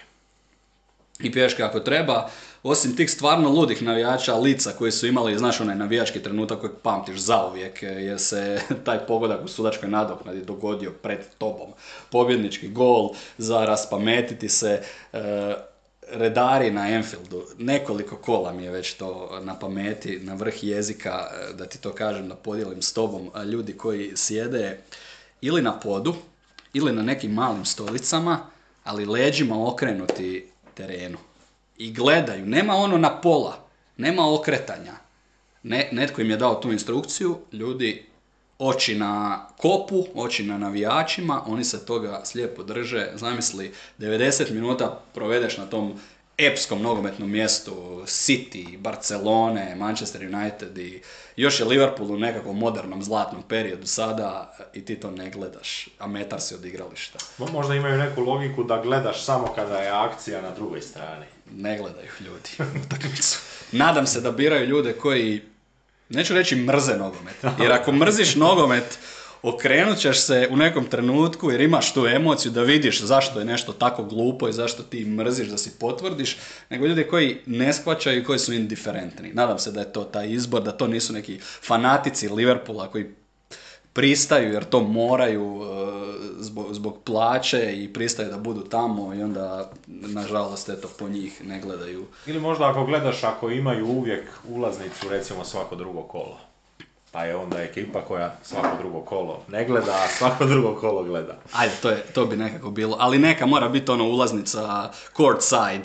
i pješke ako treba. Osim tih stvarno ludih navijača lica koji su imali, znaš onaj navijački trenutak kojeg pamtiš zauvijek, jer se taj pogodak u sudačkoj nadoknadi dogodio pred tobom. Pobjednički gol za raspametiti se, e, redari na Enfieldu, nekoliko kola mi je već to na pameti, na vrh jezika, e, da ti to kažem, da podijelim s tobom, ljudi koji sjede ili na podu, ili na nekim malim stolicama, ali leđima okrenuti terenu. I gledaju, nema ono na pola, nema okretanja. Ne, netko im je dao tu instrukciju, ljudi oči na kopu, oči na navijačima, oni se toga slijepo drže. Zamisli, 90 minuta provedeš na tom epskom nogometnom mjestu City, Barcelone, Manchester United i još je Liverpool u nekakvom modernom zlatnom periodu sada i ti to ne gledaš, a metar si od igrališta. Možda imaju neku logiku da gledaš samo kada je akcija na drugoj strani. Ne gledaju ljudi utakmicu. Nadam se da biraju ljude koji, neću reći mrze nogomet, jer ako mrziš nogomet, okrenut ćeš se u nekom trenutku jer imaš tu emociju da vidiš zašto je nešto tako glupo i zašto ti mrziš da si potvrdiš, nego ljudi koji ne shvaćaju i koji su indiferentni. Nadam se da je to taj izbor, da to nisu neki fanatici Liverpoola koji pristaju jer to moraju e, zbog, zbog plaće i pristaju da budu tamo i onda nažalost eto po njih ne gledaju. Ili možda ako gledaš ako imaju uvijek ulaznicu recimo svako drugo kolo pa je onda ekipa koja svako drugo kolo ne gleda, a svako drugo kolo gleda. Ajde, to, je, to bi nekako bilo, ali neka mora biti ono ulaznica court side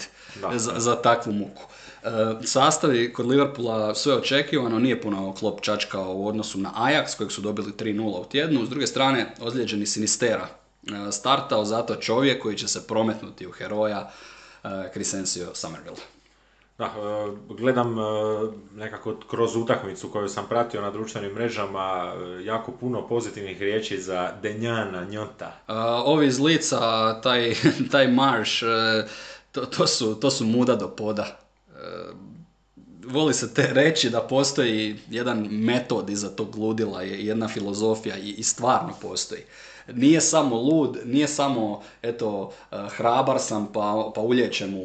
za, za takvu muku. E, sastavi kod Liverpoola sve očekivano, nije puno klop čačkao u odnosu na Ajax kojeg su dobili 3-0 u tjednu. S druge strane, ozlijeđeni Sinistera e, startao zato čovjek koji će se prometnuti u heroja e, Crescencio Somerville. Da, gledam nekako kroz utakmicu koju sam pratio na društvenim mrežama jako puno pozitivnih riječi za Denjana Njota. Ovi iz lica, taj, taj marš, to, to, su, to su muda do poda. Voli se te reći da postoji jedan metod iza tog ludila, jedna filozofija i, i stvarno postoji. Nije samo lud, nije samo eto eh, hrabar sam pa, pa ulječem u,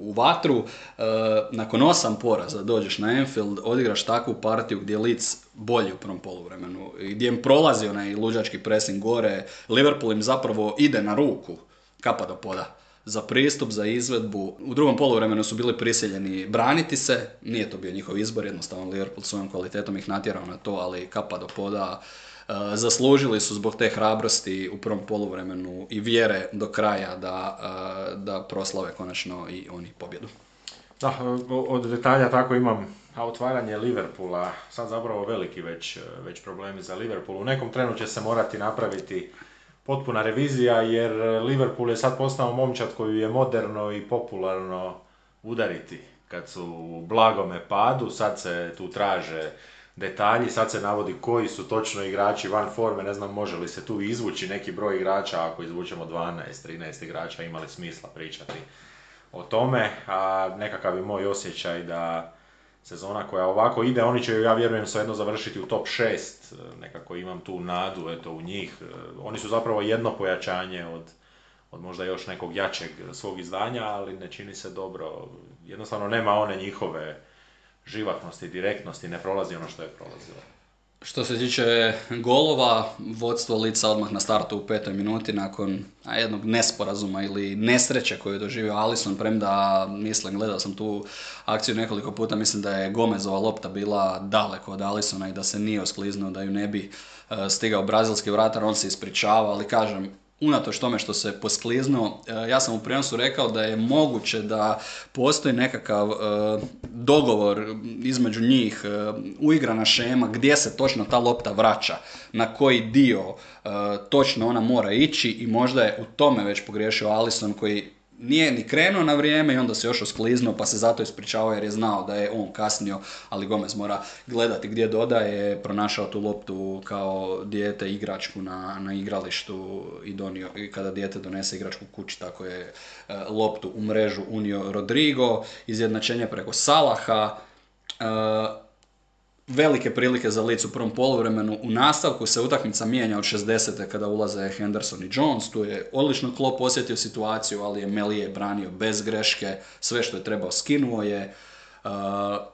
u vatru. E, nakon osam poraza dođeš na Enfield, odigraš takvu partiju gdje Leeds bolji u prvom poluvremenu, gdje im prolazi onaj luđački pressing gore, Liverpool im zapravo ide na ruku, kapa do poda za pristup, za izvedbu. U drugom poluvremenu su bili prisiljeni braniti se, nije to bio njihov izbor, jednostavno Liverpool svojom kvalitetom ih natjerao na to, ali kapa do poda Eh, zaslužili su zbog te hrabrosti u prvom poluvremenu i vjere do kraja da, eh, da proslave konačno i oni pobjedu. Da, od detalja tako imam a otvaranje Liverpoola, sad zapravo veliki već, već problemi za Liverpool. U nekom trenu će se morati napraviti potpuna revizija jer Liverpool je sad postao momčad koju je moderno i popularno udariti kad su u blagome padu, sad se tu traže detalji, sad se navodi koji su točno igrači van forme, ne znam može li se tu izvući neki broj igrača, ako izvučemo 12, 13 igrača, imali smisla pričati o tome, a nekakav je moj osjećaj da sezona koja ovako ide, oni će, ja vjerujem, svejedno završiti u top 6, nekako imam tu nadu, eto, u njih. Oni su zapravo jedno pojačanje od, od možda još nekog jačeg svog izdanja, ali ne čini se dobro. Jednostavno nema one njihove živatnosti, direktnosti, ne prolazi ono što je prolazilo. Što se tiče golova, vodstvo lica odmah na startu u petoj minuti nakon jednog nesporazuma ili nesreće koju je doživio Alison, premda mislim, gledao sam tu akciju nekoliko puta, mislim da je Gomezova lopta bila daleko od Alisona i da se nije oskliznuo, da ju ne bi e, stigao brazilski vratar, on se ispričava, ali kažem, unatoč tome što se poskliznuo, e, ja sam u prijenosu rekao da je moguće da postoji nekakav e, dogovor između njih, e, uigrana šema gdje se točno ta lopta vraća, na koji dio točno ona mora ići i možda je u tome već pogriješio Alison koji nije ni krenuo na vrijeme i onda se još oskliznuo pa se zato ispričavao jer je znao da je on kasnio, ali Gomez mora gledati gdje dodaje, pronašao tu loptu kao dijete igračku na, na igralištu i donio, i kada dijete donese igračku kući, tako je e, loptu u mrežu unio Rodrigo, izjednačenje preko Salaha, e, velike prilike za licu u prvom poluvremenu. U nastavku se utakmica mijenja od 60. kada ulaze Henderson i Jones. Tu je odlično Klopp osjetio situaciju, ali je Melije branio bez greške. Sve što je trebao skinuo je. Uh,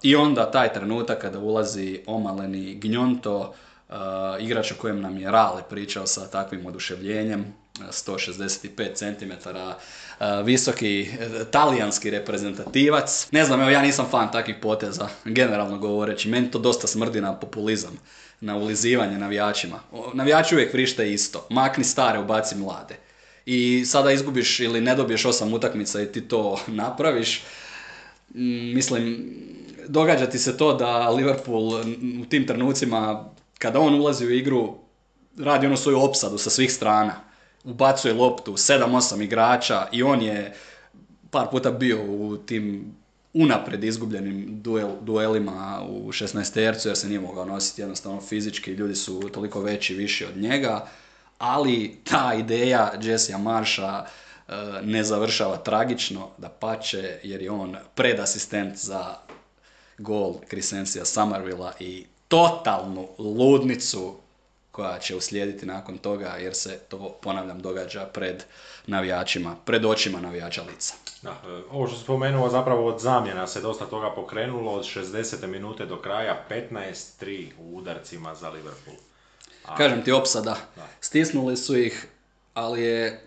I onda taj trenutak kada ulazi omaleni Gnjonto, uh, igrač o kojem nam je Rale pričao sa takvim oduševljenjem, 165 cm visoki e, talijanski reprezentativac. Ne znam, evo ja nisam fan takvih poteza, generalno govoreći. Meni to dosta smrdi na populizam, na ulizivanje navijačima. Navijači uvijek vrište isto. Makni stare, ubaci mlade. I sada izgubiš ili ne dobiješ osam utakmica i ti to napraviš. Mm, mislim, događa ti se to da Liverpool u tim trenucima, kada on ulazi u igru, radi ono svoju opsadu sa svih strana ubacuje loptu, 7-8 igrača i on je par puta bio u tim unapred izgubljenim duel, duelima u 16 tercu jer se nije mogao nositi jednostavno fizički, ljudi su toliko veći, viši od njega, ali ta ideja Jesse Marsha e, ne završava tragično, da pače, jer je on predasistent za gol Crescencija Somervilla i totalnu ludnicu koja će uslijediti nakon toga jer se to, ponavljam, događa pred navijačima, pred očima navijača lica. Da, e, ovo što spomenuo, zapravo od zamjena se dosta toga pokrenulo, od 60. minute do kraja 15-3 u udarcima za Liverpool. Kažem ti opsada, da. stisnuli su ih, ali je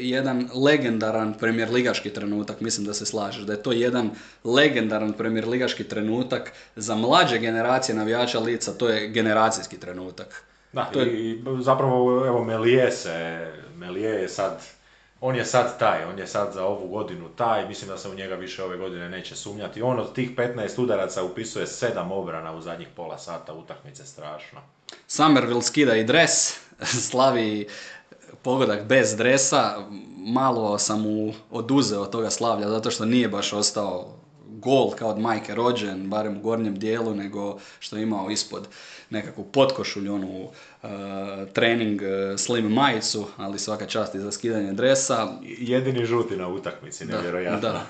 jedan legendaran premijer ligaški trenutak, mislim da se slažeš, da je to jedan legendaran premijer ligaški trenutak za mlađe generacije navijača lica, to je generacijski trenutak. Da, to je... i zapravo evo Melije se, Melije je sad, on je sad taj, on je sad za ovu godinu taj, mislim da se u njega više ove godine neće sumnjati. On od tih 15 udaraca upisuje 7 obrana u zadnjih pola sata utakmice, strašno. Somerville skida i dres, slavi pogodak bez dresa, malo sam mu oduzeo od toga slavlja zato što nije baš ostao gol kao od majke rođen, barem u gornjem dijelu, nego što je imao ispod nekakvu potkošulju, onu uh, trening uh, slim majicu, ali svaka čast i za skidanje dresa. Jedini žuti na utakmici, nevjerojatno. Da.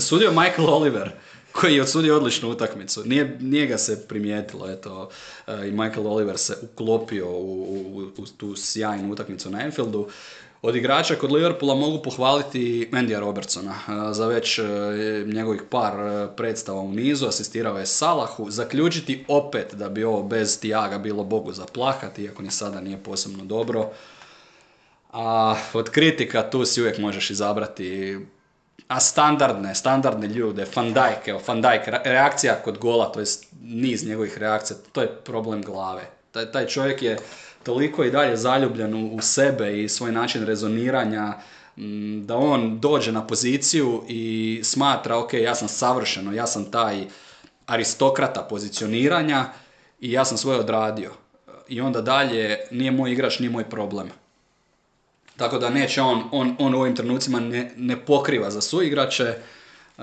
Sudio Michael Oliver, koji je odsudio odličnu utakmicu. Nije, nije ga se primijetilo, eto, uh, i Michael Oliver se uklopio u, u, u tu sjajnu utakmicu na Anfieldu. Od igrača kod Liverpoola mogu pohvaliti Mendija Robertsona e, za već e, njegovih par e, predstava u nizu, asistirao je Salahu, zaključiti opet da bi ovo bez Tiaga bilo Bogu za plahati, iako ni sada nije posebno dobro. A od kritika tu si uvijek možeš izabrati a standardne, standardne ljude, Van Dijk, evo Van Dijk, reakcija kod gola, to je niz njegovih reakcija, to je problem glave. Taj, taj čovjek je toliko i dalje zaljubljen u, sebe i svoj način rezoniranja mm, da on dođe na poziciju i smatra, ok, ja sam savršeno, ja sam taj aristokrata pozicioniranja i ja sam svoje odradio. I onda dalje nije moj igrač, nije moj problem. Tako da neće on, on, on u ovim trenucima ne, ne pokriva za su igrače. E,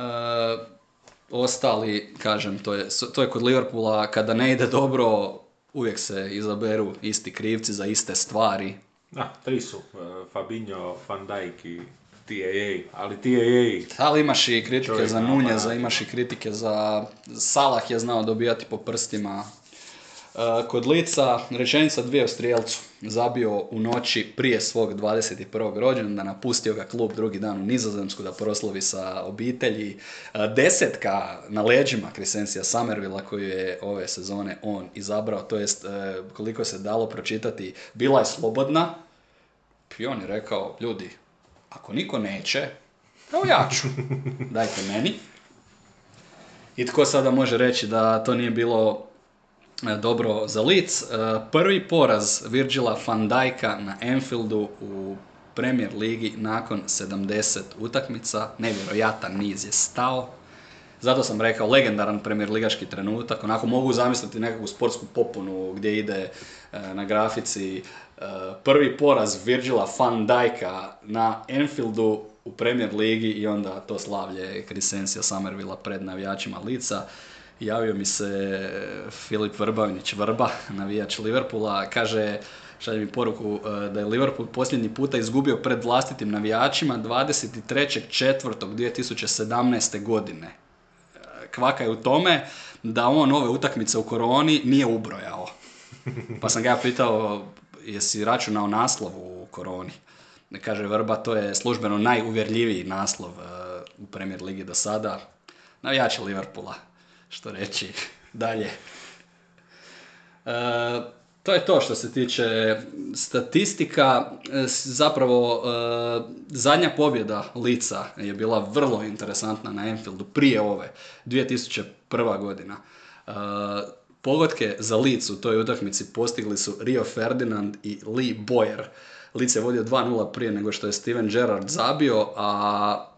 ostali, kažem, to je, to je kod Liverpoola, kada ne ide dobro, uvijek se izaberu isti krivci za iste stvari. Da, tri su, uh, Fabinho, Van Dijk i TAA, ali TAA... Ali imaš i kritike za Nunjeza, imaš i kritike za... Salah je znao dobijati po prstima. E, Kod Lica, rečenica dvije o strijelcu. Zabio u noći prije svog 21. rođendana, napustio ga klub drugi dan u Nizozemsku da proslavi sa obitelji. E, Desetka na leđima Crescencija Somervilla koju je ove sezone on izabrao, to jest e, koliko se dalo pročitati, bila je slobodna. I on je rekao, ljudi, ako niko neće, evo ja ću. Dajte meni. I tko sada može reći da to nije bilo dobro za Leeds? E, Prvi poraz Virgila van Dijka na Anfieldu u Premier ligi nakon 70 utakmica. Nevjerojatan niz je stao. Zato sam rekao legendaran premier ligaški trenutak. Onako mogu zamisliti nekakvu sportsku popunu gdje ide e, na grafici e, prvi poraz Virgila van Dijka na Anfieldu u Premier ligi i onda to slavlje Crescencija Somervilla pred navijačima lica. Javio mi se Filip Vrbavnić Vrba, navijač Liverpoola, kaže šalje mi poruku e, da je Liverpool posljednji puta izgubio pred vlastitim navijačima 23.4.2017. godine kvaka je u tome da on ove utakmice u koroni nije ubrojao. Pa sam ga ja pitao, jesi računao naslov u koroni? Kaže Vrba, to je službeno najuvjerljiviji naslov e, u Premier Ligi do sada. Navijači Liverpoola, što reći dalje. E, to je to što se tiče statistika. E, Zapravo, e, zadnja pobjeda Lica je bila vrlo interesantna na Anfieldu prije ove, 2001. godina. E, Pogodke za Lic u toj utakmici postigli su Rio Ferdinand i Lee Boyer. Lic je vodio 2-0 prije nego što je Steven Gerrard zabio, a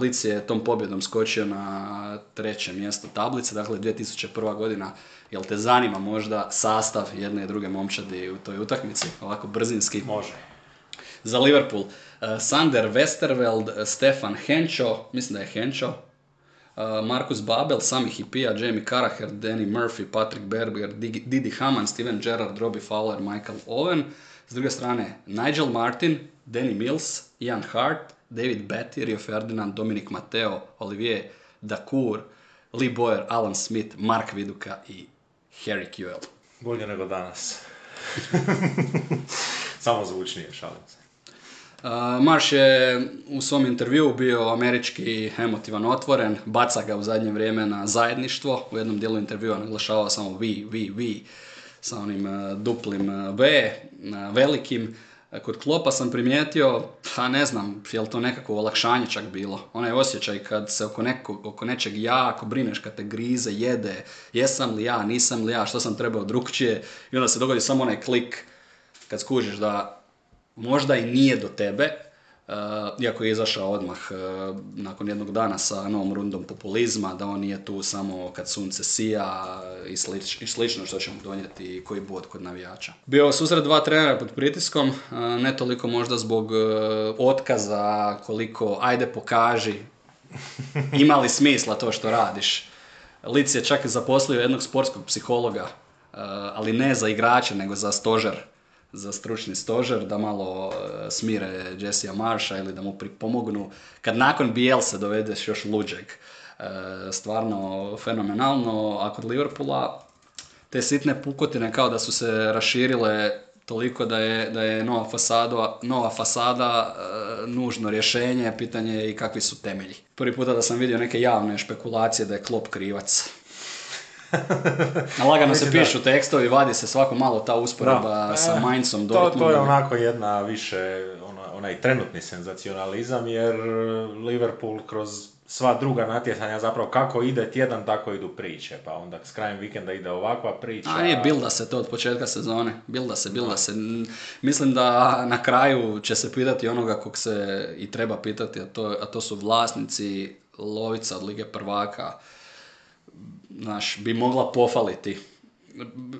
Lic je tom pobjedom skočio na treće mjesto tablice, dakle 2001. godina. Jel te zanima možda sastav jedne i druge momčadi u toj utakmici, ovako brzinski? Može. Za Liverpool, e, Sander Westerveld, Stefan Hencho, mislim da je Hencho, e, Markus Babel, Sami Hipija, Jamie Carragher, Danny Murphy, Patrick Berger, Didi Hamann, Steven Gerrard, Robbie Fowler, Michael Owen. S druge strane, Nigel Martin, Danny Mills, Ian Hart, David Batty, Rio Ferdinand, Dominic Mateo, Olivier Dacour, Lee Boyer, Alan Smith, Mark Viduka i Harry Kewell. Bolje nego danas. Samo zvučnije, šalim se. Uh, Marš je u svom intervjuu bio američki emotivan otvoren, baca ga u zadnje vrijeme na zajedništvo. U jednom dijelu intervjua naglašavao samo vi, vi, vi sa onim uh, duplim uh, uh, velikim. Kod Klopa sam primijetio, pa ne znam, je li to nekako olakšanje čak bilo. Onaj osjećaj kad se oko, neko, oko nečeg jako brineš, kad te grize, jede, jesam li ja, nisam li ja, što sam trebao drugčije. I onda se dogodi samo onaj klik kad skužiš da možda i nije do tebe, iako je izašao odmah uh, nakon jednog dana sa novom rundom populizma, da on nije tu samo kad sunce sija i, slič, i slično što će mu donijeti koji bod kod navijača. Bio susret dva trenera pod pritiskom, uh, ne toliko možda zbog otkaza, koliko ajde pokaži ima li smisla to što radiš. Lic je čak zaposlio jednog sportskog psihologa, ali ne za igrače, nego za stožer, za stručni stožer, da malo uh, smire Jessija Marsha ili da mu pripomognu. Kad nakon Bielse dovedeš još luđeg, uh, stvarno fenomenalno, a kod Liverpoola te sitne pukotine kao da su se raširile toliko da je, da je nova, fasada, nova fasada e, nužno rješenje, pitanje je i kakvi su temelji. Prvi puta da sam vidio neke javne špekulacije da je Klopp krivac. Lagano se da- pišu tekstovi, vadi se svako malo ta usporedba sa e, Mainzom, To, to je onako jedna više, ona, onaj trenutni senzacionalizam, jer Liverpool kroz sva druga natjecanja zapravo kako ide tjedan, tako idu priče. Pa onda s krajem vikenda ide ovakva priča. A nije, bilda se to od početka sezone. Bilda se, bilda se. Mislim da na kraju će se pitati onoga kog se i treba pitati, a to, a to su vlasnici lovica od Lige prvaka. Znaš, bi mogla pofaliti.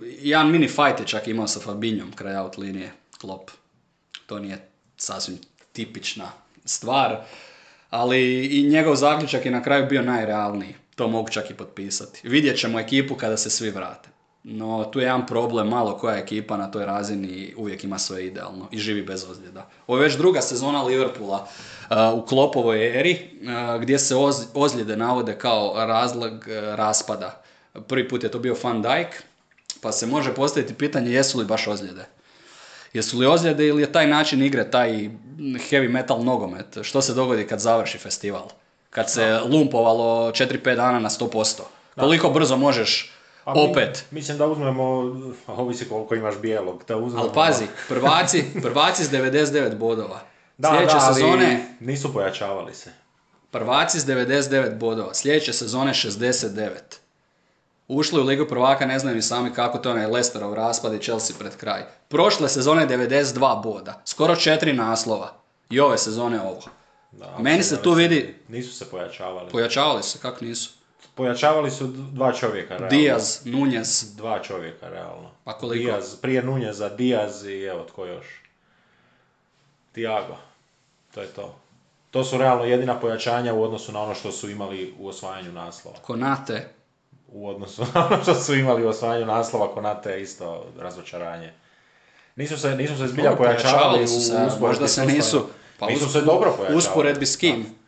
Jedan mini fight je čak imao sa Fabinjom kraj out linije, klop. To nije sasvim tipična stvar, ali i njegov zaključak je na kraju bio najrealniji. to mogu čak i potpisati. Vidjet ćemo ekipu kada se svi vrate. No, tu je jedan problem, malo koja ekipa na toj razini uvijek ima sve idealno i živi bez ozljeda. Ovo je već druga sezona Liverpoola uh, u Klopovoj eri, uh, gdje se oz- ozljede navode kao razlog uh, raspada. Prvi put je to bio Van Dijk, pa se može postaviti pitanje jesu li baš ozljede. Jesu li ozljede ili je taj način igre, taj heavy metal nogomet? Što se dogodi kad završi festival? Kad se lumpovalo 4-5 dana na 100%? Koliko brzo možeš A mi- opet? Mislim da uzmemo, ovisi koliko imaš bijelog, da uzmemo... Ali pazi, prvaci, prvaci s 99 bodova. da, Sljedeće da, ali sezone nisu pojačavali se. prvaci s 99 bodova. Sljedeće sezone 69. Ušli u Ligu prvaka, ne znaju ni sami kako to je Leicesterov raspad i Chelsea pred kraj. Prošle sezone 92 boda. Skoro četiri naslova. I ove sezone ovo. Da, Meni se tu vidi, Nisu se pojačavali. pojačavali se, kako nisu. Pojačavali su dva čovjeka, realno. Diaz, Nunez, Dva čovjeka, realno. Pa koliko? Diaz, prije Nunjeza, Diaz i evo tko još. Tiago. To je to. To su realno jedina pojačanja u odnosu na ono što su imali u osvajanju naslova. Konate. U odnosu na ono što su imali u osvajanju naslova, Konate je isto razočaranje. Nisu se, nisu se zbilja pojačavali pojačavali u su se, usporedbi možda s se nisu. Pa nisu se dobro pojačavali. Usporedbi s kim?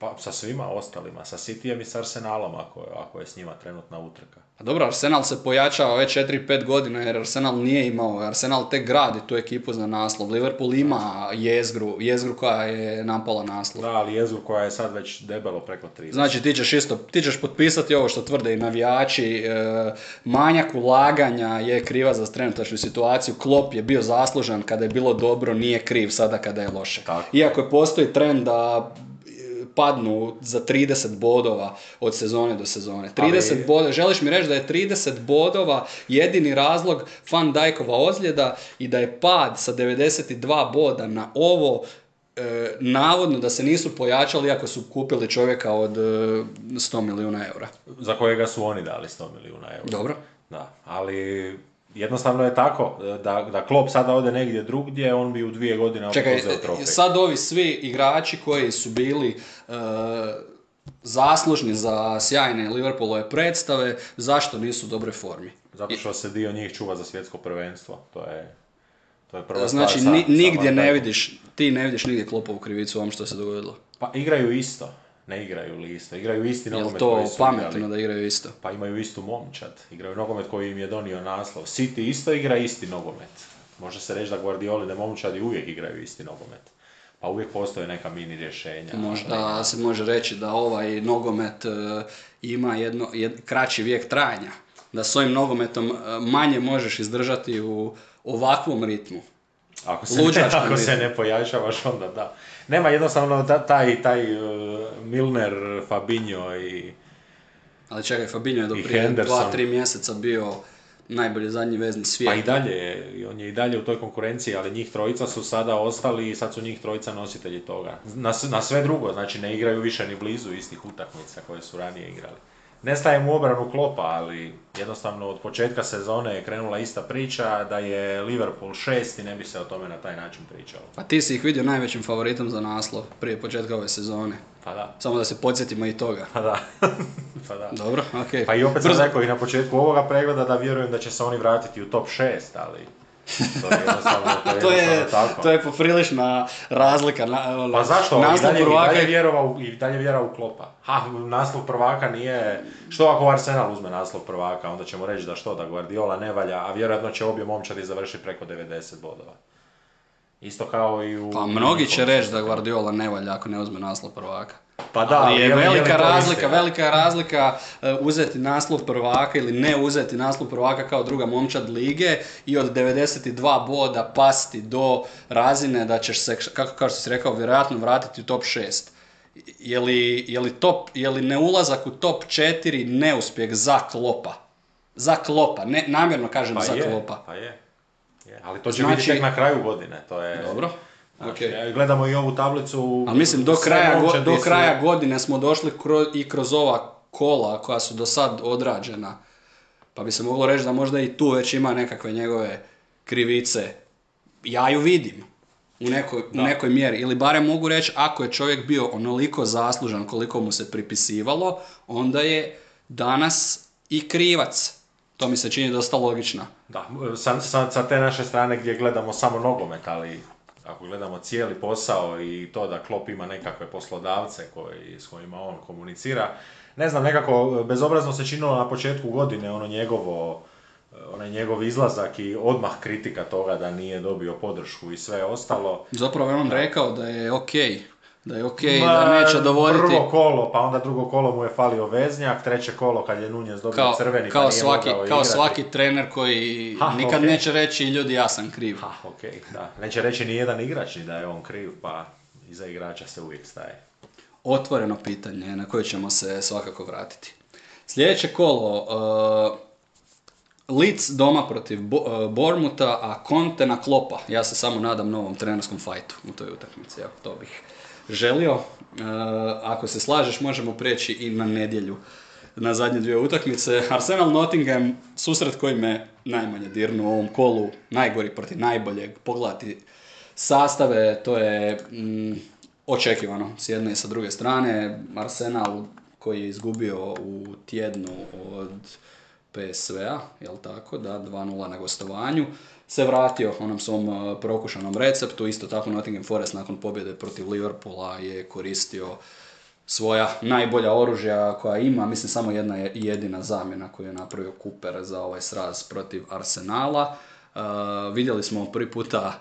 Pa sa svima ostalima, sa Cityjem i sa Arsenalom ako, ako je s njima trenutna utrka. Pa dobro, Arsenal se pojačao već 4-5 godina jer Arsenal nije imao, Arsenal tek gradi tu ekipu za naslov. Liverpool ima jezgru, jezgru koja je napala naslov. Da, ali jezgru koja je sad već debelo preko 30. Znači ti ćeš isto, ti ćeš potpisati ovo što tvrde i navijači, e, manjak ulaganja je kriva za trenutačnu situaciju, Klopp je bio zaslužan kada je bilo dobro, nije kriv sada kada je loše. Tako. Iako je postoji trend da padnu za 30 bodova od sezone do sezone. 30 Ali- bodova, želiš mi reći da je 30 bodova jedini razlog Van Dijkova ozljeda i da je pad sa 92 boda na ovo e, navodno da se nisu pojačali iako su kupili čovjeka od e, 100 milijuna eura. Za kojega su oni dali 100 milijuna eura. Dobro. Da, ali jednostavno je tako, da, da Klopp sada ode negdje drugdje, on bi u dvije godine opet Čekaj, uzeo trofej. sad ovi svi igrači koji su bili e, zaslužni za sjajne Liverpoolove predstave, zašto nisu u dobroj formi? Zato što se dio njih čuva za svjetsko prvenstvo. To je, to je prva Znači, stvar sa- ni- sa nigdje Van ne vidiš, ti ne vidiš nigdje Kloppovu krivicu u ovom što se dogodilo. Pa igraju isto, ne igraju li isto. Igraju isti nogomet to koji su pametno igrali. da igraju isto? Pa imaju istu momčad. Igraju nogomet koji im je donio naslov. City isto igra isti nogomet. Može se reći da Guardioline momčadi uvijek igraju isti nogomet. Pa uvijek postoje neka mini rješenja. Možda se može reći da ovaj nogomet e, ima jedno, jed- kraći vijek trajanja. Da s ovim nogometom e, manje možeš izdržati u ovakvom ritmu. Ako se, Luđačkom ako se ne pojačavaš, onda da. Nema jednostavno ta- taj, taj uh, Milner, Fabinho i... Ali čekaj, Fabinho je do prije Henderson. dva, tri mjeseca bio najbolji zadnji vezni Pa svijet. i dalje, on je i dalje u toj konkurenciji, ali njih trojica su sada ostali i sad su njih trojica nositelji toga. Na, na sve drugo, znači ne igraju više ni blizu istih utakmica koje su ranije igrali. Ne stajem u obranu klopa, ali jednostavno od početka sezone je krenula ista priča da je Liverpool šest i ne bi se o tome na taj način pričalo. A ti si ih vidio najvećim favoritom za naslov prije početka ove sezone. Pa da, Samo da se podsjetimo i toga. pa da, pa da. Dobro, okej. Pa i opet sam rekao i na početku ovoga pregleda da vjerujem da će se oni vratiti u top 6, ali to je to je To je, jednostavno tako. to je poprilična razlika. Na, ono, Pa zašto? I Naslov dalje, i prvaka dalje je- vjerovao, i dalje vjerovao u Klopa. Ha, naslov prvaka nije... Što ako Arsenal uzme naslov prvaka, onda ćemo reći da što, da Guardiola ne valja, a vjerojatno će obje momčadi završiti preko 90 bodova. Isto kao i u... Pa mnogi će reći da Guardiola ne valja ako ne uzme naslov prvaka. Pa da, ali je, li velika razlika, velika je razlika e, uzeti naslov prvaka ili ne uzeti naslov prvaka kao druga momčad lige i od 92 boda pasti do razine da ćeš se, kako kao što si rekao, vjerojatno vratiti u top 6. Je li, je li, top, je li neulazak u top 4 neuspjeh za klopa? Za klopa, ne, namjerno kažem Pa za je, klopa. pa je. je. Ali to će Znači- biti tek na kraju godine, to je... Dobro, Znači, okej. Gledamo i ovu tablicu... Ali mislim, do kraja, go- do kraja godine smo došli kro- i kroz ova kola koja su do sad odrađena. Pa bi se moglo reći da možda i tu već ima nekakve njegove krivice. Ja ju vidim. u nekoj, u nekoj mjeri. Ili barem mogu reći, ako je čovjek bio onoliko zaslužan koliko mu se pripisivalo, onda je danas i krivac. To mi se čini dosta logično. Da, sa, sa, sa te naše strane gdje gledamo samo nogomet, ali ako gledamo cijeli posao i to da Klop ima nekakve poslodavce koji, s kojima on komunicira, ne znam, nekako bezobrazno se činilo na početku godine ono njegovo, onaj njegov izlazak i odmah kritika toga da nije dobio podršku i sve ostalo. Zapravo je on rekao da je okej, da je okej, da neće dovoditi... Prvo kolo, pa onda drugo kolo mu je falio veznjak, treće kolo kad je Nunez dobio kao, crveni kao pa nije svaki, mogao kao igrati. svaki trener koji Ha, nikad okej. neće reći ljudi ja sam kriv. Ha, okej, da. Neće reći ni jedan igrač ni da je on kriv, pa iza igrača se uvijek staje. Otvoreno pitanje na koje ćemo se svakako vratiti. Sljedeće kolo, uh, Leeds doma protiv Bo- uh, Bournemoutha, a Conte na klopa. Ja se samo nadam novom trenerskom fajtu u toj utakmici, evo to bih želio. Uh, ako se slažeš, možemo prijeći i na nedjelju na zadnje dvije utakmice. Arsenal Nottingham, susret koji me najmanje dirnu u ovom kolu, najgori protiv najboljeg, pogledati sastave, to je mm, očekivano s jedne i sa druge strane. Arsenal koji je izgubio u tjednu od PSV-a, jel tako, da, 2-0 na gostovanju, se vratio onom svom uh, prokušanom receptu, isto tako Nottingham Forest nakon pobjede protiv Liverpoola je koristio svoja najbolja oružja koja ima, mislim samo jedna je jedina zamjena koju je napravio Cooper za ovaj sraz protiv Arsenala. Uh, vidjeli smo prvi puta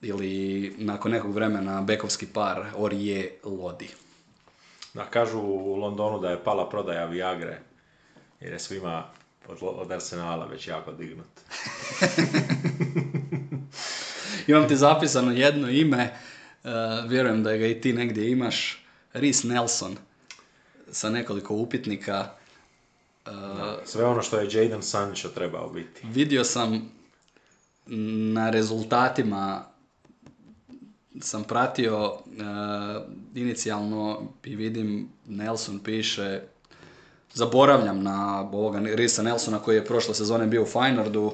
ili nakon nekog vremena bekovski par Orije Lodi. Da, kažu u Londonu da je pala prodaja Viagre, jer je svima od, od Arsenala već jako dignut. Imam ti zapisano jedno ime, uh, vjerujem da ga i ti negdje imaš, Rhys Nelson, sa nekoliko upitnika. Uh, Sve ono što je Jadon Sancho trebao biti. Vidio sam na rezultatima sam pratio uh, inicijalno i vidim Nelson piše zaboravljam na ovoga Risa Nelsona koji je prošle sezone bio u Feynordu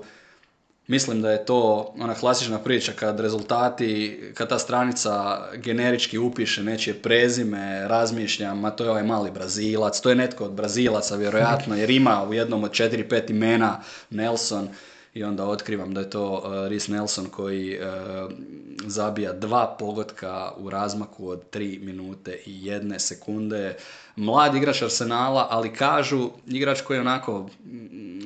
Mislim da je to ona klasična priča kad rezultati, kad ta stranica generički upiše nečije prezime, razmišljam, a to je ovaj mali Brazilac, to je netko od Brazilaca vjerojatno, jer ima u jednom od 4-5 imena Nelson i onda otkrivam da je to uh, Rhys Nelson koji uh, zabija dva pogotka u razmaku od 3 minute i jedne sekunde. Mlad igrač Arsenala, ali kažu igrač koji onako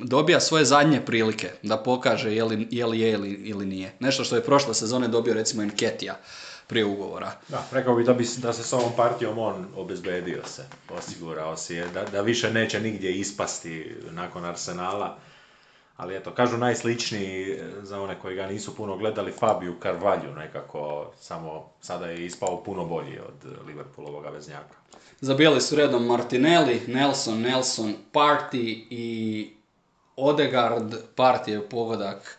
dobija svoje zadnje prilike da pokaže je li je li, je ili, ili nije. Nešto što je prošle sezone dobio recimo Enketija prije ugovora. Da, rekao bi da, bi da se s ovom partijom on obezbedio se, osigurao si je, da, da više neće nigdje ispasti nakon Arsenala. Ali eto, kažu najsličniji e, za one koji ga nisu puno gledali, Fabiju Carvalho nekako, samo sada je ispao puno bolji od Liverpoolovog veznjaka. Zabijali su redom Martinelli, Nelson, Nelson, Party i Odegaard. Party je pogodak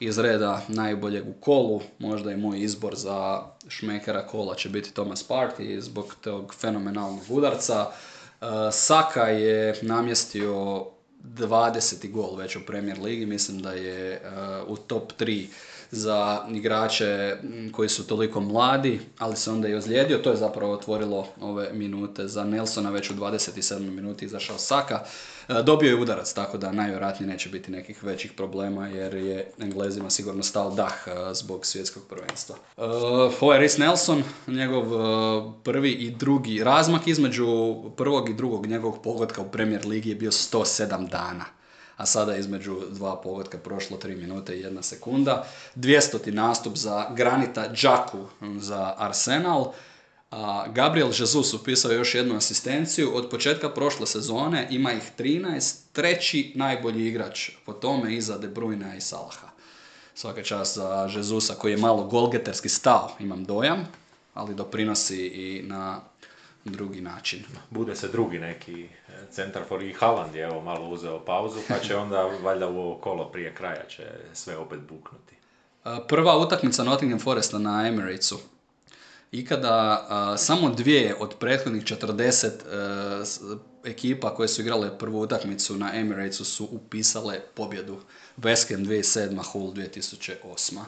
iz reda najboljeg u kolu. Možda i moj izbor za šmekera kola će biti Thomas Party zbog tog fenomenalnog udarca. Uh, Saka je namjestio 20. gol već u Premier Ligi, mislim da je uh, u top 3 za igrače koji su toliko mladi, ali se onda i ozlijedio. To je zapravo otvorilo ove minute za Nelsona, već u 27. minuti izašao Saka. E, Dobio je udarac, tako da najvjerojatnije neće biti nekih većih problema, jer je Englezima sigurno stao dah e, zbog svjetskog prvenstva. E, Ovo je Rhys Nelson, njegov prvi i drugi razmak između prvog i drugog njegovog pogotka u Premier Ligi je bio 107 dana a sada između dva pogotka prošlo 3 minute i 1 sekunda. 200. nastup za Granita Džaku za Arsenal. A Gabriel Jesus upisao još jednu asistenciju. Od početka prošle sezone ima ih 13, treći najbolji igrač po tome iza De Bruyne i Salaha. Svaka čast za Jesusa koji je malo golgeterski stao, imam dojam, ali doprinosi i na drugi način. Bude se drugi neki e, centar for i Haaland je evo malo uzeo pauzu, pa će onda valjda u ovo kolo prije kraja će sve opet buknuti. A, Prva utakmica Nottingham Foresta na Emiratesu. Ikada a, samo dvije od prethodnih 40 e, s- ekipa koje su igrale prvu utakmicu na Emiratesu su upisale pobjedu. West Ham 2007, Hull 2008.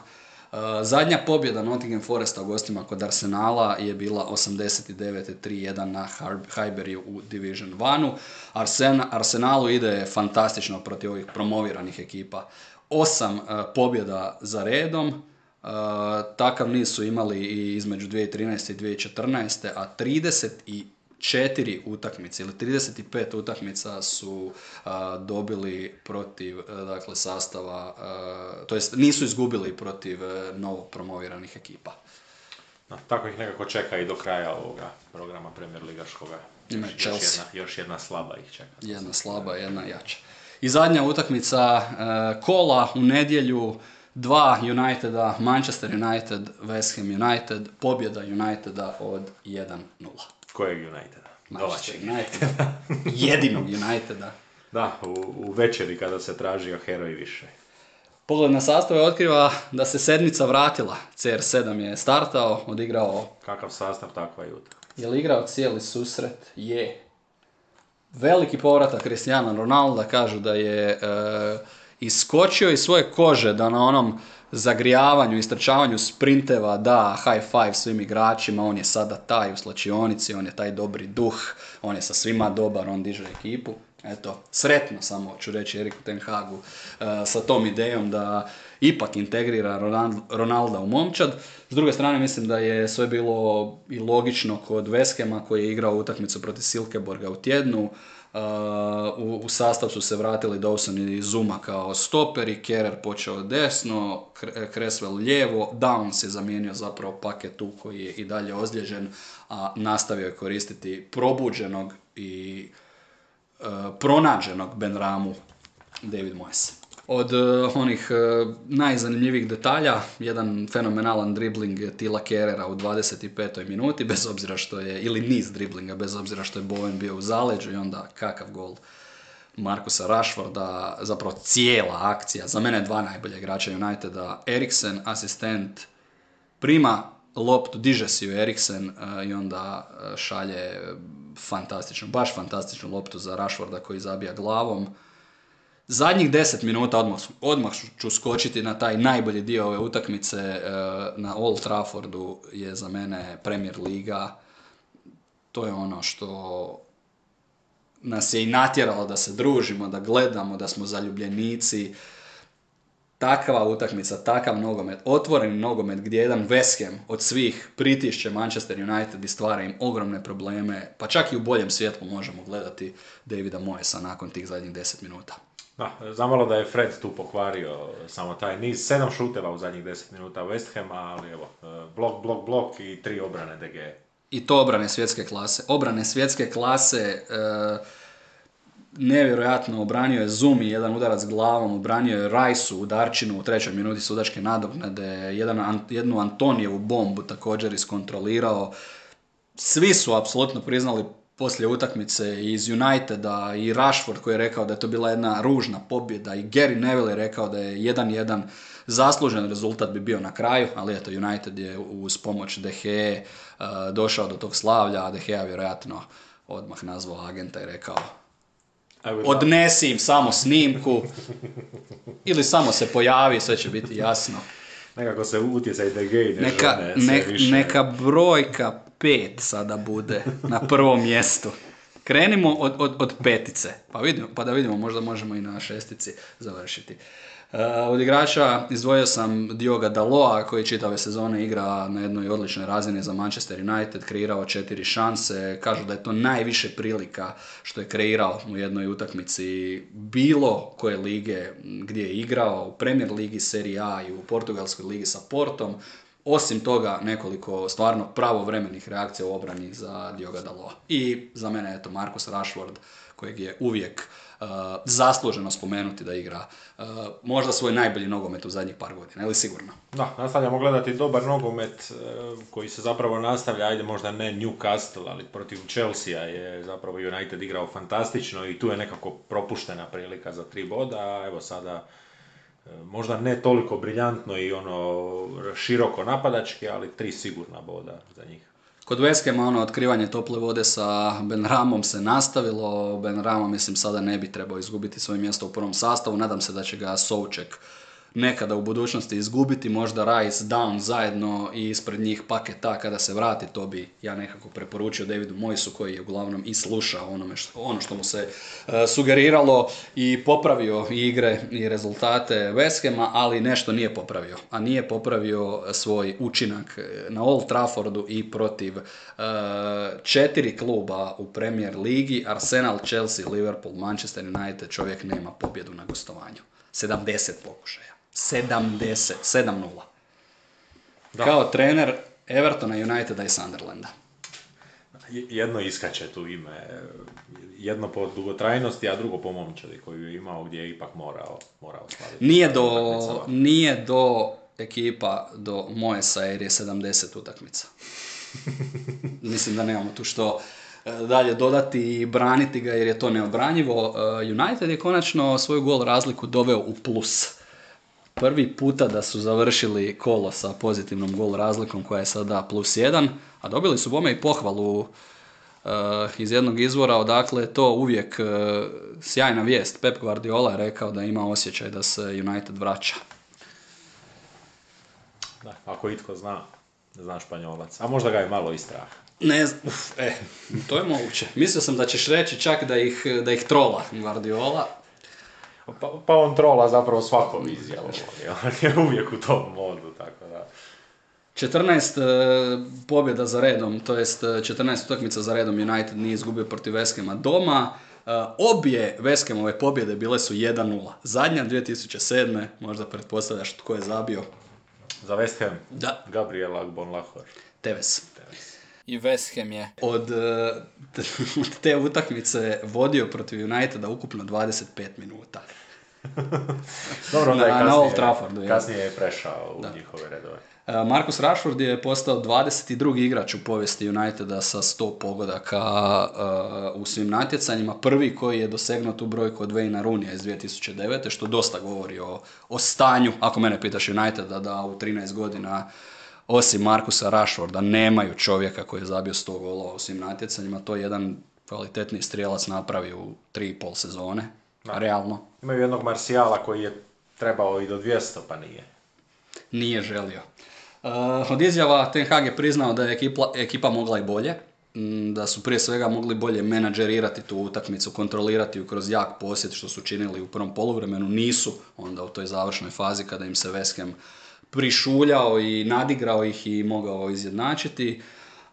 zadnja pobjeda Nottingham Foresta u gostima kod Arsenala je bila 89-3-1 na Highbury u Division 1. Arsen, Arsenalu ide fantastično protiv ovih promoviranih ekipa. Osam uh, pobjeda za redom, takav niz su imali i između 2013. i 2014. a 30 i četiri utakmice ili 35 utakmica su dobili protiv dakle sastava, to jest nisu izgubili protiv novo promoviranih ekipa. No, tako ih nekako čeka i do kraja ovoga programa Premier Ligaškoga. Ima još, još, jedna, još jedna slaba ih čeka. Jedna slaba, jedna jača. I zadnja utakmica kola u nedjelju dva Uniteda, Manchester United, West Ham United, pobjeda Uniteda od 1-0. Kojeg Uniteda? Manchester United. Jedinog Uniteda. Da, u, u večeri kada se tražio heroj više. Pogled na sastave otkriva da se sedmica vratila. CR7 je startao, odigrao... Kakav sastav, takva je Je li igrao cijeli susret? Je. Veliki povratak Cristiano Ronaldo, kažu da je e, iskočio iz svoje kože, da na onom zagrijavanju, istrčavanju sprinteva, da high five svim igračima, on je sada taj u slačionici, on je taj dobri duh, on je sa svima dobar, on diže ekipu. Eto, sretno samo ću reći Eriku Ten Hagu uh, sa tom idejom da ipak integrira Ronalda u momčad. S druge strane mislim da je sve bilo i logično kod Veskema koji je igrao utakmicu protiv Silkeborga u tjednu. U, u sastav su se vratili Dawson i Zuma kao stoperi, Kerer počeo desno, Creswell lijevo, Downs je zamijenio zapravo paketu koji je i dalje ozlijeđen, a nastavio je koristiti probuđenog i uh, pronađenog Ben Ramu David Moyes. Od uh, onih uh, najzanimljivijih detalja, jedan fenomenalan dribling Tila Kerera u 25. minuti, bez obzira što je, ili niz driblinga, bez obzira što je Bowen bio u zaleđu i onda kakav gol Markusa Rashforda, zapravo cijela akcija, za mene dva najbolja igrača Uniteda, Eriksen, asistent, prima loptu, diže si ju Eriksen uh, i onda šalje fantastičnu, baš fantastičnu loptu za Rashforda koji zabija glavom Zadnjih deset minuta odmah, odmah ću skočiti na taj najbolji dio ove utakmice e, na Old Traffordu je za mene Premier Liga. To je ono što nas je i natjeralo da se družimo, da gledamo, da smo zaljubljenici. Takva utakmica, takav nogomet, otvoreni nogomet gdje jedan West od svih pritišće Manchester United i stvara im ogromne probleme, pa čak i u boljem svjetlu možemo gledati Davida Moesa nakon tih zadnjih deset minuta. Da, zamalo da je Fred tu pokvario samo taj niz. Sedam šuteva u zadnjih 10 minuta West Hama, ali evo, e, blok, blok, blok i tri obrane DG. I to obrane svjetske klase. Obrane svjetske klase, e, nevjerojatno obranio je Zumi, jedan udarac glavom, obranio je Rajsu u Darčinu u trećoj minuti sudačke nadoknade, jedan, jednu Antonijevu bombu također iskontrolirao. Svi su apsolutno priznali poslije utakmice iz Uniteda i Rashford koji je rekao da je to bila jedna ružna pobjeda i Gary Neville je rekao da je jedan jedan zaslužen rezultat bi bio na kraju, ali eto United je uz pomoć De Gea uh, došao do tog slavlja, a Gea vjerojatno odmah nazvao agenta i rekao odnesi im samo snimku ili samo se pojavi, sve će biti jasno. Nekako se utjecaj De Gea neka, ne, Neka brojka pet sada bude na prvom mjestu. Krenimo od, od, od petice, pa, vidimo, pa da vidimo, možda možemo i na šestici završiti. Uh, od igrača izdvojio sam Dioga Daloa koji čitave sezone igra na jednoj odličnoj razini za Manchester United, kreirao četiri šanse, kažu da je to najviše prilika što je kreirao u jednoj utakmici bilo koje lige gdje je igrao, u Premier Ligi, Serie A i u Portugalskoj ligi sa Portom. Osim toga, nekoliko stvarno pravovremenih reakcija u obrani za Dioga Daloa. I za mene je to Marcus Rashford, kojeg je uvijek zasluženo spomenuti da igra uh, možda svoj najbolji nogomet u zadnjih par godina, ili sigurno? Da, nastavljamo gledati dobar nogomet uh, koji se zapravo nastavlja, ajde možda ne Newcastle, ali protiv Chelsea je zapravo United igrao fantastično i tu je nekako propuštena prilika za tri boda, a evo sada možda ne toliko briljantno i ono široko napadački, ali tri sigurna boda za njih. Kod West ono otkrivanje tople vode sa Ben Ramom se nastavilo. Ben Rama mislim sada ne bi trebao izgubiti svoje mjesto u prvom sastavu. Nadam se da će ga Souček nekada u budućnosti izgubiti, možda Rice, Down zajedno i ispred njih paketa kada se vrati, to bi ja nekako preporučio Davidu Moisu koji je uglavnom i slušao onome što, ono što mu se e, sugeriralo i popravio igre i rezultate West ali nešto nije popravio. A nije popravio svoj učinak na Old Traffordu i protiv e, četiri kluba u Premier Ligi, Arsenal, Chelsea, Liverpool, Manchester United, čovjek nema pobjedu na gostovanju. 70 pokušaja. 70, 7-0. Kao trener Evertona, Uniteda i Sunderlanda. Jedno iskače tu ime, jedno po dugotrajnosti, a drugo po momčadi koju je imao gdje je ipak morao, morao slaviti. Nije do, nije do ekipa do Moesa jer je 70 utakmica. Mislim da nemamo tu što e, dalje dodati i braniti ga jer je to neobranjivo. E, United je konačno svoju gol razliku doveo u plus prvi puta da su završili kolo sa pozitivnom gol razlikom koja je sada plus jedan, a dobili su bome i pohvalu uh, iz jednog izvora, odakle to uvijek uh, sjajna vijest. Pep Guardiola je rekao da ima osjećaj da se United vraća. Da, ako itko zna, zna španjolac. A možda ga je malo i strah. Ne znam, e, to je moguće. Mislio sam da ćeš reći čak da ih, da ih trola Guardiola, pa, pa on trola zapravo svako izjavu. On je uvijek u tom modu, tako da. 14 uh, e, pobjeda za redom, to jest 14 e, utakmica za redom United nije izgubio protiv Veskema doma. Uh, obje Veskemove pobjede bile su 1-0. Zadnja 2007. možda pretpostavljaš tko je zabio. Za West Ham? Da. Gabriel Agbon-Lahor. Tevez. I West Ham je od, od te utakmice vodio protiv Uniteda ukupno 25 minuta. Dobro, onda je kasnije, na Old Traffordu, kasnije je prešao u da. njihove redove. E, Marcus Rashford je postao 22. igrač u povijesti Uniteda sa 100 pogodaka uh, u svim natjecanjima. Prvi koji je dosegnuo tu brojku od Wayne Rooney iz 2009. što dosta govori o, o stanju, ako mene pitaš Uniteda, da u 13 godina osim Markusa Rashforda nemaju čovjeka koji je zabio 100 golova u svim natjecanjima. To je jedan kvalitetni strijelac napravi u 3,5 sezone da. realno. Imaju jednog Marsijala koji je trebao i do 200, pa nije. Nije želio. Uh, od izjava Ten Hag je priznao da je ekipa, ekipa mogla i bolje, da su prije svega mogli bolje menadžerirati tu utakmicu, kontrolirati ju kroz jak posjet što su činili u prvom poluvremenu, nisu onda u toj završnoj fazi kada im se Veskem prišuljao i nadigrao ih i mogao izjednačiti.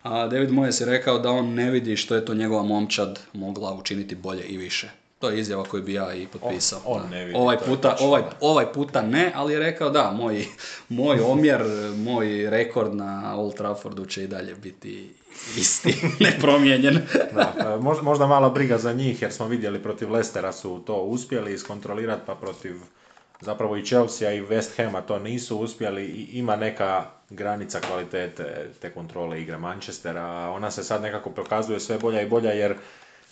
A David Moyes je rekao da on ne vidi što je to njegova momčad mogla učiniti bolje i više. To je izjava koju bi ja i potpisao. On, on ne vidi, ovaj, puta, ovaj, ovaj puta ne, ali je rekao da, moj, moj omjer, moj rekord na Old Traffordu će i dalje biti isti, nepromijenjen. da, možda, možda malo briga za njih, jer smo vidjeli protiv Lestera su to uspjeli iskontrolirati, pa protiv zapravo i Chelsea i West Hama to nisu uspjeli i ima neka granica kvalitete te kontrole igre Manchestera, ona se sad nekako pokazuje sve bolja i bolja jer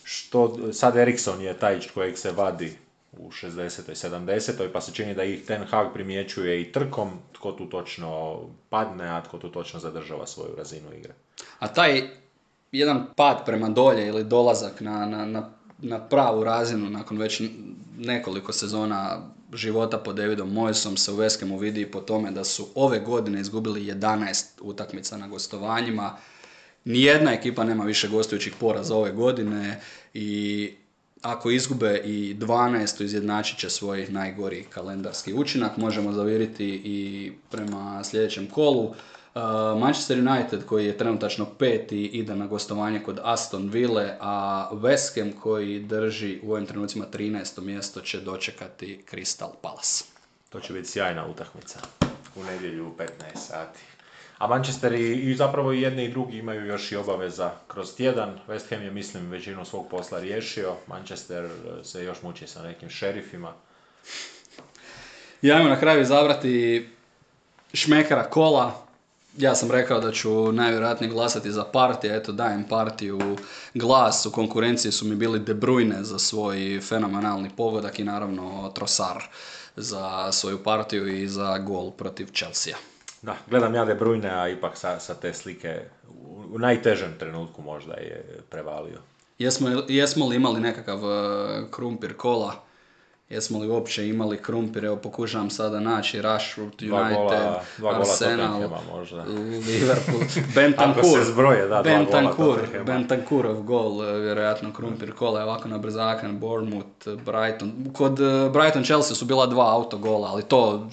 što sad Erikson je taj kojeg se vadi u 60. i 70. pa se čini da ih Ten Hag primjećuje i trkom, tko tu točno padne, a tko tu točno zadržava svoju razinu igre. A taj jedan pad prema dolje ili dolazak na, na, na, na pravu razinu nakon već nekoliko sezona života pod Davidom Moyesom se u Veskemu vidi po tome da su ove godine izgubili 11 utakmica na gostovanjima, Nijedna ekipa nema više gostujućih poraza ove godine i ako izgube i 12. izjednačit će svoj najgori kalendarski učinak. Možemo zaviriti i prema sljedećem kolu. Uh, Manchester United koji je trenutačno peti ide na gostovanje kod Aston Ville, a West Ham koji drži u ovim trenucima 13. mjesto će dočekati Crystal Palace. To će biti sjajna utakmica u nedjelju u 15 sati. A Manchester i, i zapravo i jedni i drugi imaju još i obaveza kroz tjedan. West Ham je, mislim, većinu svog posla riješio. Manchester e, se još muči sa nekim šerifima. Ja imam na kraju izabrati šmekara kola. Ja sam rekao da ću najvjerojatnije glasati za partiju, eto dajem partiju glas, u konkurenciji su mi bili De Bruyne za svoj fenomenalni pogodak i naravno Trosar za svoju partiju i za gol protiv Chelsea. Da, gledam ja De Bruyne, a ipak sa, sa te slike u, najtežem trenutku možda je prevalio. Jesmo, jesmo li imali nekakav uh, krumpir kola Jesmo li uopće imali krumpir, evo pokušavam sada naći Rashford, Dva United, gola, dva gola Arsenal, Tottenhama možda. Liverpool, Bentancur, Ako se zbroje, da, gola Bentancur. Bentancurov gol, e, vjerojatno krumpir kola je ovako na brzakan, Bournemouth, Brighton. Kod e, Brighton Chelsea su bila dva autogola, ali to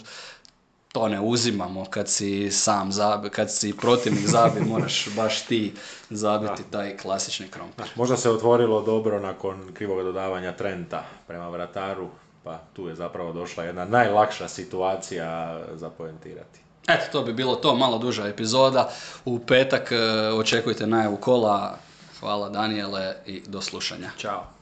to ne uzimamo kad si sam zabi, kad si protivnik zabi, moraš baš ti zabiti taj klasični krompir. Možda se otvorilo dobro nakon krivog dodavanja Trenta prema vrataru, pa tu je zapravo došla jedna najlakša situacija za poentirati. Eto, to bi bilo to, malo duža epizoda. U petak e, očekujte najavu kola. Hvala Daniele i do slušanja. Ćao.